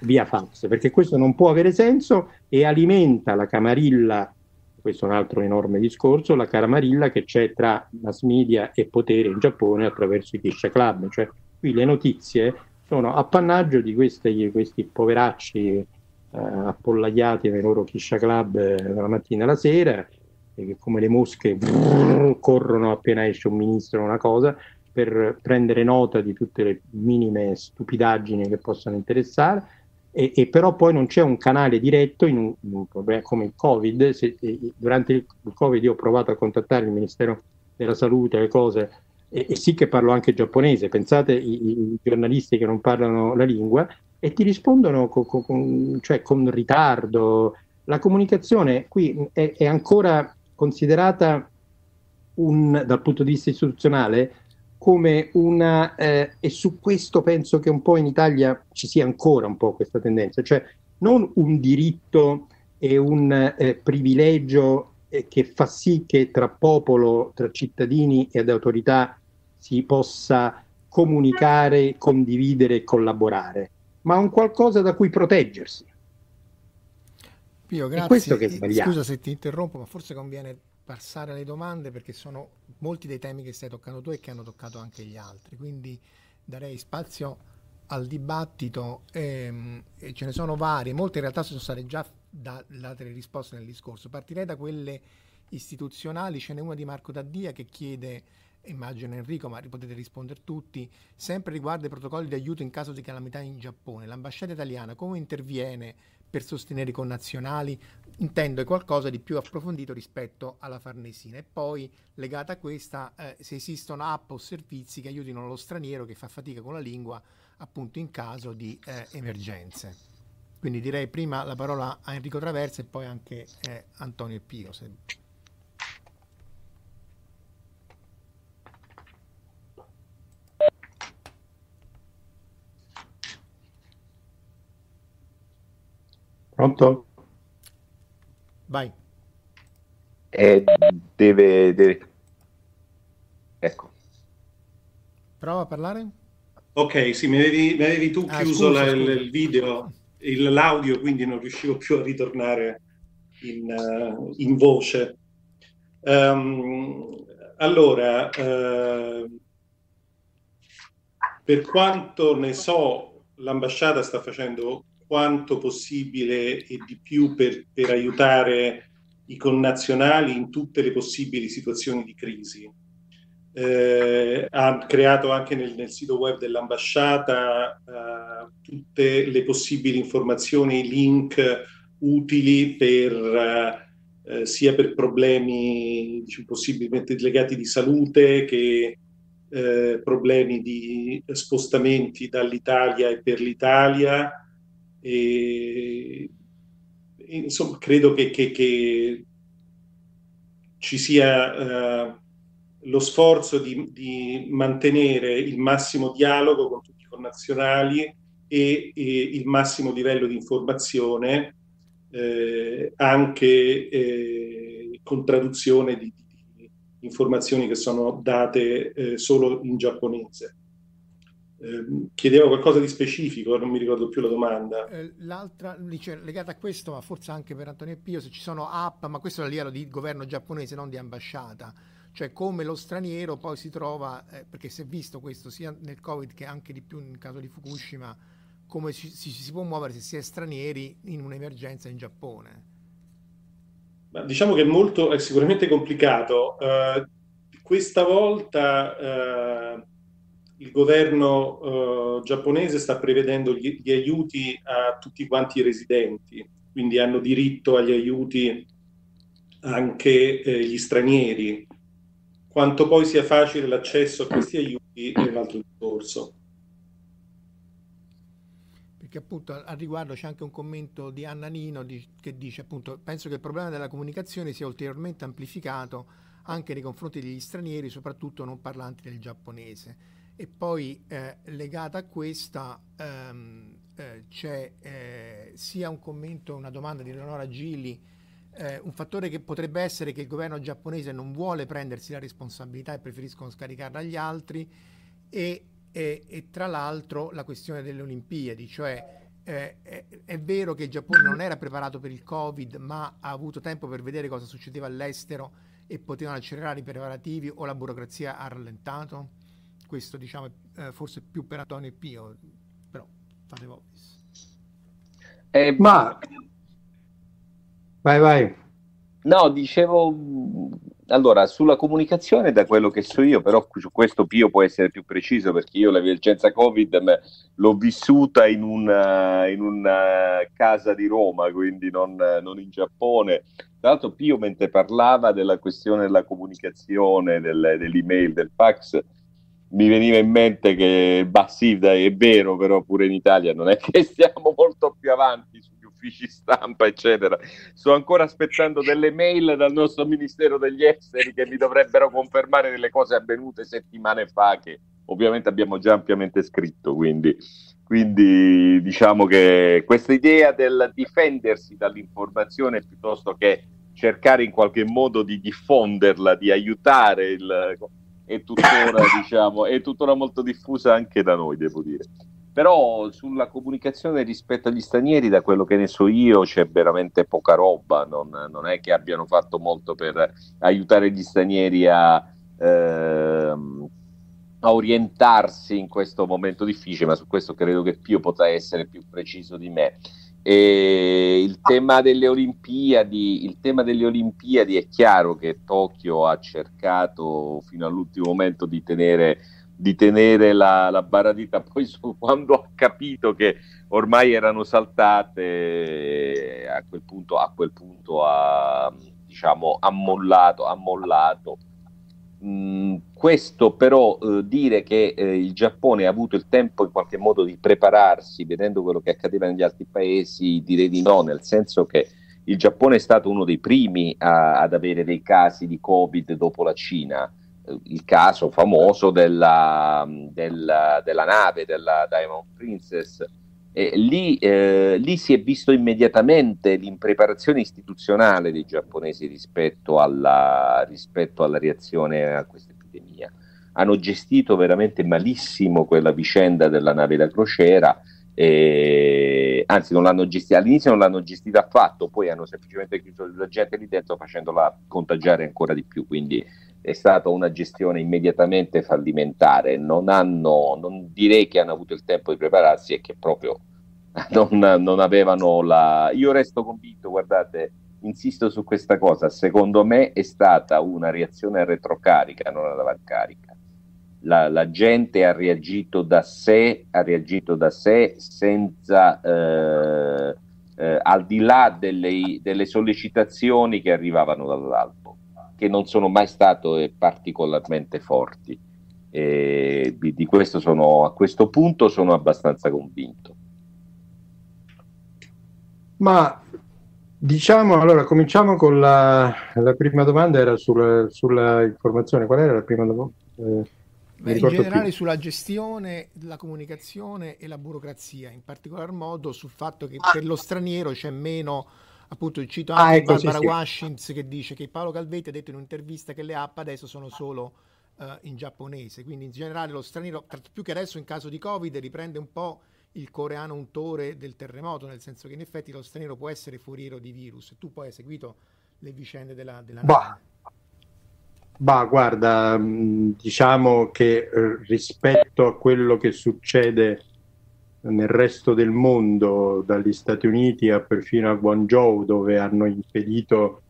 Speaker 6: via fax, perché questo non può avere senso e alimenta la camarilla, questo è un altro enorme discorso, la camarilla che c'è tra mass media e potere in Giappone attraverso i Kisha Club, cioè qui le notizie sono appannaggio di questi, questi poveracci eh, appollaiati nei loro Kisha Club eh, dalla mattina alla sera che come le mosche brrr, corrono appena esce un ministro o una cosa per prendere nota di tutte le minime stupidaggini che possono interessare e, e però poi non c'è un canale diretto in un, in un problema come il Covid. Se, durante il, il Covid io ho provato a contattare il Ministero della Salute, le cose, e, e sì che parlo anche giapponese, pensate i, i, giornalisti che non parlano la lingua e ti rispondono con, con, cioè con ritardo. La comunicazione qui è, è ancora considerata un, dal punto di vista istituzionale come una, eh, e su questo penso che un po' in Italia ci sia ancora un po' questa tendenza, cioè non un diritto e un eh, privilegio eh, che fa sì che tra popolo, tra cittadini ed autorità si possa comunicare, condividere e collaborare, ma un qualcosa da cui proteggersi.
Speaker 4: Pio, grazie.
Speaker 6: È questo che è sbagliato.
Speaker 4: Scusa se ti interrompo, ma forse conviene passare alle domande perché sono molti dei temi che stai toccando tu e che hanno toccato anche gli altri. Quindi darei spazio al dibattito ehm, e ce ne sono varie, molte in realtà sono state già date le risposte nel discorso. Partirei da quelle istituzionali, ce n'è una di Marco Daddia che chiede, immagino Enrico, ma potete rispondere tutti, sempre riguardo ai protocolli di aiuto in caso di calamità in Giappone. L'ambasciata italiana come interviene per sostenere i connazionali, intendo è qualcosa di più approfondito rispetto alla Farnesina. E poi, legata a questa, eh, se esistono app o servizi che aiutino lo straniero che fa fatica con la lingua, appunto in caso di eh, emergenze. Quindi direi prima la parola a Enrico Traversa e poi anche eh, Antonio e Pio. Se...
Speaker 6: Pronto?
Speaker 4: Vai.
Speaker 5: Eh, deve, deve... Ecco.
Speaker 4: Prova a parlare.
Speaker 7: Ok, sì, mi avevi, mi avevi tu
Speaker 4: Ah,
Speaker 7: chiuso
Speaker 4: scusa,
Speaker 7: la-
Speaker 4: scusa.
Speaker 7: il, video, il- l'audio, quindi non riuscivo più a ritornare in, eh, in voce. Ehm, allora, eh, per quanto ne so, l'ambasciata sta facendo quanto possibile e di più per, per aiutare i connazionali in tutte le possibili situazioni di crisi. Eh, ha creato anche nel, nel sito web dell'ambasciata eh, tutte le possibili informazioni, link utili per, eh, sia per problemi diciamo, possibilmente legati di salute che eh, problemi di spostamenti dall'Italia e per l'Italia. E, insomma, credo che, che- che ci sia eh, lo sforzo di, di mantenere il massimo dialogo con tutti i connazionali e, e il massimo livello di informazione, eh, anche eh, con traduzione di, di informazioni che sono date eh, solo in giapponese. Eh, chiedevo qualcosa di specifico, non mi ricordo più la domanda.
Speaker 4: Eh, L'altra dice, legata a questo, ma forse anche per Antonio e Pio, se ci sono app, ma questo è a livello di governo giapponese, non di ambasciata, cioè come lo straniero poi si trova, eh, perché si è visto questo sia nel Covid che anche di più nel caso di Fukushima, come ci, si, si può muovere se si è stranieri in un'emergenza in Giappone.
Speaker 7: Ma diciamo che è molto, è sicuramente complicato. Eh, questa volta eh, il governo eh, giapponese sta prevedendo gli, gli aiuti a tutti quanti i residenti, quindi hanno diritto agli aiuti anche eh, gli stranieri. Quanto poi sia facile l'accesso a questi aiuti è un altro discorso.
Speaker 4: che appunto al riguardo c'è anche un commento di Anna Nino di, che dice appunto penso che il problema della comunicazione sia ulteriormente amplificato anche nei confronti degli stranieri, soprattutto non parlanti del giapponese. E poi eh, legata a questa ehm, eh, c'è eh, sia un commento, una domanda di Leonora Gilli, eh, un fattore che potrebbe essere che il governo giapponese non vuole prendersi la responsabilità e preferiscono scaricarla agli altri e, e, e tra l'altro la questione delle Olimpiadi, cioè eh, è, è, vero che il Giappone non era preparato per il Covid, ma ha avuto tempo per vedere cosa succedeva all'estero e potevano accelerare i preparativi o la burocrazia ha rallentato? Questo diciamo eh, forse più per Antonio e Pio, però fate voi.
Speaker 6: Eh, ma vai vai.
Speaker 5: No, dicevo allora, sulla comunicazione, da quello che so io, però su questo Pio può essere più preciso perché io l'emergenza Covid l'ho vissuta in una, in una, casa di Roma, quindi non, non, in Giappone. Tra l'altro Pio mentre parlava della questione della comunicazione, del, dell'email, del fax, mi veniva in mente che, dai, è vero, però pure in Italia non è che stiamo molto più avanti su uffici stampa, eccetera. Sto ancora aspettando delle mail dal nostro Ministero degli Esteri che mi dovrebbero confermare delle cose avvenute settimane fa che ovviamente abbiamo già ampiamente scritto, quindi, quindi diciamo che questa idea del difendersi dall'informazione piuttosto che cercare in qualche modo di diffonderla, di aiutare il, è tuttora, diciamo, è tuttora molto diffusa anche da noi, devo dire. Però sulla comunicazione rispetto agli stranieri, da quello che ne so io, c'è veramente poca roba. Non, non è che abbiano fatto molto per aiutare gli stranieri a, ehm, a, orientarsi in questo momento difficile, ma su questo credo che Pio potrà essere più preciso di me. E il tema delle Olimpiadi, il tema delle Olimpiadi è chiaro che Tokyo ha cercato fino all'ultimo momento di tenere di tenere la, la baradita, poi su, quando ha capito che ormai erano saltate, a quel punto, a quel punto ha diciamo, ammollato. ammollato. Mm, questo però eh, dire che eh, il Giappone ha avuto il tempo in qualche modo di prepararsi, vedendo quello che accadeva negli altri paesi, direi di no, nel senso che il Giappone è stato uno dei primi a, ad avere dei casi di Covid dopo la Cina il caso famoso della, della, della nave, della Diamond Princess. E lì, eh, lì, si è visto immediatamente l'impreparazione istituzionale dei giapponesi rispetto alla, rispetto alla reazione a questa epidemia. Hanno gestito veramente malissimo quella vicenda della nave da crociera, e, anzi non gestita, all'inizio non l'hanno gestita affatto, poi hanno semplicemente chiuso la gente lì dentro facendola contagiare ancora di più, quindi è stata una gestione immediatamente fallimentare, non, hanno, non direi che hanno avuto il tempo di prepararsi e che proprio non, non avevano la... Io resto convinto, guardate, insisto su questa cosa, secondo me è stata una reazione a retrocarica, non ad avanticarica. La, la, gente ha reagito da sé, ha reagito da sé senza, eh, eh, al di là delle, delle sollecitazioni che arrivavano dall'alto che non sono mai state particolarmente forti. E di, questo sono, a questo punto sono abbastanza convinto.
Speaker 6: Ma diciamo, allora cominciamo con la, la prima domanda, era sul, sulla informazione. Qual era la prima domanda? Eh,
Speaker 4: Beh, in generale più. sulla gestione, la comunicazione e la burocrazia, in particolar modo sul fatto che per lo straniero c'è meno appunto cito ah, anche ah, ecco, Barbara sì, Washings che dice che Paolo Calvetti ha detto in un'intervista che le app adesso sono solo uh, in giapponese, quindi in generale lo straniero, più che adesso in caso di Covid, riprende un po' il coreano untore del terremoto, nel senso che in effetti lo straniero può essere foriero di virus. Tu poi hai seguito le vicende della... della
Speaker 6: bah. bah, guarda, mm, diciamo che eh, rispetto a quello che succede nel resto del mondo, dagli Stati Uniti a perfino a Guangzhou, dove hanno impedito,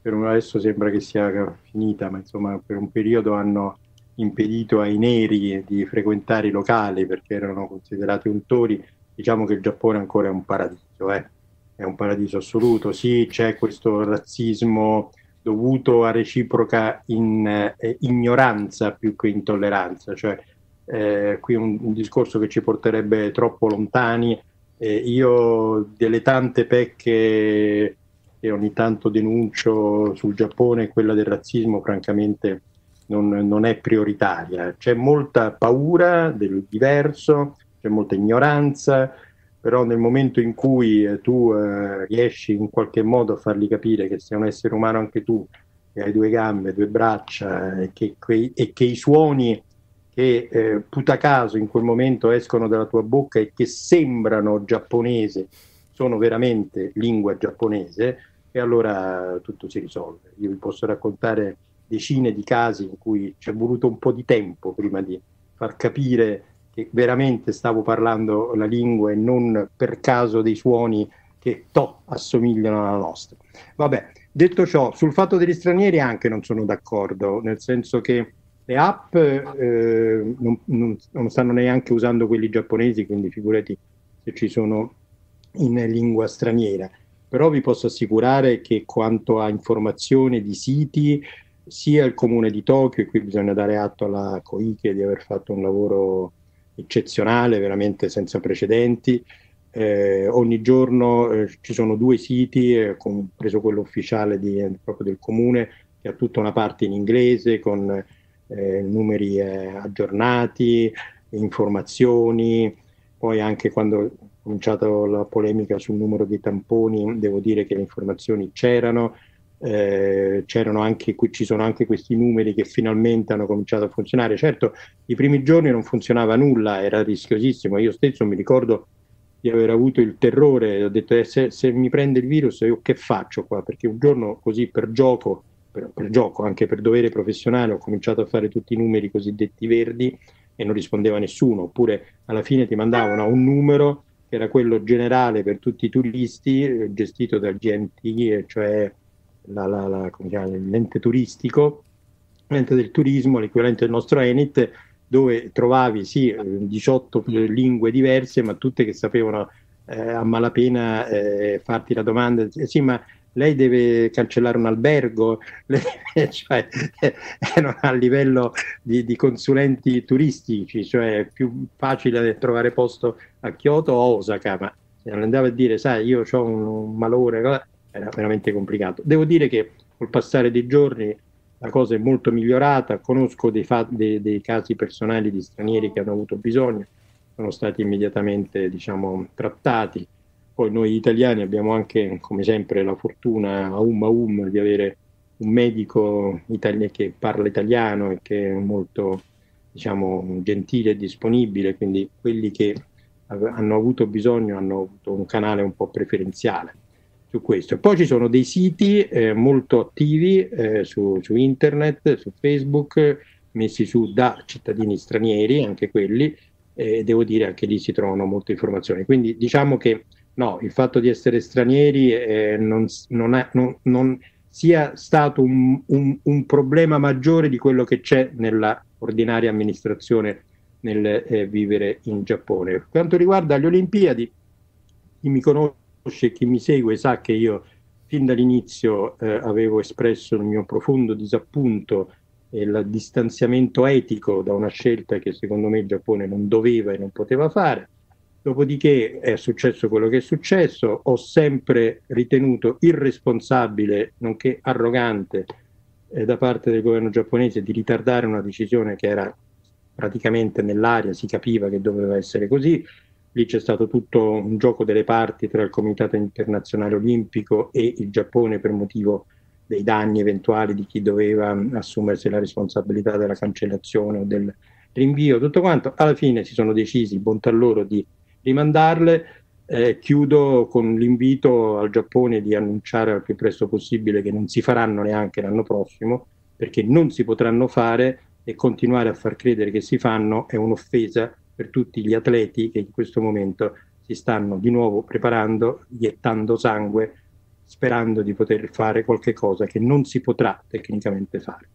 Speaker 6: per un adesso sembra che sia finita, ma insomma per un periodo hanno impedito ai neri di frequentare i locali perché erano considerati untori, diciamo che il Giappone ancora è un paradiso, eh? è un paradiso assoluto, sì c'è questo razzismo dovuto a reciproca in, eh, ignoranza più che intolleranza, cioè eh, qui un, un, discorso che ci porterebbe troppo lontani, Eh, io delle tante pecche che ogni tanto denuncio sul Giappone, quella del razzismo, francamente non, non è prioritaria. C'è molta paura del diverso, c'è molta ignoranza, però nel momento in cui eh, tu eh, riesci in qualche modo a fargli capire che sei un essere umano anche tu, che hai due gambe, due braccia e che, quei, e che i suoni che eh, puta caso in quel momento escono dalla tua bocca e che sembrano giapponese sono veramente lingua giapponese e allora tutto si risolve. Io vi posso raccontare decine di casi in cui ci è voluto un po' di tempo prima di far capire che veramente stavo parlando la lingua e non per caso dei suoni che to assomigliano alla nostra. Vabbè, detto ciò, sul fatto degli stranieri anche non sono d'accordo, nel senso che le app eh, non, non, non, stanno neanche usando quelli giapponesi, quindi figurati se ci sono in lingua straniera. Però vi posso assicurare che quanto a informazioni di siti, sia il comune di Tokyo, e qui bisogna dare atto alla Koike di aver fatto un lavoro eccezionale, veramente senza precedenti. Eh, ogni giorno eh, ci sono due siti, eh, compreso quello ufficiale di, proprio del comune, che ha tutta una parte in inglese con eh, numeri eh, aggiornati, informazioni, poi anche quando è cominciata la polemica sul numero dei tamponi, devo dire che le informazioni c'erano, eh, c'erano anche, ci sono anche questi numeri che finalmente hanno cominciato a funzionare. Certo, i primi giorni non funzionava nulla, era rischiosissimo. Io stesso mi ricordo di aver avuto il terrore, ho detto eh, se, se, mi prende il virus io che faccio qua? Perché un giorno così per gioco per, per, gioco, anche per dovere professionale, ho cominciato a fare tutti i numeri cosiddetti verdi e non rispondeva nessuno, oppure alla fine ti mandavano un numero che era quello generale per tutti i turisti, eh, gestito dal GNT, cioè la, la, la, chiama, l'ente turistico, l'ente del turismo, l'equivalente del nostro Enit, dove trovavi sì 18 lingue diverse, ma tutte che sapevano eh, a malapena eh, farti la domanda, eh, sì ma lei deve cancellare un albergo, cioè, erano a livello di, di, consulenti turistici, cioè è più facile trovare posto a Kyoto o Osaka, ma se non andava a dire, sai, io ho un, un malore, era veramente complicato. Devo dire che col passare dei giorni la cosa è molto migliorata, conosco dei, fa- dei, dei casi personali di stranieri che hanno avuto bisogno, sono stati immediatamente diciamo, trattati poi noi italiani abbiamo anche, come sempre, la fortuna a um a um di avere un medico itali- che parla italiano e che è molto diciamo, gentile e disponibile, quindi quelli che hanno avuto bisogno hanno avuto un canale un po' preferenziale su questo. Poi ci sono dei siti eh, molto attivi eh, su, su, internet, su Facebook, messi su da cittadini stranieri, anche quelli, e eh, devo dire anche lì si trovano molte informazioni. Quindi diciamo che no, il fatto di essere stranieri eh, non, non, è, non, non, sia stato un, un, un, problema maggiore di quello che c'è nella ordinaria amministrazione nel eh, vivere in Giappone. Per quanto riguarda le Olimpiadi, chi mi conosce e chi mi segue sa che io fin dall'inizio eh, avevo espresso il mio profondo disappunto e il distanziamento etico da una scelta che secondo me il Giappone non doveva e non poteva fare Dopodiché è successo quello che è successo, ho sempre ritenuto irresponsabile, nonché arrogante, eh, da parte del governo giapponese di ritardare una decisione che era praticamente nell'aria, si capiva che doveva essere così. Lì c'è stato tutto un gioco delle parti tra il Comitato Internazionale Olimpico e il Giappone per motivo dei danni eventuali di chi doveva assumersi la responsabilità della cancellazione o del rinvio, tutto quanto. Alla fine si sono decisi, bontà loro, di rimandarle. Eh, chiudo con l'invito al Giappone di annunciare al più presto possibile che non si faranno neanche l'anno prossimo, perché non si potranno fare e continuare a far credere che si fanno è un'offesa per tutti gli atleti che in questo momento si stanno di nuovo preparando, iettando sangue, sperando di poter fare qualche cosa che non si potrà tecnicamente fare.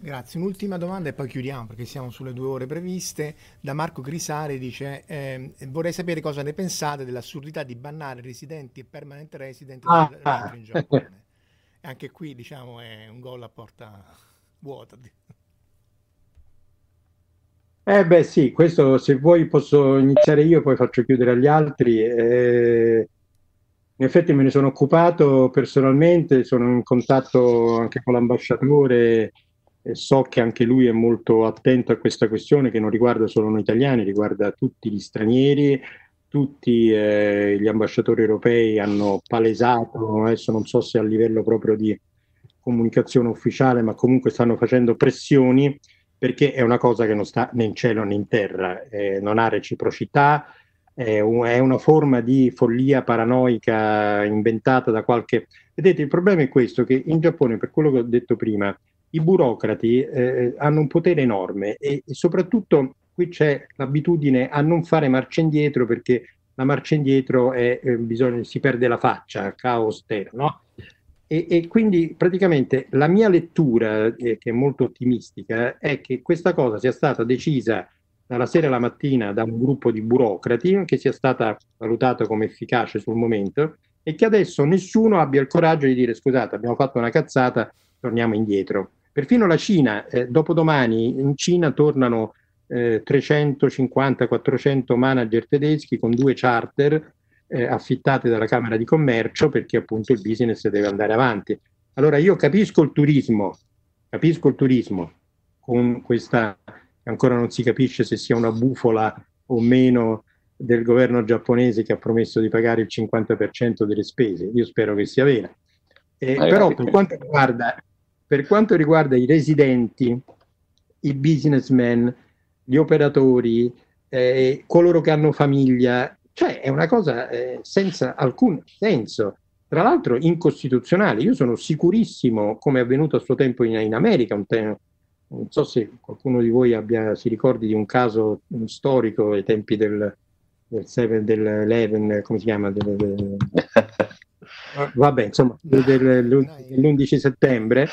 Speaker 4: Grazie, un'ultima domanda e poi chiudiamo perché siamo sulle due ore previste. Da Marco Grisari dice eh, vorrei sapere cosa ne pensate dell'assurdità di bannare residenti e permanent resident ah. in Giappone. Anche qui diciamo è un gol a porta vuota.
Speaker 6: Eh beh sì, questo se vuoi posso iniziare io, poi faccio chiudere agli altri. Eh, in effetti me ne sono occupato personalmente, sono in contatto anche con l'ambasciatore so che anche lui è molto attento a questa questione che non riguarda solo noi italiani, riguarda tutti gli stranieri, tutti eh, gli ambasciatori europei hanno palesato, adesso non so se a livello proprio di comunicazione ufficiale, ma comunque stanno facendo pressioni perché è una cosa che non sta né in cielo né in terra, eh, non ha reciprocità, è, un, è, una forma di follia paranoica inventata da qualche... Vedete, il problema è questo, che in Giappone, per quello che ho detto prima, i burocrati eh, hanno un potere enorme e, e soprattutto qui c'è l'abitudine a non fare marcia indietro perché la marcia indietro è, eh, bisogna, si perde la faccia, caos tero, no? E, e, quindi praticamente la mia lettura, eh, che è molto ottimistica, è che questa cosa sia stata decisa dalla sera alla mattina da un gruppo di burocrati, che sia stata valutata come efficace sul momento e che adesso nessuno abbia il coraggio di dire scusate, abbiamo fatto una cazzata, torniamo indietro. Perfino la Cina, eh, dopodomani in Cina tornano eh, 350-400 manager tedeschi con due charter eh, affittate dalla Camera di Commercio perché appunto il business deve andare avanti. Allora io capisco il turismo, capisco il turismo con questa, ancora non si capisce se sia una bufola o meno del governo giapponese che ha promesso di pagare il 50% delle spese, io spero che sia vera. Eh, però per quanto, riguarda, per quanto riguarda i residenti, i businessmen, gli operatori, eh, coloro che hanno famiglia, cioè è una cosa eh, senza alcun senso, tra l'altro incostituzionale. Io sono sicurissimo, come è avvenuto a suo tempo in, in America, te- non so se qualcuno di voi abbia, si ricordi di un caso storico ai tempi del, del 7, dell'Eleven, come si chiama? Del, del, vabbè, insomma, dell'11 settembre,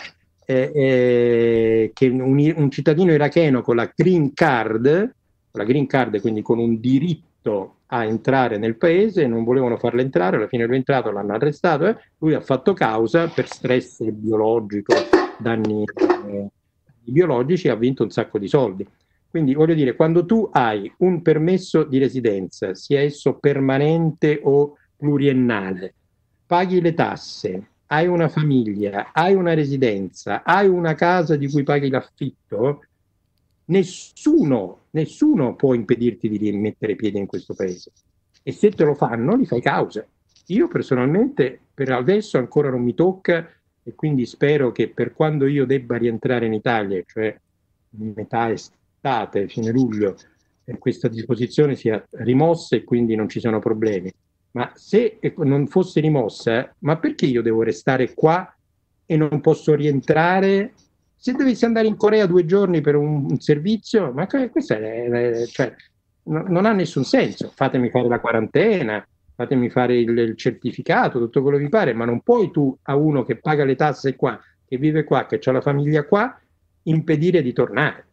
Speaker 6: eh, eh, che un, un, cittadino iracheno con la green card, la green card quindi con un diritto a entrare nel paese, non volevano farlo entrare, alla fine è entrato, l'hanno arrestato, eh, lui ha fatto causa per stress biologico, danni eh, biologici, ha vinto un sacco di soldi. Quindi voglio dire, quando tu hai un permesso di residenza, sia esso permanente o pluriennale, paghi le tasse, hai una famiglia, hai una residenza, hai una casa di cui paghi l'affitto, nessuno, nessuno può impedirti di mettere piede in questo paese. E se te lo fanno, li fai causa. Io personalmente per adesso ancora non mi tocca e quindi spero che per quando io debba rientrare in Italia, cioè metà estate, fine luglio, questa disposizione sia rimossa e quindi non ci siano problemi ma se non fosse rimossa, ma perché io devo restare qua e non posso rientrare? Se dovessi andare in Corea due giorni per un, un servizio, ma questo è, è, cioè, no, non ha nessun senso. Fatemi fare la quarantena, fatemi fare il, il, certificato, tutto quello che vi pare, ma non puoi tu a uno che paga le tasse qua, che vive qua, che ha la famiglia qua, impedire di tornare.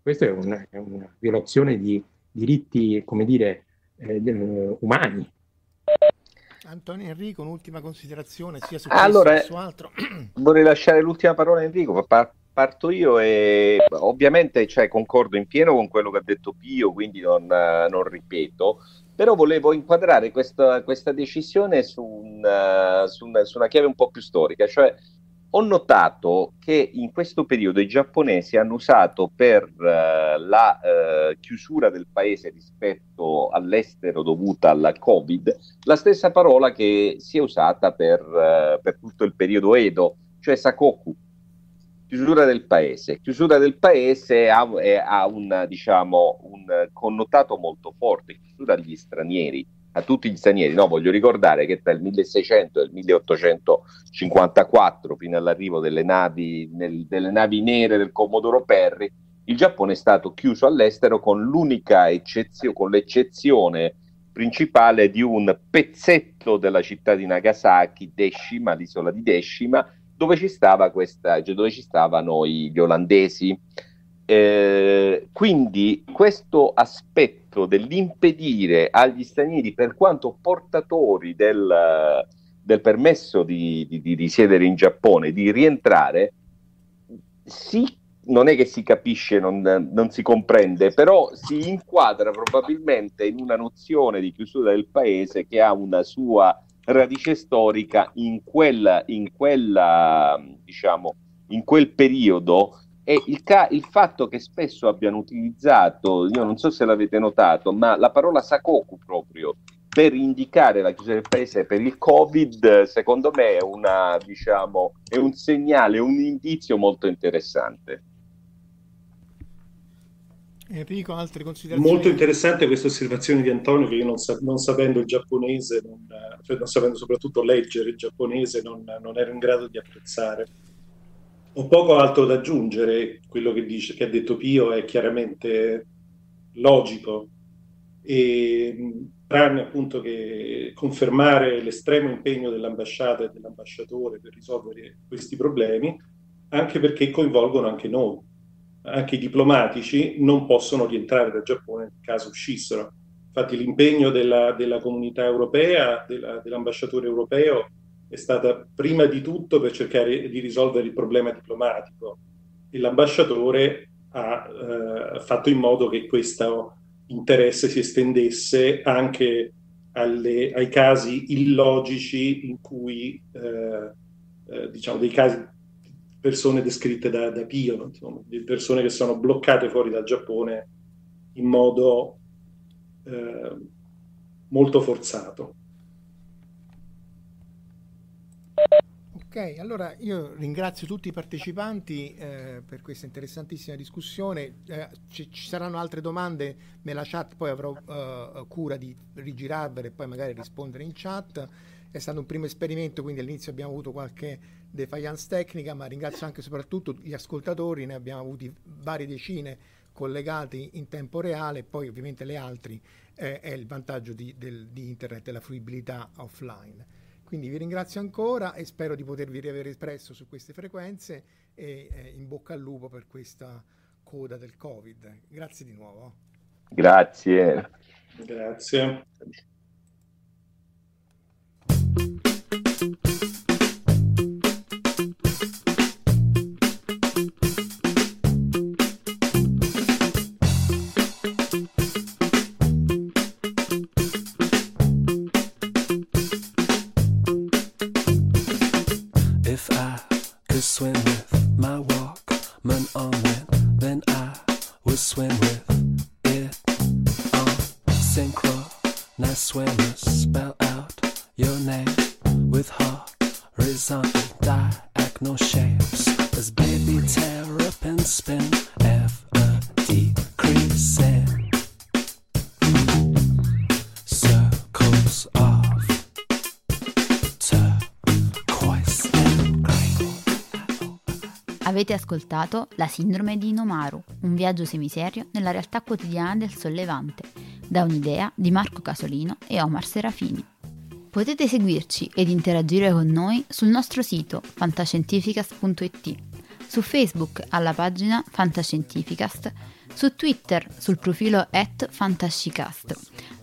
Speaker 6: Questa è, un, è una violazione di diritti, come dire, eh, umani.
Speaker 4: Antonio Enrico, un'ultima considerazione sia su
Speaker 5: allora,
Speaker 4: questo che su altro.
Speaker 5: Vorrei lasciare l'ultima parola a Enrico, parto io e ovviamente cioè, concordo in pieno con quello che ha detto Pio, quindi non, non ripeto, però volevo inquadrare questa, questa decisione su, un, su, una, su una chiave un po' più storica, cioè ho notato che in questo periodo i giapponesi hanno usato per uh, la uh, chiusura del paese rispetto all'estero dovuta alla Covid la stessa parola che si è usata per, uh, per tutto il periodo Edo, cioè Sakoku, chiusura del paese. Chiusura del paese ha, ha un, diciamo, un connotato molto forte, chiusura agli stranieri a tutti gli stranieri. No, voglio ricordare che tra il 1600 e il 1854, fino all'arrivo delle navi, nel, delle navi nere del Commodoro Perry, il Giappone è stato chiuso all'estero con l'unica eccezione, con l'eccezione principale di un pezzetto della città di Nagasaki, Deshima, l'isola di Deshima, dove ci, stava questa, cioè dove ci stavano gli olandesi. Eh, quindi questo aspetto dell'impedire agli stranieri, per quanto portatori del, del permesso di, di, di, risiedere in Giappone, di rientrare, si non è che si capisce, non, non, si comprende, però si inquadra probabilmente in una nozione di chiusura del paese che ha una sua radice storica in quella, in quella diciamo, in quel periodo e il, ca- il, fatto che spesso abbiano utilizzato, io non so se l'avete notato, ma la parola Sakoku proprio per indicare la chiusura del paese per il Covid, secondo me è, una, diciamo, è un segnale, un indizio molto interessante.
Speaker 4: Enrico, altre considerazioni?
Speaker 7: Molto interessante questa osservazione di Antonio che io non, sa- non sapendo il giapponese, non, cioè non, sapendo soprattutto leggere il giapponese, non, non, ero in grado di apprezzare. Ho poco altro da aggiungere, quello che, dice, che ha detto Pio è chiaramente logico, e, tranne appunto che confermare l'estremo impegno dell'ambasciata e dell'ambasciatore per risolvere questi problemi, anche perché coinvolgono anche noi anche i diplomatici non possono rientrare dal Giappone nel caso uscissero. Infatti l'impegno della, della comunità europea, della, dell'ambasciatore europeo, è stata prima di tutto per cercare di risolvere il problema diplomatico e l'ambasciatore ha eh, fatto in modo che questo interesse si estendesse anche alle, ai casi illogici in cui, eh, eh, diciamo, dei casi persone descritte da, da Pio, insomma, di persone che sono bloccate fuori dal Giappone in modo eh, molto forzato.
Speaker 4: Ok, allora io ringrazio tutti i partecipanti eh, per questa interessantissima discussione. Eh, ci, ci, saranno altre domande nella chat, poi avrò uh, cura di rigirarvele e poi magari rispondere in chat. È stato un primo esperimento, quindi all'inizio abbiamo avuto qualche defiance tecnica, ma ringrazio anche e soprattutto gli ascoltatori, ne abbiamo avuti varie decine collegati in tempo reale, poi ovviamente le altre eh, è il vantaggio di, del, di internet e la fruibilità offline. Quindi vi ringrazio ancora e spero di potervi riavere presto su queste frequenze e eh, in bocca al lupo per questa coda del Covid. Grazie di nuovo.
Speaker 5: Grazie.
Speaker 7: Grazie.
Speaker 3: Avete ascoltato La sindrome di Inomaru, un viaggio semiserio nella realtà quotidiana del sollevante, da un'idea di Marco Casolino e Omar Serafini. Potete seguirci ed interagire con noi sul nostro sito fantascientificast.it, su Facebook alla pagina Fantascientificast, su Twitter sul profilo at fantascicast,